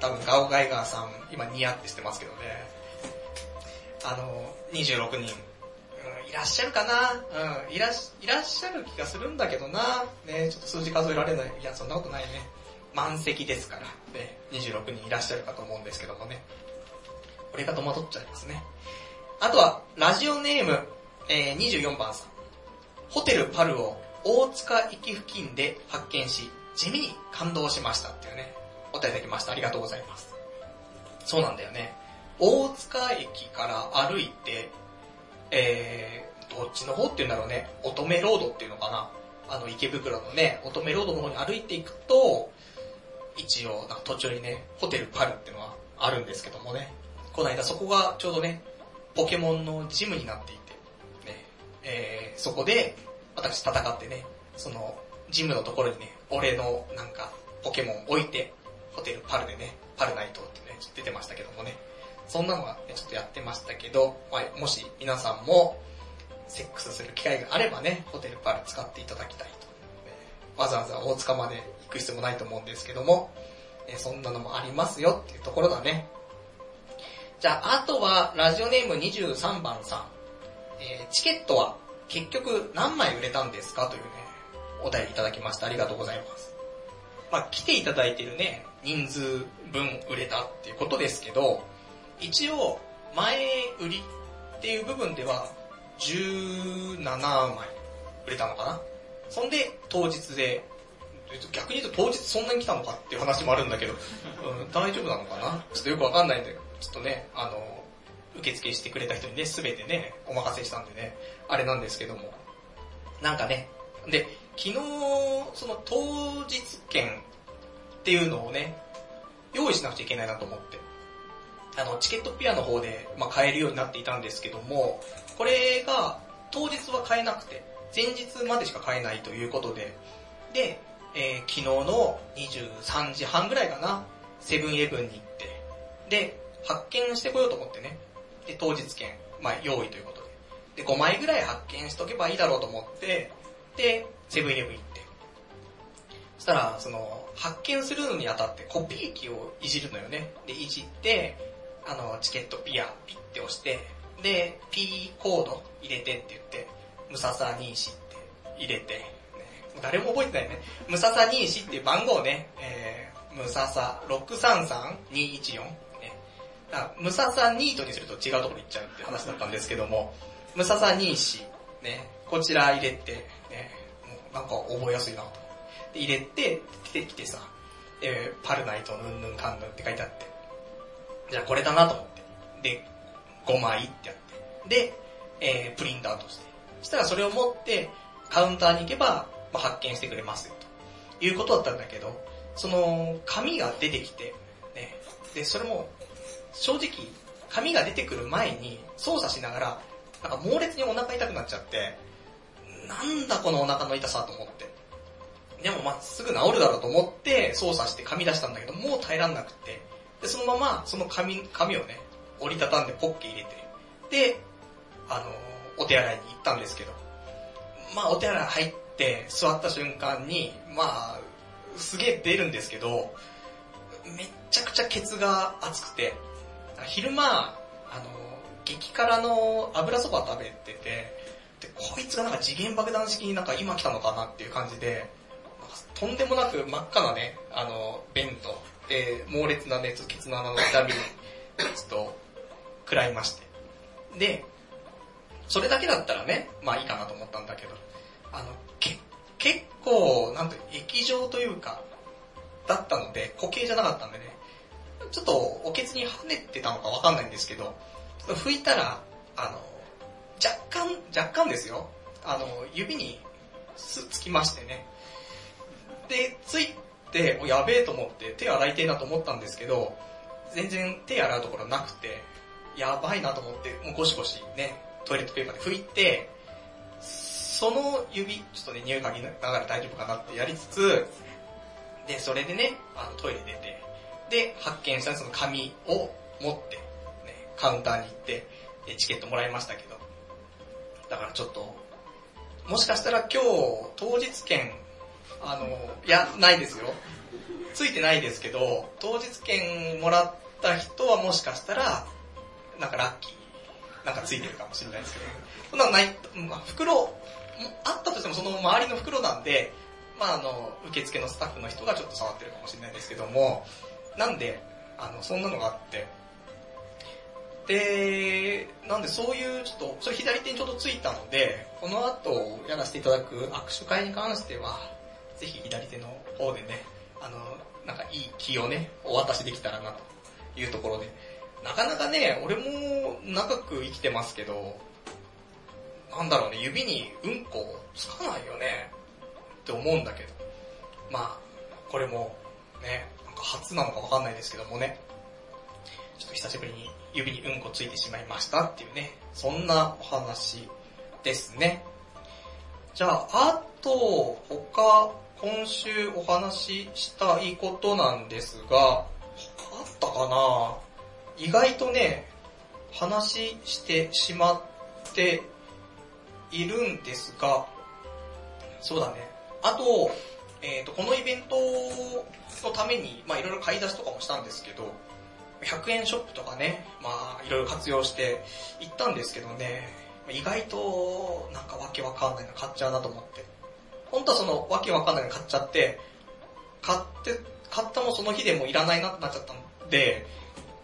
多分ガオガイガーさん、今ニヤってしてますけどね。あの、26人、うんいらっしゃるかな？うん、いらっし、いらっしゃる気がするんだけどな。ね、ちょっと数字数えられない。いや、そんなことないね。満席ですから、ね、26人いらっしゃるかと思うんですけどもね。俺が戸惑っちゃいますね。あとは、ラジオネーム、えー、24番さん。ホテルパルを大塚駅付近で発見し、地味に感動しましたっていうね、お便りいただきました。ありがとうございます。そうなんだよね。大塚駅から歩いて、えー、どっちの方っていうんだろうね、乙女ロードっていうのかな。あの、池袋のね、乙女ロードの方に歩いていくと、一応、なんか途中にね、ホテルパルっていうのはあるんですけどもね。この間そこがちょうどね、ポケモンのジムになっていて、ね、えー、そこで私戦ってね、その、ジムのところにね、俺のなんか、ポケモン置いて、ホテルパルでね、パルナイトってね、出てましたけどもね。そんなのはね、ちょっとやってましたけど、まあ、もし皆さんも、セックスする機会があればね、ホテルパル使っていただきたいと。わざわざ大塚までく必要もないと思うんですけども、えそんなのもありますよっていうところだね。じゃあ、あとは、ラジオネーム23番さん。えーチケットは結局何枚売れたんですかというね、お便りいただきました。ありがとうございます。まあ、来ていただいてるね、人数分売れたっていうことですけど、一応、前売りっていう部分では、17枚売れたのかなそんで、当日で、逆に言うと当日そんなに来たのかっていう話もあるんだけど、うん、大丈夫なのかな？ちょっとよくわかんないんで、ちょっとね、あの、受付してくれた人にね、すべてね、お任せしたんでね、あれなんですけども。なんかね、で、昨日、その当日券っていうのをね、用意しなくちゃいけないなと思って。あの、チケットピアの方で、まあ、買えるようになっていたんですけども、これが当日は買えなくて、前日までしか買えないということで、で、えー昨日の23時半ぐらいかな、セブンイレブンに行って、で、発券してこようと思ってね、で、当日券、まあ、用意ということで、で、5枚ぐらい発券しとけばいいだろうと思って、で、セブンイレブン行って、そしたら、その、発券するのにあたってコピー機をいじるのよね。で、いじって、あの、チケットピア、ピッて押して、で、P コード入れてって言って、ムササニーシって入れて、誰も覚えてないね。ムササニーシっていう番号ね、えー、ムササ633214、ね。だムササニートにすると違うところ行っちゃうって話だったんですけども、ムササニーシ、ね、こちら入れて、ね、もうなんか覚えやすいなと。で入れて、来てきてさ、えーパルナイトヌンヌンカンヌンって書いてあって、じゃあこれだなと思って。で、5枚ってやって。で、えープリントアウトして。そしたらそれを持って、カウンターに行けば、まあ、発見してくれますよ、ということだったんだけど、その、紙が出てきて、ね、で、それも、正直、紙が出てくる前に操作しながら、なんか猛烈にお腹痛くなっちゃって、なんだこのお腹の痛さと思って。でもまあすぐ治るだろうと思って操作して紙出したんだけど、もう耐えらんなくって。で、そのままその紙、紙をね、折りたたんでポッケ入れて、で、あの、お手洗いに行ったんですけど、まあお手洗い入って座った瞬間に、まあ、すげえ出るんですけど、めっちゃくちゃケツが熱くて、昼間、あの、激辛の油そば食べてて、で、こいつがなんか次元爆弾式になんか今来たのかなっていう感じで、とんでもなく真っ赤なね、あの、便と、で、猛烈な熱、ケツの穴の痛みに、ちょっと、食らいまして。で、それだけだったらね、まあいいかなと思ったんだけど、あの、け、結構、なんと、液状というか、だったので、固形じゃなかったんでね、ちょっとおケツに跳ねてたのかわかんないんですけど、拭いたら、あの、若干、若干ですよ。あの、指にすつきましてね。で、ついて、おやべえと思って手洗いてえなと思ったんですけど、全然手洗うところなくて、やばいなと思って、もうゴシゴシね、トイレットペーパーで拭いて、その指、ちょっとね、匂い嗅ぎながら大丈夫かなってやりつつ、で、それでね、あのトイレ出て、で、発見したその紙を持って、ね、カウンターに行って、チケットもらいましたけど、だからちょっと、もしかしたら今日、当日券、あの、いや、ないですよ。ついてないですけど、当日券もらった人はもしかしたら、なんかラッキー、なんかついてるかもしれないですけど、そんなない、まあ、袋、あったとしてもその周りの袋なんで、まああの、受付のスタッフの人がちょっと触ってるかもしれないですけども、なんで、あの、そんなのがあって、で、なんでそういう、ちょっと、それ左手にちょうどついたので、この後やらせていただく握手会に関しては、ぜひ左手の方でね、あの、なんかいい気をね、お渡しできたらなというところで、なかなかね、俺も長く生きてますけど、なんだろうね、指にうんこつかないよね、って思うんだけど、まあ、これもね、なんか初なのかわかんないですけどもね、ちょっと久しぶりに指にうんこついてしまいましたっていうね、そんなお話ですね。じゃあ、あと、他、今週お話ししたいことなんですが、他あったかな？意外とね、話してしまっているんですが、そうだね。あと、えっ、と、このイベントのために、まあいろいろ買い出しとかもしたんですけど、100円ショップとかね、まあいろいろ活用して行ったんですけどね、意外となんかわけわかんないの買っちゃうなと思って。本当はそのわけわかんないの買っちゃって、買って、買ったもその日でもいらないなってなっちゃったんで、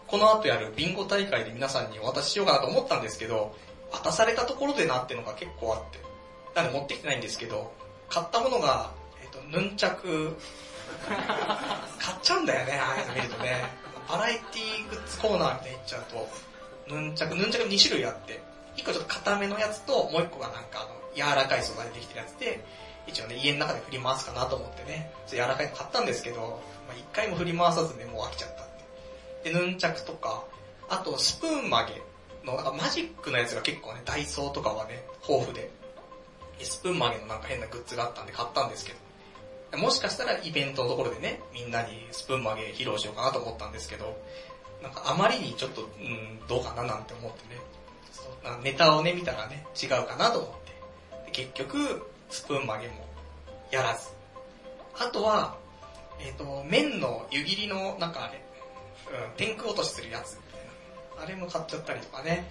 この後やるビンゴ大会で皆さんにお渡ししようかなと思ったんですけど、渡されたところでなってのが結構あって。なんで持ってきてないんですけど、買ったものが、えっ、と、ヌンチャク、買っちゃうんだよね、ああいうの見るとね。バラエティグッズコーナーみたいに行っちゃうと、ヌンチャク、ヌンチャク2種類あって、1個ちょっと硬めのやつと、もう1個がなんかあの、柔らかい素材でできてるやつで、一応ね、家の中で振り回すかなと思ってね、ちょっと柔らかいの買ったんですけど、まあ、一回も振り回さずね、もう飽きちゃったって。で、ヌンチャクとか、あとスプーン曲げの、なんかマジックのやつが結構ね、ダイソーとかはね、豊富で、スプーン曲げのなんか変なグッズがあったんで買ったんですけど、もしかしたらイベントのところでね、みんなにスプーン曲げ披露しようかなと思ったんですけど、なんかあまりにちょっと、うん、どうかななんて思ってね、ネタをね、見たらね、違うかなと思って。結局、スプーン曲げもやらず。あとは、えっ、と、麺の湯切りの、なんかあれ、うん、天空落としするやつ。あれも買っちゃったりとかね。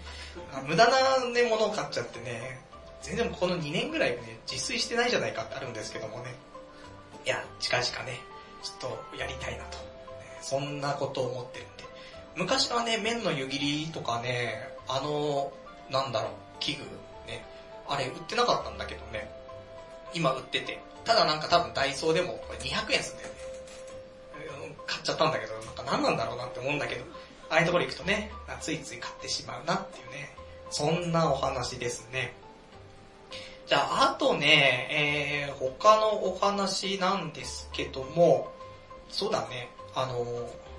無駄なね、ものを買っちゃってね、全然この2年ぐらいね、自炊してないじゃないかってあるんですけどもね。いや、近々ね、ちょっとやりたいなと。そんなことを思ってるんで。昔はね、麺の湯切りとかね、あの、なんだろう、器具、ね、あれ売ってなかったんだけどね、今売ってて。ただなんか多分ダイソーでもこれ200円すんだよね。買っちゃったんだけど、なんか何なんだろうなって思うんだけど、ああいうところ行くとね、ついつい買ってしまうなっていうね、そんなお話ですね。じゃあ、あとね、えー、他のお話なんですけども、そうだね、あのー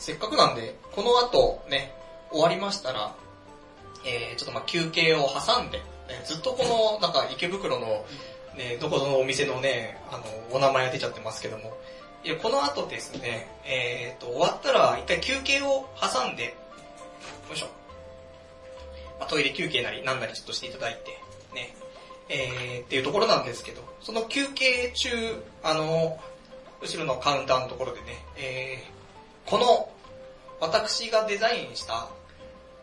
せっかくなんで、この後ね、終わりましたら、えー、ちょっとまあ休憩を挟んで、ねずっとこの、なんか池袋の、ね、どこぞのお店のね、あの、お名前が出ちゃってますけども、いや、この後ですね、えーと、終わったら一回休憩を挟んで、よいしょ。まあ、トイレ休憩なりなんなりちょっとしていただいて、ね、えー、っていうところなんですけど、その休憩中、あの、後ろのカウンターのところでね、えー、この、私がデザインした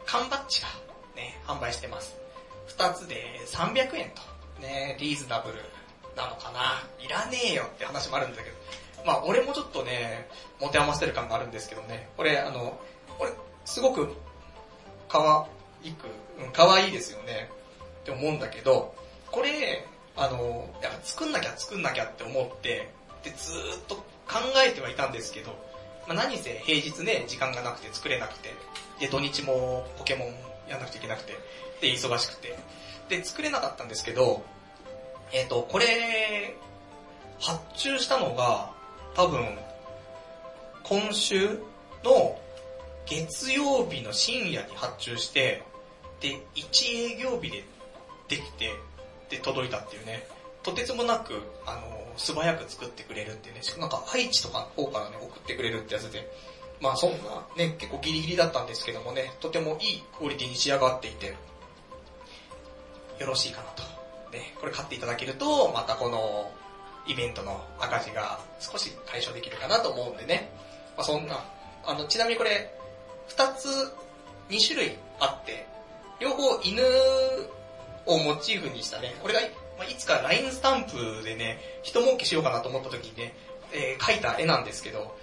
缶バッジがね、販売してます。二つで300円と、ね、リーズナブルなのかないらねえよって話もあるんだけど、まあ俺もちょっとね、持て余してる感があるんですけどね、これあの、これすごく可愛く、うん、可愛いいですよね。って思うんだけど、これ、あの、やっぱ作んなきゃ作んなきゃって思って、で、ずっと考えてはいたんですけど、まあ、何せ平日ね、時間がなくて作れなくて、で、土日もポケモンやんなくちゃいけなくて、で、忙しくて、で、作れなかったんですけど、えっ、と、これ、発注したのが、多分、今週の月曜日の深夜に発注して、で、1営業日でできて、で、届いたっていうね、とてつもなく、あの、素早く作ってくれるっていうね、なんか愛知とかの方からね、送ってくれるってやつで、まあそんなね、結構ギリギリだったんですけどもね、とてもいいクオリティに仕上がっていて、よろしいかなと。ね、これ買っていただけると、またこのイベントの赤字が少し解消できるかなと思うんでね。まあそんな、あの、ちなみにこれ、二つ、二種類あって、両方犬をモチーフにしたね、これが、まあ、いつか LINE スタンプでね、人儲けしようかなと思った時にね、えー描いた絵なんですけど、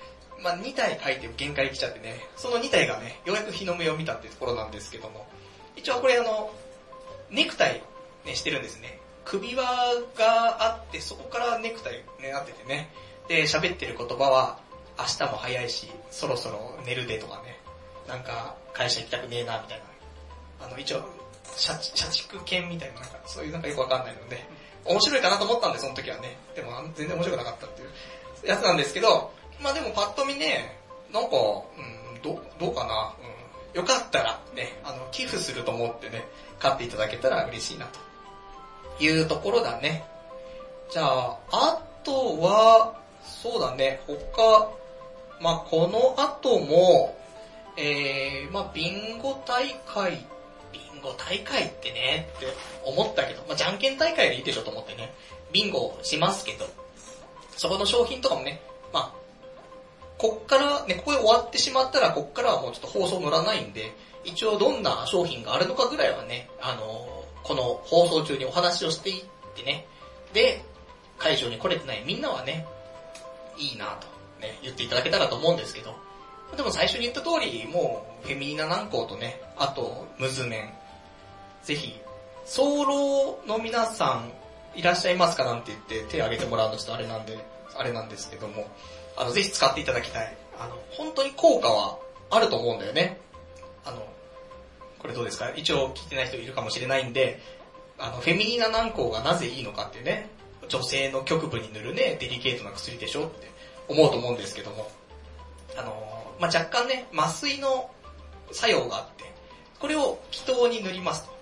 まあ、2体描いて限界来ちゃってね、その2体がね、ようやく日の目を見たってところなんですけども、一応これあの、ネクタイ、ね、してるんですね。首輪があって、そこからネクタイね、なっててね。で、喋ってる言葉は、明日も早いし、そろそろ寝るでとかね。なんか、会社行きたくねえな、みたいな。あの、一応、社社畜犬みたいな、なんか、そういうなんかよくわかんないので、面白いかなと思ったんで、その時はね。でも、全然面白くなかったっていうやつなんですけど、まあでもパッと見ね、なんか、うん、ど、どうかな、うん、よかったらね、あの、寄付すると思ってね、買っていただけたら嬉しいな、というところだね。じゃあ、あとは、そうだね、他、まあこの後も、えー、まあビンゴ大会、ビンゴ大会ってね、って思ったけど、まあじゃんけん大会でいいでしょと思ってね、ビンゴしますけど、そこの商品とかもね、まあ、こっから、ね、ここで終わってしまったら、こっからはもうちょっと放送乗らないんで、一応どんな商品があるのかぐらいはね、あのこの放送中にお話をしていってね、で、会場に来れてない。みんなはね、いいなと、ね、言っていただけたらと思うんですけど、でも最初に言った通り、もう、フェミニナ南高とね、あと、ムズメン、ぜひ、早漏の皆さん、いらっしゃいますかなんて言って手挙げてもらうのちょっとあれなんで、あれなんですけども、あの、ぜひ使っていただきたい。あの、本当に効果はあると思うんだよね。これどうですか？一応聞いてない人いるかもしれないんで、あの、フェミニナ軟膏がなぜいいのかっていうね、女性の局部に塗るね、デリケートな薬でしょって思うと思うんですけども、あの、まあ、若干ね、麻酔の作用があって、これを気筒に塗りますと。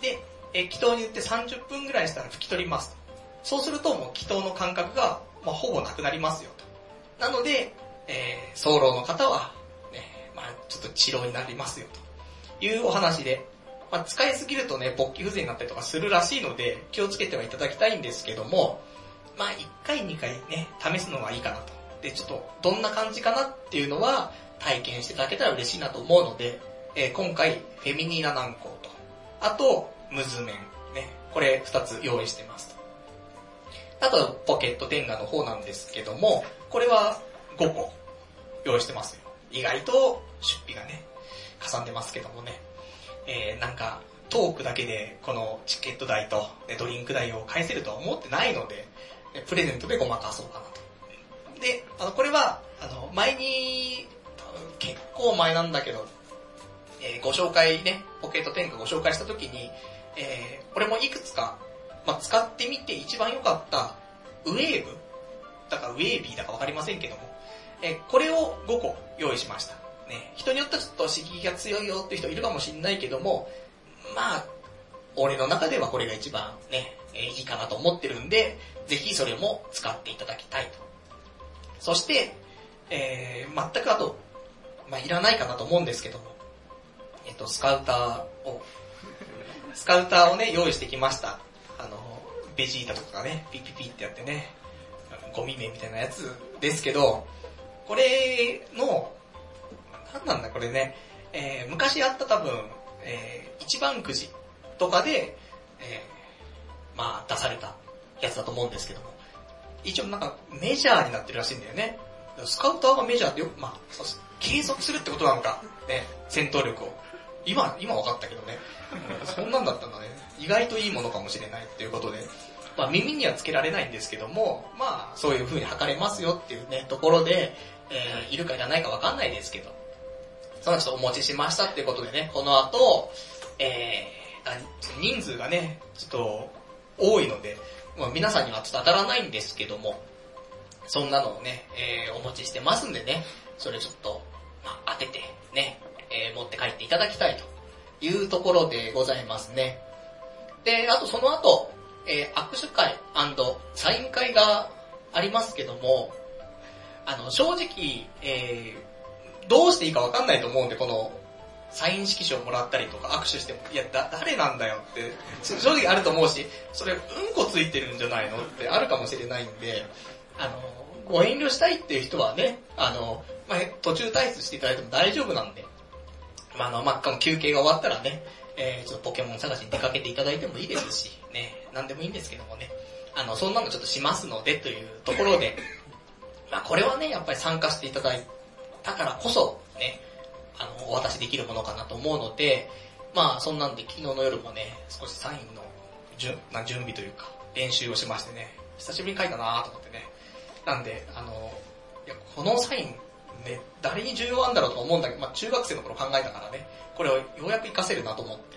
で、え気筒に塗って30分ぐらいしたら拭き取ります。そうするともう気筒の感覚が、まあ、ほぼなくなりますよと。なので、えー、早漏の方は、ね、まあちょっと治療になりますよというお話で、まあ、使いすぎるとね、勃起不全になったりとかするらしいので、気をつけてはいただきたいんですけども、まあ1回2回ね、試すのはいいかなと。で、ちょっとどんな感じかなっていうのは体験していただけたら嬉しいなと思うので、えー、今回、フェミニーナ軟膏と、あと、ムズメン、ね、これ2つ用意してますと。あと、ポケットテンガの方なんですけども、これは5個用意してますよ。意外と出費がね、かさんでますけどもね。えー、なんか、トークだけでこのチケット代と、ドリンク代を返せるとは思ってないので、プレゼントでごまかそうかなと。で、あの、これは、あの、前に、結構前なんだけど、えー、ご紹介ね、ポケットテンクご紹介した時に、えー、これもいくつか、まあ、使ってみて一番良かったウェーブ？だからウェービーだかわかりませんけども、えー、これを5個用意しました。ね、人によってはちょっと刺激が強いよっていう人いるかもしれないけども、まあ、俺の中ではこれが一番ね、えー、いいかなと思ってるんで、ぜひそれも使っていただきたいと。そして、えー、全くあと、まあ、いらないかなと思うんですけども、えっ、ー、と、スカウターを、スカウターをね、用意してきました。あの、ベジータとかがね、ピッピピってやってね、ゴミ目みたいなやつですけど、これのなんなんだこれね、えー、昔あった多分、えー、一番くじとかで、えー、まあ出されたやつだと思うんですけども、一応なんかメジャーになってるらしいんだよね。スカウターがメジャーってよくまあそう、継続するってことなのか、ね、戦闘力を。今、今分かったけどね。そんなんだったんだね。意外といいものかもしれないっていうことで、まあ耳にはつけられないんですけども、まあそういう風に測れますよっていうね、ところで、えー、いるかいらないか分かんないですけど、その人お持ちしましたっていうことでね、この後、えー、人数がね、ちょっと多いので、まあ、皆さんにはちょっと当たらないんですけども、そんなのをね、えー、お持ちしてますんでね、それちょっと、まあ、当ててね、えー、持って帰っていただきたいというところでございますね。で、あとその後、えー、握手会サイン会がありますけども、あの、正直、えー、どうしていいかわかんないと思うんで、この、サイン色紙をもらったりとか握手しても、いや、だ、誰なんだよって、正直あると思うし、それ、うんこついてるんじゃないのってあるかもしれないんで、あの、ご遠慮したいっていう人はね、あの、まあ、途中退出していただいても大丈夫なんで、まあ、あの、まあ、休憩が終わったらね、えー、ちょっとポケモン探しに出かけていただいてもいいですし、ね、なんでもいいんですけどもね、あの、そんなのちょっとしますのでというところで、まあ、これはね、やっぱり参加していただいだからこそ、ね、あの、お渡しできるものかなと思うので、まあ、そんなんで昨日の夜もね、少しサインの準な準備というか、練習をしましてね、久しぶりに書いたなと思ってね。なんで、あの、いや、このサイン、ね、誰に重要なんだろうと思うんだけど、まあ中学生の頃考えたからね、これをようやく活かせるなと思って。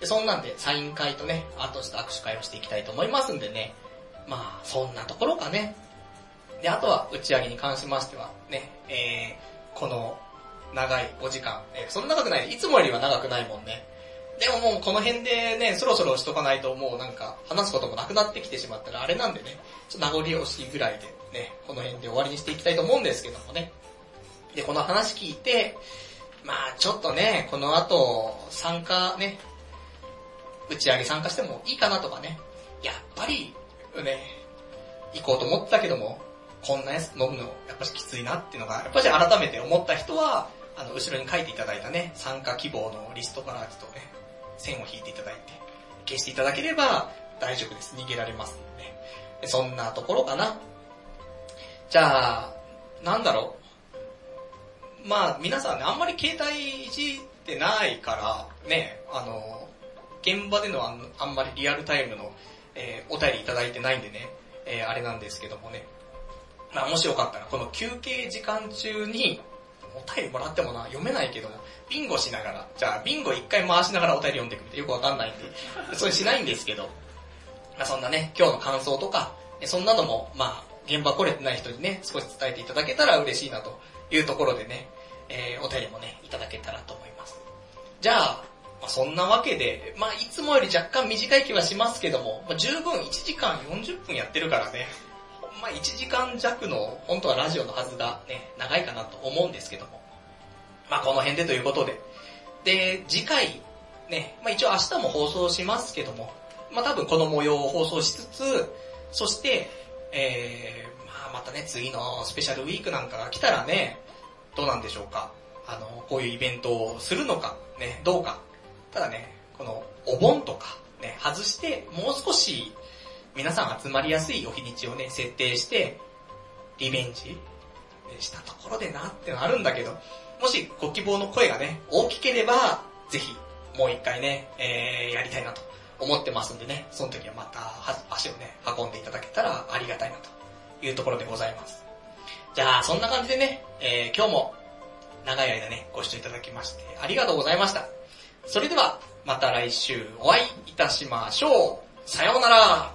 で、そんなんでサイン会とね、あとちょっと握手会をしていきたいと思いますんでね、まあ、そんなところかね。で、あとは打ち上げに関しましては、ね、えー、この長いお時間。えそんな長くない。いつもよりは長くないもんね。でももうこの辺でね、そろそろしとかないともうなんか話すこともなくなってきてしまったらあれなんでね、ちょっと名残惜しいぐらいでね、この辺で終わりにしていきたいと思うんですけどもね。で、この話聞いて、まあちょっとね、この後参加ね、打ち上げ参加してもいいかなとかね、やっぱりね、行こうと思ったけども、こんなやつ飲むの、やっぱしきついなっていうのが、やっぱし改めて思った人は、あの、後ろに書いていただいたね、参加希望のリストからちょっとね、線を引いていただいて、消していただければ大丈夫です。逃げられますので。そんなところかな。じゃあ、なんだろう。まあ、皆さんね、あんまり携帯いじってないから、ね、あの、現場でのあんまりリアルタイムの、えー、お便りいただいてないんでね、えー、あれなんですけどもね。まあもしよかったら、この休憩時間中に、お便りもらってもな、読めないけど、ビンゴしながら、じゃあビンゴ一回回しながらお便り読んでくれてよくわかんないんで、それしないんですけど、まあそんなね、今日の感想とか、そんなのも、まあ、現場来れてない人にね、少し伝えていただけたら嬉しいなというところでね、えー、お便りもね、いただけたらと思います。じゃあ、まあ、そんなわけで、まあ、いつもより若干短い気はしますけども、まあ、十分1時間40分やってるからね、ほんま1時間弱の、本当はラジオのはずがね、長いかなと思うんですけども。まあ、この辺でということで。で、次回、ね、まあ、一応明日も放送しますけども、まあ、多分この模様を放送しつつ、そして、えー、まあ、またね、次のスペシャルウィークなんかが来たらね、どうなんでしょうか。あの、こういうイベントをするのか、ね、どうか。ただね、この、お盆とか、ね、外して、もう少し、皆さん集まりやすいお日にちをね、設定して、リベンジしたところでなってのあるんだけど、もしご希望の声がね、大きければ、ぜひ、もう一回ね、えー、やりたいなと思ってますんでね、その時はまた足をね、運んでいただけたらありがたいなというところでございます。じゃあ、そんな感じでね、えー、今日も長い間ね、ご視聴いただきましてありがとうございました。それでは、また来週お会いいたしましょう。さようなら。